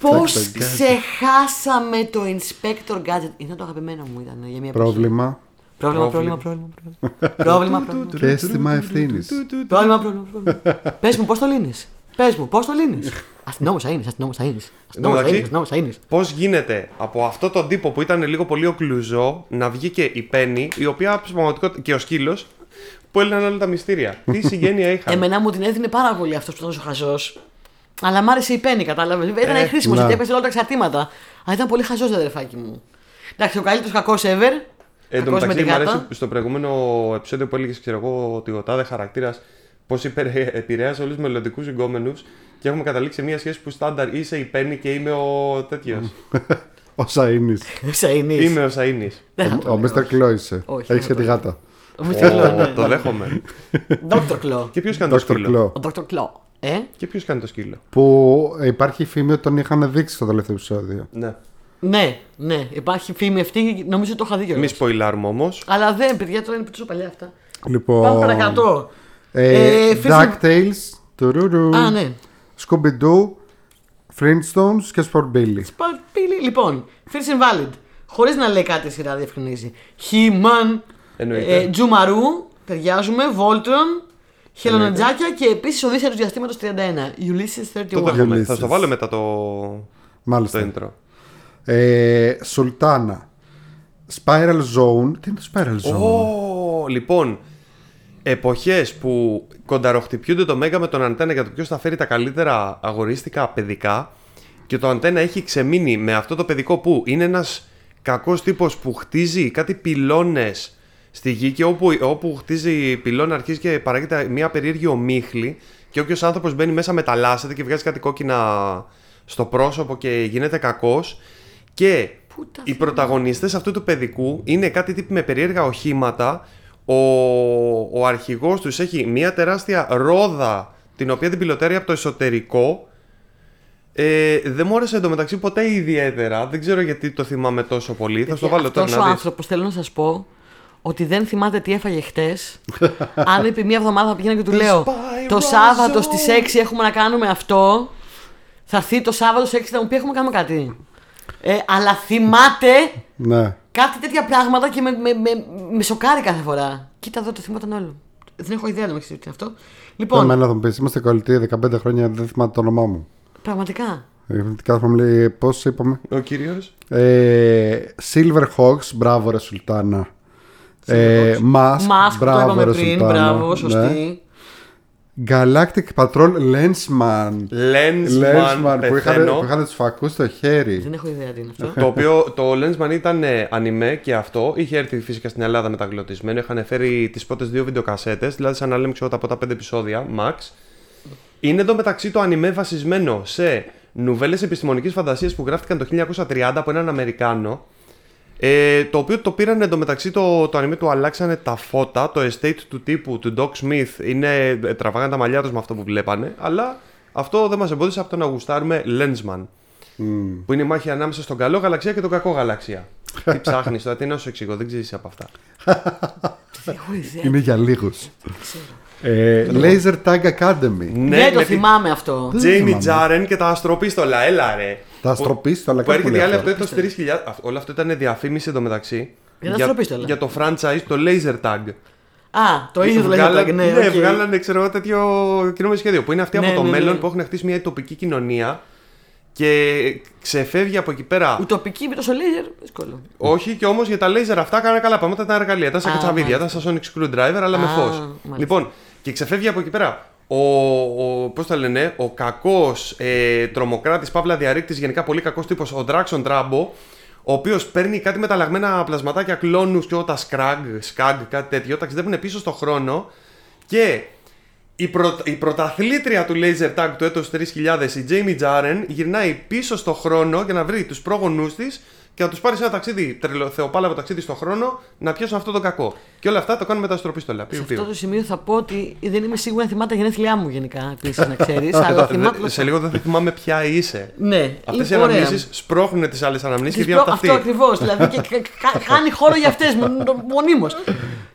[SPEAKER 1] Πώς
[SPEAKER 2] Gadget.
[SPEAKER 1] ξεχάσαμε το Inspector Gadget. Είναι το αγαπημένο μου, ήταν για μια εποχή.
[SPEAKER 2] Πρόβλημα.
[SPEAKER 1] Πρόβλημα, πρόβλημα, πρόβλημα. Πρόβλημα, πρόβλημα.
[SPEAKER 2] Και αίσθημα ευθύνης.
[SPEAKER 1] Πρόβλημα, πρόβλημα. Πες μου, πώς το λύνεις; Πες μου, πώς το λύνεις; Αστυνόμος θα είναι, αστυνόμος θα είναι. Αστυνόμος θα είναι,
[SPEAKER 3] μεταξύ-
[SPEAKER 1] αστυνόμος θα είναι.
[SPEAKER 3] Πώς γίνεται από αυτό τον τύπο που ήταν λίγο πολύ οκλουζό να βγει και η Πέννη, η οποία στην πραγματικότητα και ο σκύλος που έλυναν όλα τα μυστήρια. Τι συγγένεια είχαν;
[SPEAKER 1] Εμένα μου την έδινε πάρα πολύ αυτός που ήταν τόσο χαζός. Αλλά μ' άρεσε η Πέννη, κατάλαβες. Ήταν
[SPEAKER 3] Ε,
[SPEAKER 1] χρήσιμος
[SPEAKER 2] ναι.
[SPEAKER 1] γιατί έπεσε όλα τα εξαρτήματα. Αλλά ήταν πολύ χαζός, αδερφάκι μου. Εντάξει, ο καλύτερος κακός ever.
[SPEAKER 3] Εν τω
[SPEAKER 1] κακός με
[SPEAKER 3] μεταξύ,
[SPEAKER 1] τη
[SPEAKER 3] μου αρέσει
[SPEAKER 1] γάτα.
[SPEAKER 3] στο προηγούμενο επεισόδιο που έλεγες, ξέρω εγώ, ότι ο τάδε χαρακτήρας πώς επηρέασε όλους τους μελλοντικούς συγκόμενους και έχουμε καταλήξει σε μια σχέση που στάνταρ είσαι η Πέννη και είμαι ο τέτοιος.
[SPEAKER 2] Όσα είναι.
[SPEAKER 1] Σαΐνης.
[SPEAKER 3] είμαι ο Σαΐνης.
[SPEAKER 1] Δεν θα
[SPEAKER 2] Ο
[SPEAKER 1] το λέω.
[SPEAKER 2] Mr. Claw είσαι.
[SPEAKER 1] Όχι,
[SPEAKER 2] Έχεις
[SPEAKER 1] δεν
[SPEAKER 2] και
[SPEAKER 1] θα
[SPEAKER 2] τη
[SPEAKER 1] το
[SPEAKER 2] γάτα.
[SPEAKER 1] Ο Mr. Claw,
[SPEAKER 3] Ω,
[SPEAKER 1] ναι.
[SPEAKER 3] Το δέχομαι.
[SPEAKER 1] Dr. Claw.
[SPEAKER 3] Και ποιος κάνει το
[SPEAKER 2] Dr.
[SPEAKER 3] σκύλο;
[SPEAKER 2] Claw.
[SPEAKER 1] Ο Dr. Claw. Ε,
[SPEAKER 3] Και ποιος κάνει το σκύλο;
[SPEAKER 2] Που υπάρχει φήμη ότι τον είχαν δείξει στο τελευταίο επεισόδιο.
[SPEAKER 3] Ναι.
[SPEAKER 1] ναι, ναι. Υπάρχει φήμη αυτή, νομίζω το είχα δει
[SPEAKER 3] Μη
[SPEAKER 1] κιόλας.
[SPEAKER 3] σποϊλάρουμε όμως.
[SPEAKER 1] Αλλά δεν, παιδιά, τώρα είναι τόσο παλιά αυτά.
[SPEAKER 2] Λοιπόν.
[SPEAKER 1] Πάμε παρακατώ.
[SPEAKER 2] Ε,
[SPEAKER 1] Ε, φύση-
[SPEAKER 2] DuckTales. τουρουρου,
[SPEAKER 1] Α, ναι.
[SPEAKER 2] Scooby-Doo. Flintstones και Sport Billy.
[SPEAKER 1] Σπαπίλι. Λοιπόν, First Invalid. Χωρίς να λέει κάτι η σειρά, διευκρινίζει. He-Man.
[SPEAKER 3] Εννοείται.
[SPEAKER 1] Ε, Τζουμαρού. Ταιριάζουμε. Voltron. Χελονατζάκια και επίσης Οδύσσια του διαστήματος 31. Ulysses 31.
[SPEAKER 3] Το δέχομαι.
[SPEAKER 2] Ulysses.
[SPEAKER 3] Θα στο βάλω μετά το, το
[SPEAKER 2] Μάλιστα.
[SPEAKER 3] intro.
[SPEAKER 2] Ε, Σουλτάνα. Spiral Zone. Τι είναι το Spiral Zone;
[SPEAKER 3] Ω, λοιπόν, εποχές που κονταροχτυπιούνται το Μέγα με τον Αντένα για το ποιος θα φέρει τα καλύτερα αγορίστικα παιδικά και το Αντένα έχει ξεμείνει με αυτό το παιδικό που είναι ένας κακός τύπος που χτίζει κάτι πυλώνες στη γη και όπου, όπου χτίζει πυλώνα αρχίζει και παράγεται μια περίεργη ομίχλη και όποιος άνθρωπος μπαίνει μέσα μεταλλάσσεται και βγάζει κάτι κόκκινα στο πρόσωπο και γίνεται κακός και
[SPEAKER 1] Πού τα
[SPEAKER 3] οι πρωταγωνιστές αυτού του παιδικού είναι κάτι τύποι με περίεργα οχήματα. Ο, ο αρχηγός τους έχει μια τεράστια ρόδα την οποία την πιλωτέρει από το εσωτερικό. Ε, δεν μου άρεσε εντωμεταξύ ποτέ ιδιαίτερα. Δεν ξέρω γιατί το θυμάμαι τόσο πολύ. Θα στο βάλω τώρα
[SPEAKER 1] Αυτός ο
[SPEAKER 3] να δεις.
[SPEAKER 1] άνθρωπος θέλω να σας πω ότι δεν θυμάται τι έφαγε χτες. Αν επί μία εβδομάδα πήγαινα και του λέω
[SPEAKER 3] Spiral
[SPEAKER 1] Το Σάββατο
[SPEAKER 3] Zone.
[SPEAKER 1] στις 6 έχουμε να κάνουμε αυτό. Θα έρθει το Σάββατο στις 6 θα μου πει έχουμε να κάνουμε κάτι. Ε, αλλά θυμάται
[SPEAKER 2] Ναι.
[SPEAKER 1] Κάτι τέτοια πράγματα και με, με, με, με σοκάρει κάθε φορά. Κοίτα εδώ το θυμόταν όλο. Δεν έχω ιδέα να με ξέρει τι είναι αυτό. Λοιπόν,
[SPEAKER 2] Εμένα θα μου πεις, είμαστε κολλητοί 15 χρόνια, δεν θυμάται το όνομά μου.
[SPEAKER 1] πραγματικά.
[SPEAKER 2] Ε, Κάθε φορά μου λέει, πώς είπαμε;
[SPEAKER 3] Ο κύριος.
[SPEAKER 2] Ε, Silver Hawks, μπράβο ρε Σουλτάνα. Ε, Mask,
[SPEAKER 1] Mask που το
[SPEAKER 2] μπράβο
[SPEAKER 1] είπαμε
[SPEAKER 2] ρε
[SPEAKER 1] πριν,
[SPEAKER 2] Σουλτάνα.
[SPEAKER 1] μπράβο,
[SPEAKER 2] Ναι.
[SPEAKER 1] Σωστή.
[SPEAKER 2] Galactic Patrol Lensman.
[SPEAKER 3] Lensman,
[SPEAKER 2] που είχαν,
[SPEAKER 3] πεθαίνω.
[SPEAKER 2] που είχαν τους φακούς στο χέρι.
[SPEAKER 1] Δεν έχω ιδέα τι είναι αυτό.
[SPEAKER 3] το οποίο το Lensman ήταν ε, ανιμέ και αυτό. Είχε έρθει φυσικά στην Ελλάδα μεταγλωτισμένο. Είχαν φέρει τις πρώτες δύο βιντεοκασέτες, δηλαδή σαν να λέμε ξέρω, τα πρώτα πέντε επεισόδια, max. Είναι εντωμεταξύ το ανιμέ βασισμένο σε νουβέλες επιστημονικής φαντασίας που γράφτηκαν το 1930 από έναν Αμερικάνο. Ε, το οποίο το πήραν εντωμεταξύ το, το ανιμέ του αλλάξανε τα φώτα, το estate του τύπου του Doc Smith είναι, ε, τραβάγανε τα μαλλιά τους με αυτό που βλέπανε, αλλά αυτό δεν μας εμπόδισε από το να γουστάρουμε Lensman. Που είναι η μάχη ανάμεσα στον καλό γαλαξία και τον κακό γαλαξία. Τι ψάχνεις τώρα, τι να σου εξηγώ, δεν ξέρεις από αυτά.
[SPEAKER 1] Δεν έχω ιδέα.
[SPEAKER 2] Είναι για λίγους. Ε, Laser Tag Academy.
[SPEAKER 1] Δεν το θυμάμαι αυτό.
[SPEAKER 3] Τζέιμι Τζάρεν και τα αστροπίστολα, έλα ρε.
[SPEAKER 2] Τα αστροπίστολα,
[SPEAKER 3] Που
[SPEAKER 2] κάπου
[SPEAKER 3] έρχεται η
[SPEAKER 2] λέει
[SPEAKER 3] άλλη
[SPEAKER 2] αυτό.
[SPEAKER 3] από το έτος 3000. Αυτό- Όλο αυτό ήταν διαφήμιση εντωμεταξύ.
[SPEAKER 1] Για τα αστροπίστολα.
[SPEAKER 3] για το franchise, το Laser Tag.
[SPEAKER 1] Α, το ίδιο το
[SPEAKER 3] Βγάλα-
[SPEAKER 1] λέγεται. Ναι, οκ.
[SPEAKER 3] βγάλανε ξέρω εγώ τέτοιο κινούμενο σχέδιο. Που είναι αυτοί
[SPEAKER 1] Ναι,
[SPEAKER 3] από το
[SPEAKER 1] ναι, ναι.
[SPEAKER 3] μέλλον που έχουν χτίσει μια ουτοπική κοινωνία και ξεφεύγει από εκεί πέρα.
[SPEAKER 1] Ουτοπική με το λέιζερ, δύσκολο.
[SPEAKER 3] Όχι, και όμως για τα laser αυτά κάνανε καλά πράγματα. Ήταν εργαλεία. Ήταν σαν
[SPEAKER 1] Α,
[SPEAKER 3] κατσαβίδια, ήταν
[SPEAKER 1] μάλιστα.
[SPEAKER 3] σαν Sonic Screwdriver, αλλά με
[SPEAKER 1] Α,
[SPEAKER 3] φως.
[SPEAKER 1] μάλιστα.
[SPEAKER 3] Λοιπόν, και ξεφεύγει από εκεί πέρα ο, ο, πώς τα λένε, ο κακός ε, τρομοκράτης, παύλα διαρρήκτης, γενικά πολύ κακός τύπος, ο Draxon Τράμπο, ο οποίος παίρνει κάτι μεταλλαγμένα πλασματάκια κλόνους και όταν σκραγ, σκαγ, κάτι τέτοιο, ταξιδεύουν πίσω στο χρόνο. Και η, πρω, η πρωταθλήτρια του laser tag του έτος 3000, η Jamie Jaren, γυρνάει πίσω στο χρόνο για να βρει τους πρόγονούς της και να τους πάρεις σε ένα ταξίδι, θεοπάλαβο ταξίδι στον χρόνο, να πιάσουν αυτό το κακό. Και όλα αυτά το κάνουν με τα αστροπίστολα.
[SPEAKER 1] Σε αυτό το σημείο θα πω ότι δεν είμαι σίγουρη αν θυμάται τα γενέθλιά μου γενικά, επίση να ξέρεις. αλλά θυμάται...
[SPEAKER 3] Σε λίγο δεν θα θυμάμαι ποια είσαι.
[SPEAKER 1] Ναι,
[SPEAKER 3] Αυτές οι αναμνήσεις σπρώχνουν τις άλλες αναμνήσεις και βγαίνουν από
[SPEAKER 1] Αυτό ακριβώς. δηλαδή και κάνει χώρο για αυτές μονίμως.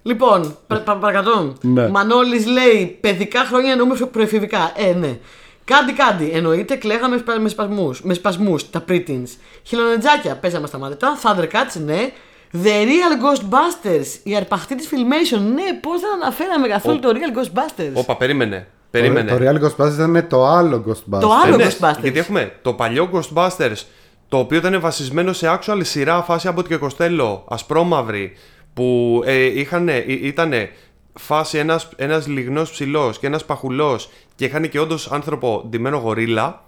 [SPEAKER 1] Λοιπόν, παρακατώ.
[SPEAKER 2] Ναι.
[SPEAKER 1] Μανώλης λέει παιδικά χρόνια εννοούμε προεφηβικά. Ε, ναι. Κάντι κάντι, εννοείται κλαίγαμε με σπασμούς, με σπασμούς τα pre-teens. Χιλονετζάκια, παίζαμε στα μάτια. Thundercats, ναι. The Real Ghostbusters, η αρπαχτή της Filmation. Ναι, πώς δεν αναφέραμε καθόλου το Real Ghostbusters.
[SPEAKER 3] Όπα, περίμενε. Περίμενε.
[SPEAKER 2] Το, το Real Ghostbusters ήταν το άλλο Ghostbusters.
[SPEAKER 1] Το άλλο
[SPEAKER 3] Ε, ναι,
[SPEAKER 1] Ghostbusters.
[SPEAKER 3] Γιατί έχουμε το παλιό Ghostbusters, το οποίο ήταν βασισμένο σε actual σειρά φάση από και Κοστέλο, ασπρόμαυρη, που ε, είχαν, ε, ήταν φάση ένας, ένας λιγνός ψηλός και ένας παχουλός και είχαν και όντως άνθρωπο ντυμένο γορίλα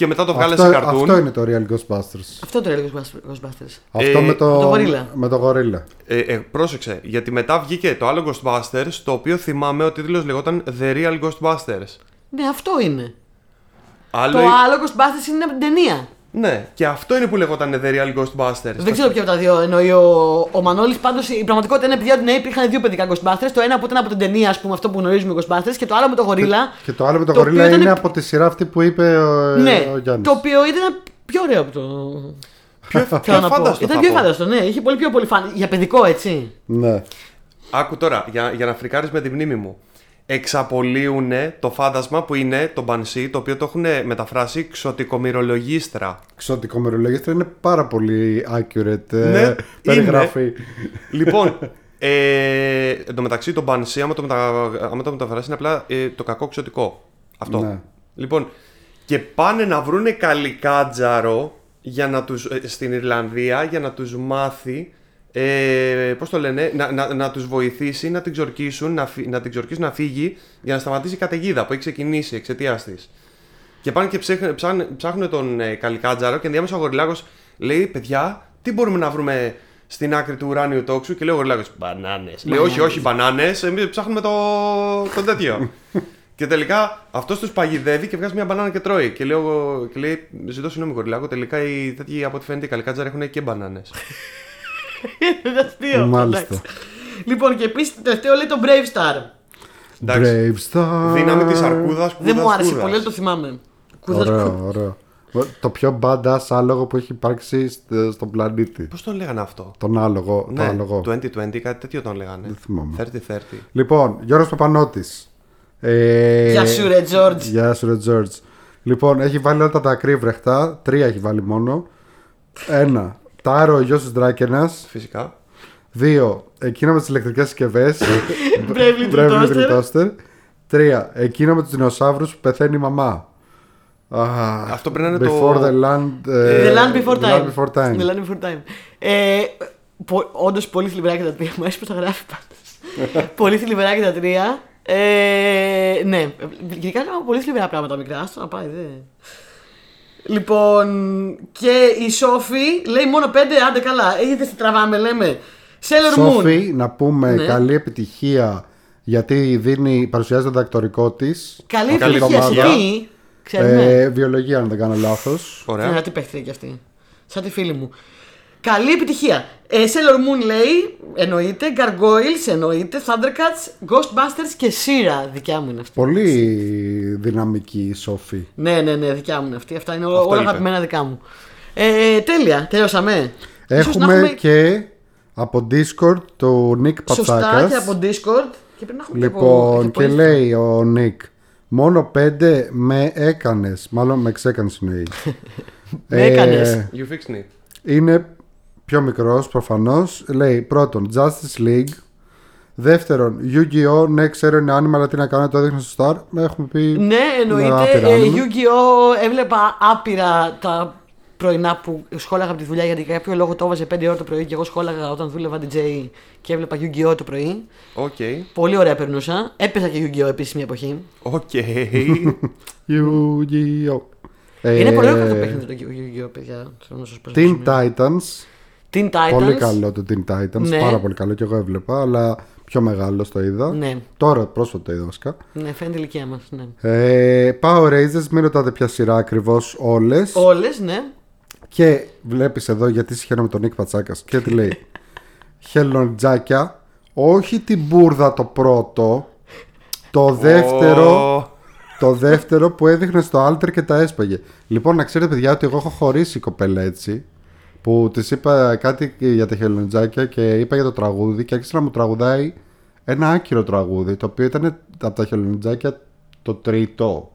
[SPEAKER 3] και μετά το βγάλε
[SPEAKER 2] αυτό,
[SPEAKER 3] σε καρτούν.
[SPEAKER 2] αυτό είναι το Real Ghostbusters.
[SPEAKER 1] Αυτό το Real Ghostbusters.
[SPEAKER 2] Αυτό
[SPEAKER 3] Ε,
[SPEAKER 2] με το,
[SPEAKER 1] το γορίλα.
[SPEAKER 2] Με το γορίλα.
[SPEAKER 3] Ε, ε, πρόσεξε, γιατί μετά βγήκε το άλλο Ghostbusters, το οποίο θυμάμαι ο τίτλος λεγόταν The Real Ghostbusters.
[SPEAKER 1] Ναι, αυτό είναι.
[SPEAKER 3] Άλλο...
[SPEAKER 1] Το άλλο Ghostbusters είναι από την ταινία.
[SPEAKER 3] Ναι, και αυτό είναι που λεγόταν The Real Ghostbusters.
[SPEAKER 1] Δεν ξέρω ποιο από τα δύο εννοεί ο, ο Μανώλης. Πάντως η πραγματικότητα είναι παιδιά ότι ναι, υπήρχαν δύο παιδικά Ghostbusters. Το ένα που ήταν από την ταινία, ας πούμε, αυτό που γνωρίζουμε Ghostbusters, και το άλλο με το γορίλα.
[SPEAKER 2] Και το άλλο με το,
[SPEAKER 1] το
[SPEAKER 2] γορίλα
[SPEAKER 1] οποίο
[SPEAKER 2] είναι
[SPEAKER 1] ήταν-
[SPEAKER 2] από τη σειρά αυτή που είπε ο,
[SPEAKER 1] ναι,
[SPEAKER 2] ο Γιάννης.
[SPEAKER 1] το οποίο ήταν πιο ωραίο από το.
[SPEAKER 3] Πιο, πιο
[SPEAKER 1] Θέλω να πω.
[SPEAKER 3] φάνταστο
[SPEAKER 1] Ήταν
[SPEAKER 3] θα
[SPEAKER 1] πιο
[SPEAKER 3] πω.
[SPEAKER 1] φάνταστο, ναι. Είχε πολύ πιο πολύ φαν. Για παιδικό, έτσι.
[SPEAKER 2] Ναι.
[SPEAKER 3] Άκου τώρα, για, για να φρικάρεις με τη μνήμη μου. Εξαπολύουν το φάντασμα που είναι το μπανσί, το οποίο το έχουν μεταφράσει ξωτικομυρολογίστρα.
[SPEAKER 2] Ξωτικό μερολογίστρα είναι πάρα πολύ accurate ε,
[SPEAKER 3] Ναι,
[SPEAKER 2] περιγραφή.
[SPEAKER 3] λοιπόν, ε, εν τω μεταξύ το μπανσί, άμα το, μετα... άμα το μεταφράσει, είναι απλά ε, το κακό ξωτικό. Αυτό.
[SPEAKER 2] Ναι.
[SPEAKER 3] Λοιπόν, και πάνε να βρούνε καλικάτζαρο για να τους, ε, στην Ιρλανδία για να τους μάθει ε, πώς το λένε, να, να, να τους βοηθήσει να την ξορκίσουν, να, φυ- να την ξορκίσουν να φύγει για να σταματήσει η καταιγίδα που έχει ξεκινήσει εξαιτίας της. Και πάνε και ψάχνουν, ψάχνουν, ψάχνουν τον ε, Καλικάτζαρο και ενδιάμεσα ο Γοριλάκος λέει: Παιδιά, τι μπορούμε να βρούμε στην άκρη του ουράνιου τόξου. Και λέει ο Γοριλάκος: Μπανάνες. Λέει: Όχι, όχι, μπανάνες. Εμείς ψάχνουμε το, το τέτοιο. και τελικά αυτός τους παγιδεύει και βγάζει μια μπανάνα και τρώει. Και, λέω, και λέει: Ζητώ συγγνώμη, Γοριλάκο. Τελικά οι τέτοιοι από ό,τι φαίνεται οι Καλικάτζαροι έχουν και μπανάνες.
[SPEAKER 1] Είναι αστείο.
[SPEAKER 2] Μάλιστα.
[SPEAKER 1] εντάξει. Λοιπόν, και επίσης τελευταίο λέει το Brave Star.
[SPEAKER 3] Εντάξει.
[SPEAKER 2] Brave Star.
[SPEAKER 3] Δύναμη της αρκούδας
[SPEAKER 1] Δεν μου άρεσε πολύ, αλλά το θυμάμαι. Κούδας
[SPEAKER 2] Ωραίο, ωραίο. Το πιο badass άλογο που έχει υπάρξει στο- στον πλανήτη.
[SPEAKER 3] Πώς τον λέγανε αυτό;
[SPEAKER 2] Τον άλογο. Το
[SPEAKER 3] Ναι,
[SPEAKER 2] άλογο.
[SPEAKER 3] 2020, κάτι τέτοιο τον λέγανε.
[SPEAKER 2] Δεν θυμάμαι.
[SPEAKER 3] 30-30.
[SPEAKER 2] Λοιπόν, Γιώργος Παπανώτης. Ε,
[SPEAKER 1] Γεια σου, ρε George.
[SPEAKER 2] Γεια σου, ρε George. Λοιπόν, έχει βάλει όλα τα ακρίβρεχτα. Τρία έχει βάλει μόνο. Ένα. Τάρο, ο γιος της Δράκενας.
[SPEAKER 3] Φυσικά.
[SPEAKER 2] Δύο. Εκείνο με τις ηλεκτρικές συσκευές.
[SPEAKER 1] Bravely
[SPEAKER 2] Bravely
[SPEAKER 1] Toaster.
[SPEAKER 2] Little Toaster. Τρία. Εκείνο με τους δεινοσαύρους που πεθαίνει η μαμά. Ah,
[SPEAKER 3] Αυτό πρέπει να είναι
[SPEAKER 2] before
[SPEAKER 3] το-
[SPEAKER 2] the land, ε,
[SPEAKER 1] The Land Before
[SPEAKER 2] the
[SPEAKER 1] Time.
[SPEAKER 2] Land Before Time.
[SPEAKER 1] The Land Before Time. Ε, Όντως πολύ θλιβερά τα τρία. Μου αρέσει πώ τα γράφει πάντως. πολύ θλιβερά τα τρία. Ε, ναι, γενικά έκανα πολύ θλιβερά πράγματα μικρά. Άστο να πάει, δε. Λοιπόν, και η Σόφη λέει μόνο πέντε, άντε καλά. Έχετε τι τραβάμε, λέμε. Sailor Moon.
[SPEAKER 2] Σόφη, να πούμε
[SPEAKER 1] Ναι.
[SPEAKER 2] καλή επιτυχία γιατί δίνει, παρουσιάζει το δακτορικό της.
[SPEAKER 1] Καλή
[SPEAKER 3] Καλή
[SPEAKER 1] επιτυχία σε
[SPEAKER 3] εβδομάδα.
[SPEAKER 1] τι. Ξέρουμε.
[SPEAKER 2] Ε, βιολογία, αν δεν κάνω λάθος.
[SPEAKER 3] Ωραία.
[SPEAKER 1] Ναι, τι παίχτηκε κι αυτή. Σαν τη φίλη μου. Καλή επιτυχία. Ε, Sailor Moon λέει, εννοείται. Gargoyles εννοείται. Thundercats, Ghostbusters και Sira. Δικιά μου είναι αυτή.
[SPEAKER 2] Πολύ δυναμική η Σόφη.
[SPEAKER 1] Ναι, ναι, ναι, δικιά μου είναι αυτή. Αυτά είναι όλα,
[SPEAKER 3] Αυτό
[SPEAKER 1] όλα
[SPEAKER 3] είπε.
[SPEAKER 1] αγαπημένα δικά μου. Ε, τέλεια, τελειώσαμε. Ίσως να
[SPEAKER 2] Έχουμε και από Discord το Nick
[SPEAKER 1] Σωστά
[SPEAKER 2] Πατσάκας.
[SPEAKER 1] και από Discord. Και πρέπει να έχουμε και από-
[SPEAKER 2] Λοιπόν,
[SPEAKER 1] από
[SPEAKER 2] και
[SPEAKER 1] Instagram.
[SPEAKER 2] λέει ο Νίκ, μόνο πέντε με έκανες, μάλλον με ξέκανες εννοεί.
[SPEAKER 1] Με έκανες.
[SPEAKER 3] You fix me.
[SPEAKER 2] είναι πιο μικρός προφανώς. Λέει πρώτον Justice League. Δεύτερον, Yu-Gi-Oh! Ναι, ξέρω είναι άνιμα, αλλά τι να κάνω, το έδειχνα στο Star. Έχουμε πει.
[SPEAKER 1] Ναι,
[SPEAKER 2] με
[SPEAKER 1] εννοείται.
[SPEAKER 2] άπειρα
[SPEAKER 1] Ε,
[SPEAKER 2] άνιμε.
[SPEAKER 1] Yu-Gi-Oh! έβλεπα άπειρα τα πρωινά που σχόλαγα από τη δουλειά γιατί για κάποιο λόγο το έβαζε 5 ώρα το πρωί και εγώ σχόλαγα όταν δούλευα DJ και έβλεπα Yu-Gi-Oh! το πρωί.
[SPEAKER 3] Οκ.
[SPEAKER 1] Πολύ ωραία περνούσα. Έπαιζα και Yu-Gi-Oh! επίσης μια εποχή.
[SPEAKER 3] Οκ.
[SPEAKER 2] Yu-Gi-Oh!
[SPEAKER 1] Είναι
[SPEAKER 2] Ε,
[SPEAKER 1] πολύ ωραίο το παιχνίδι το Yu-Gi-Oh! παιδιά. Θέλω να σας πω.
[SPEAKER 2] Teen Titans.
[SPEAKER 1] Teen Titans.
[SPEAKER 2] Πολύ καλό το Teen Titans.
[SPEAKER 1] Ναι.
[SPEAKER 2] Πάρα πολύ καλό και εγώ έβλεπα, αλλά πιο μεγάλο το είδα.
[SPEAKER 1] Ναι,
[SPEAKER 2] Τώρα πρόσφατα το είδα βασικά.
[SPEAKER 1] ναι, φαίνεται η ηλικία μας. Ναι.
[SPEAKER 2] Ε, Power Rangers, μην ρωτάτε ποια σειρά ακριβώς όλες.
[SPEAKER 1] Όλες, ναι.
[SPEAKER 2] Και βλέπεις εδώ γιατί συγχαίρομαι τον Νίκ Πατσάκας. Και τι λέει. Χελοντζάκια, όχι την μπουρδα το πρώτο. Το δεύτερο.
[SPEAKER 3] Ω,
[SPEAKER 2] Το δεύτερο που έδειχνε στο Alter και τα έσπαγε. Λοιπόν, να ξέρετε, παιδιά, ότι εγώ έχω χωρίσει η κοπέλα έτσι. Που της είπα κάτι για τα χελοντζάκια και είπα για το τραγούδι και άρχισε να μου τραγουδάει ένα άκυρο τραγούδι. Το οποίο ήταν από τα χελοντζάκια το τρίτο.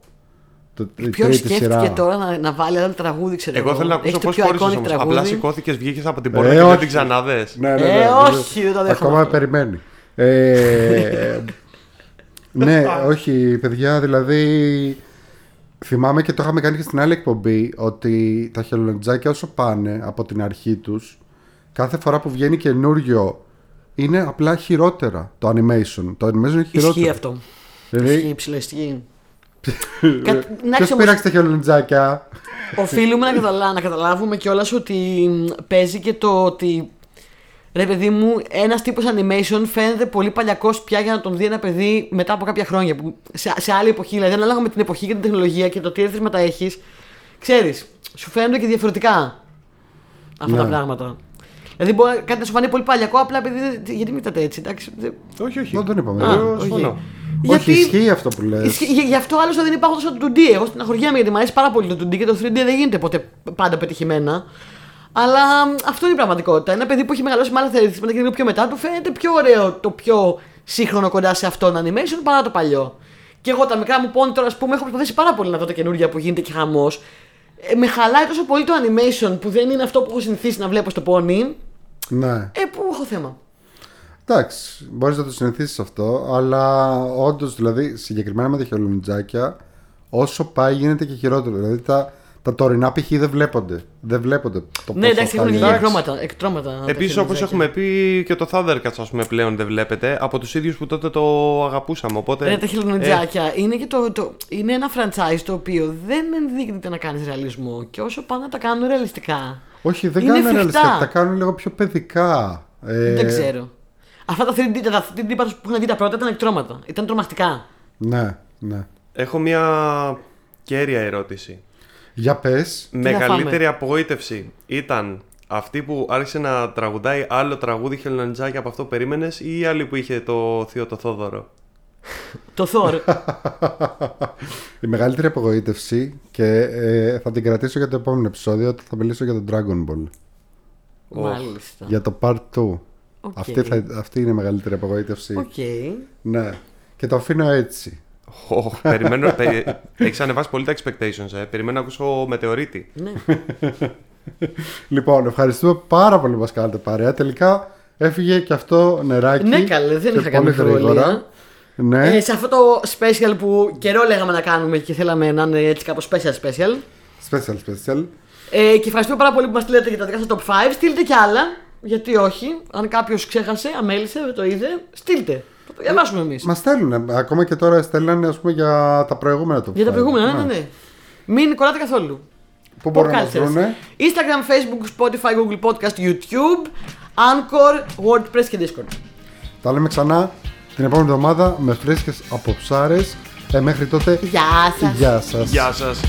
[SPEAKER 2] Το, η
[SPEAKER 1] Ποιος
[SPEAKER 2] τρίτη
[SPEAKER 1] σκέφτηκε
[SPEAKER 2] σειρά.
[SPEAKER 1] τώρα να, να βάλει ένα τραγούδι, ξέρω
[SPEAKER 3] Εγώ θέλω να ακούσω
[SPEAKER 1] Έχει το
[SPEAKER 3] πώς
[SPEAKER 1] πιο
[SPEAKER 3] χώρισε
[SPEAKER 1] iconic
[SPEAKER 3] όμως.
[SPEAKER 1] τραγούδι;
[SPEAKER 3] Απλά σηκώθηκες, βγήκες από την
[SPEAKER 2] Ε,
[SPEAKER 3] πόρτα και
[SPEAKER 2] όχι.
[SPEAKER 3] δεν την ξαναδες.
[SPEAKER 2] Ναι, ναι, ναι,
[SPEAKER 1] Ε,
[SPEAKER 2] ναι.
[SPEAKER 1] όχι, δεν το δέχομαι
[SPEAKER 2] Ακόμα
[SPEAKER 1] αυτό.
[SPEAKER 2] περιμένει. Ε, ναι, όχι, παιδιά, δηλαδή. Θυμάμαι και το είχαμε κάνει και στην άλλη εκπομπή ότι τα χελοντζάκια όσο πάνε από την αρχή τους κάθε φορά που βγαίνει καινούριο είναι απλά χειρότερα το animation. Το animation είναι χειρότερο.
[SPEAKER 1] Ισχύει αυτό.
[SPEAKER 2] Δηλαδή,
[SPEAKER 1] Ισχύει, ψηλό, ισχύει. Κα- να
[SPEAKER 2] Ποιος
[SPEAKER 1] ξέρεις όμως,
[SPEAKER 2] πήραξε τα χελοντζάκια.
[SPEAKER 1] Οφείλουμε να, καταλα... να καταλάβουμε κιόλας ότι μ, παίζει και το ότι. Ρε παιδί μου, ένας τύπος animation φαίνεται πολύ παλιακός πια για να τον δει ένα παιδί μετά από κάποια χρόνια. Που σε, σε άλλη εποχή, δηλαδή ανάλογα με την εποχή και την τεχνολογία και το τι έρθισματα έχεις, ξέρεις, σου φαίνονται και διαφορετικά αυτά
[SPEAKER 2] Ναι.
[SPEAKER 1] τα πράγματα. Δηλαδή, μπορεί κάτι να σου φανεί πολύ παλιακό, απλά επειδή. δεν- Γιατί μιλάτε έτσι, εντάξει. δεν-
[SPEAKER 3] Όχι, όχι.
[SPEAKER 2] Δεν τον είπαμε.
[SPEAKER 1] Α,
[SPEAKER 3] Εγώ
[SPEAKER 1] όχι.
[SPEAKER 3] συμφωνώ.
[SPEAKER 2] Όχι, ισχύει αυτό που λες.
[SPEAKER 1] Ισχύει- Γι' γι' αυτό άλλωστε δεν υπάρχουν τόσο το 2D. Εγώ στην αγχωριέμαι γιατί μου αρέσει πάρα πολύ το 2D και το 3D δεν γίνεται ποτέ πάντα πετυχημένα. Αλλά μ, αυτό είναι η πραγματικότητα. Ένα παιδί που έχει μεγαλώσει με άλλα θεωρητικά και λίγο πιο μετά του φαίνεται πιο ωραίο το πιο σύγχρονο κοντά σε αυτόν animation παρά το παλιό. Και εγώ τα μικρά μου πόνι τώρα, ας πούμε, έχω προσπαθήσει πάρα πολύ να δω τα καινούργια που γίνεται και χαμός. Ε, με χαλάει τόσο πολύ το animation που δεν είναι αυτό που έχω συνηθίσει να βλέπω στο πόνι,
[SPEAKER 2] Ναι.
[SPEAKER 1] ε, που έχω θέμα.
[SPEAKER 2] Εντάξει, μπορείς να το συνηθίσεις αυτό, αλλά όντως δηλαδή συγκεκριμένα με τα χελονιτζάκια, όσο πάει γίνεται και χειρότερο. Δηλαδή τα, τα τωρινά π.χ. δεν βλέπονται. Δεν βλέπονται το
[SPEAKER 1] Ναι,
[SPEAKER 2] πόσο
[SPEAKER 1] εντάξει, έχουν
[SPEAKER 2] χάλια
[SPEAKER 1] βγει
[SPEAKER 2] είναι.
[SPEAKER 1] εκτρώματα. εκτρώματα τα
[SPEAKER 3] Επίσης, όπως
[SPEAKER 1] χελονιτζάκια.
[SPEAKER 3] έχουμε πει και το Thundercats, ας πούμε, πλέον δεν βλέπετε από τους ίδιους που τότε το αγαπούσαμε. Οπότε.
[SPEAKER 1] Ρε, τα
[SPEAKER 3] ε,
[SPEAKER 1] χελονιτζάκια είναι, και το, το, είναι ένα franchise το οποίο δεν ενδείκνυται να κάνει ρεαλισμό και όσο πάνε να τα κάνουν ρεαλιστικά.
[SPEAKER 2] Όχι, δεν
[SPEAKER 1] Είναι
[SPEAKER 2] κάνουν
[SPEAKER 1] φρικτά.
[SPEAKER 2] ρεαλιστικά, τα κάνουν λίγο πιο παιδικά. Ε,
[SPEAKER 1] Δεν ξέρω. Αυτά τα 3D, τα 3D πάντως που είχαν δει τα πρώτα ήταν εκτρώματα. Ήταν τρομακτικά.
[SPEAKER 2] Ναι, ναι.
[SPEAKER 3] Έχω μια κέρια ερώτηση.
[SPEAKER 2] Για πες.
[SPEAKER 1] να
[SPEAKER 3] Μεγαλύτερη απογοήτευση ήταν αυτή που άρχισε να τραγουδάει άλλο τραγούδι χελονιτζάκι από αυτό που περίμενες ή η άλλη που είχε το θείο το Θόδωρο;
[SPEAKER 1] Το Thor.
[SPEAKER 2] Η μεγαλύτερη απογοήτευση και ε, θα την κρατήσω για το επόμενο επεισόδιο ότι θα μιλήσω για το Dragon Ball.
[SPEAKER 1] Μάλιστα.
[SPEAKER 2] Για το Part 2.
[SPEAKER 1] Οκ.
[SPEAKER 2] Αυτή, θα, αυτή είναι η μεγαλύτερη απογοήτευση.
[SPEAKER 1] Οκ.
[SPEAKER 2] Ναι. Και το αφήνω έτσι.
[SPEAKER 3] Οχ, περιμένω. περι... Έχεις ανεβάσει πολύ τα expectations, ε. Περιμένω να ακούσω μετεωρίτη.
[SPEAKER 1] Ναι.
[SPEAKER 2] Λοιπόν, ευχαριστούμε πάρα πολύ που μας κάνατε παρέα. Τελικά έφυγε και αυτό νεράκι.
[SPEAKER 1] Ναι, καλέ, δεν
[SPEAKER 2] και
[SPEAKER 1] είχα κάνει
[SPEAKER 2] πολύ γρήγορα.
[SPEAKER 1] αμφιβολία.
[SPEAKER 2] Ναι.
[SPEAKER 1] Ε, σε αυτό το special που καιρό λέγαμε να κάνουμε και θέλαμε να είναι έτσι κάπως special special.
[SPEAKER 2] Special, special.
[SPEAKER 1] Ε, και ευχαριστούμε πάρα πολύ που μας στείλετε για τα δικά σας top 5. Στείλτε κι άλλα. Γιατί όχι. Αν κάποιος ξέχασε, αμέλησε, δεν το είδε, στείλτε. Θα το διαβάσουμε εμείς.
[SPEAKER 2] Μας στέλνουν. Ακόμα και τώρα στέλνανε ας πούμε, για τα προηγούμενα του.
[SPEAKER 1] Για τα προηγούμενα, ναι, ναι, ναι. Μην κολλάτε καθόλου.
[SPEAKER 2] Πού μπορούν να
[SPEAKER 1] Pop
[SPEAKER 2] μας
[SPEAKER 1] Cultures.
[SPEAKER 2] βρούνε;
[SPEAKER 1] Instagram, Facebook, Spotify, Google Podcast, YouTube, Anchor, WordPress και Discord.
[SPEAKER 2] Τα λέμε ξανά την επόμενη εβδομάδα με φρέσκες αποψάρες. Ε, μέχρι τότε,
[SPEAKER 1] Γεια σας.
[SPEAKER 2] γεια σας.
[SPEAKER 3] Γεια σας.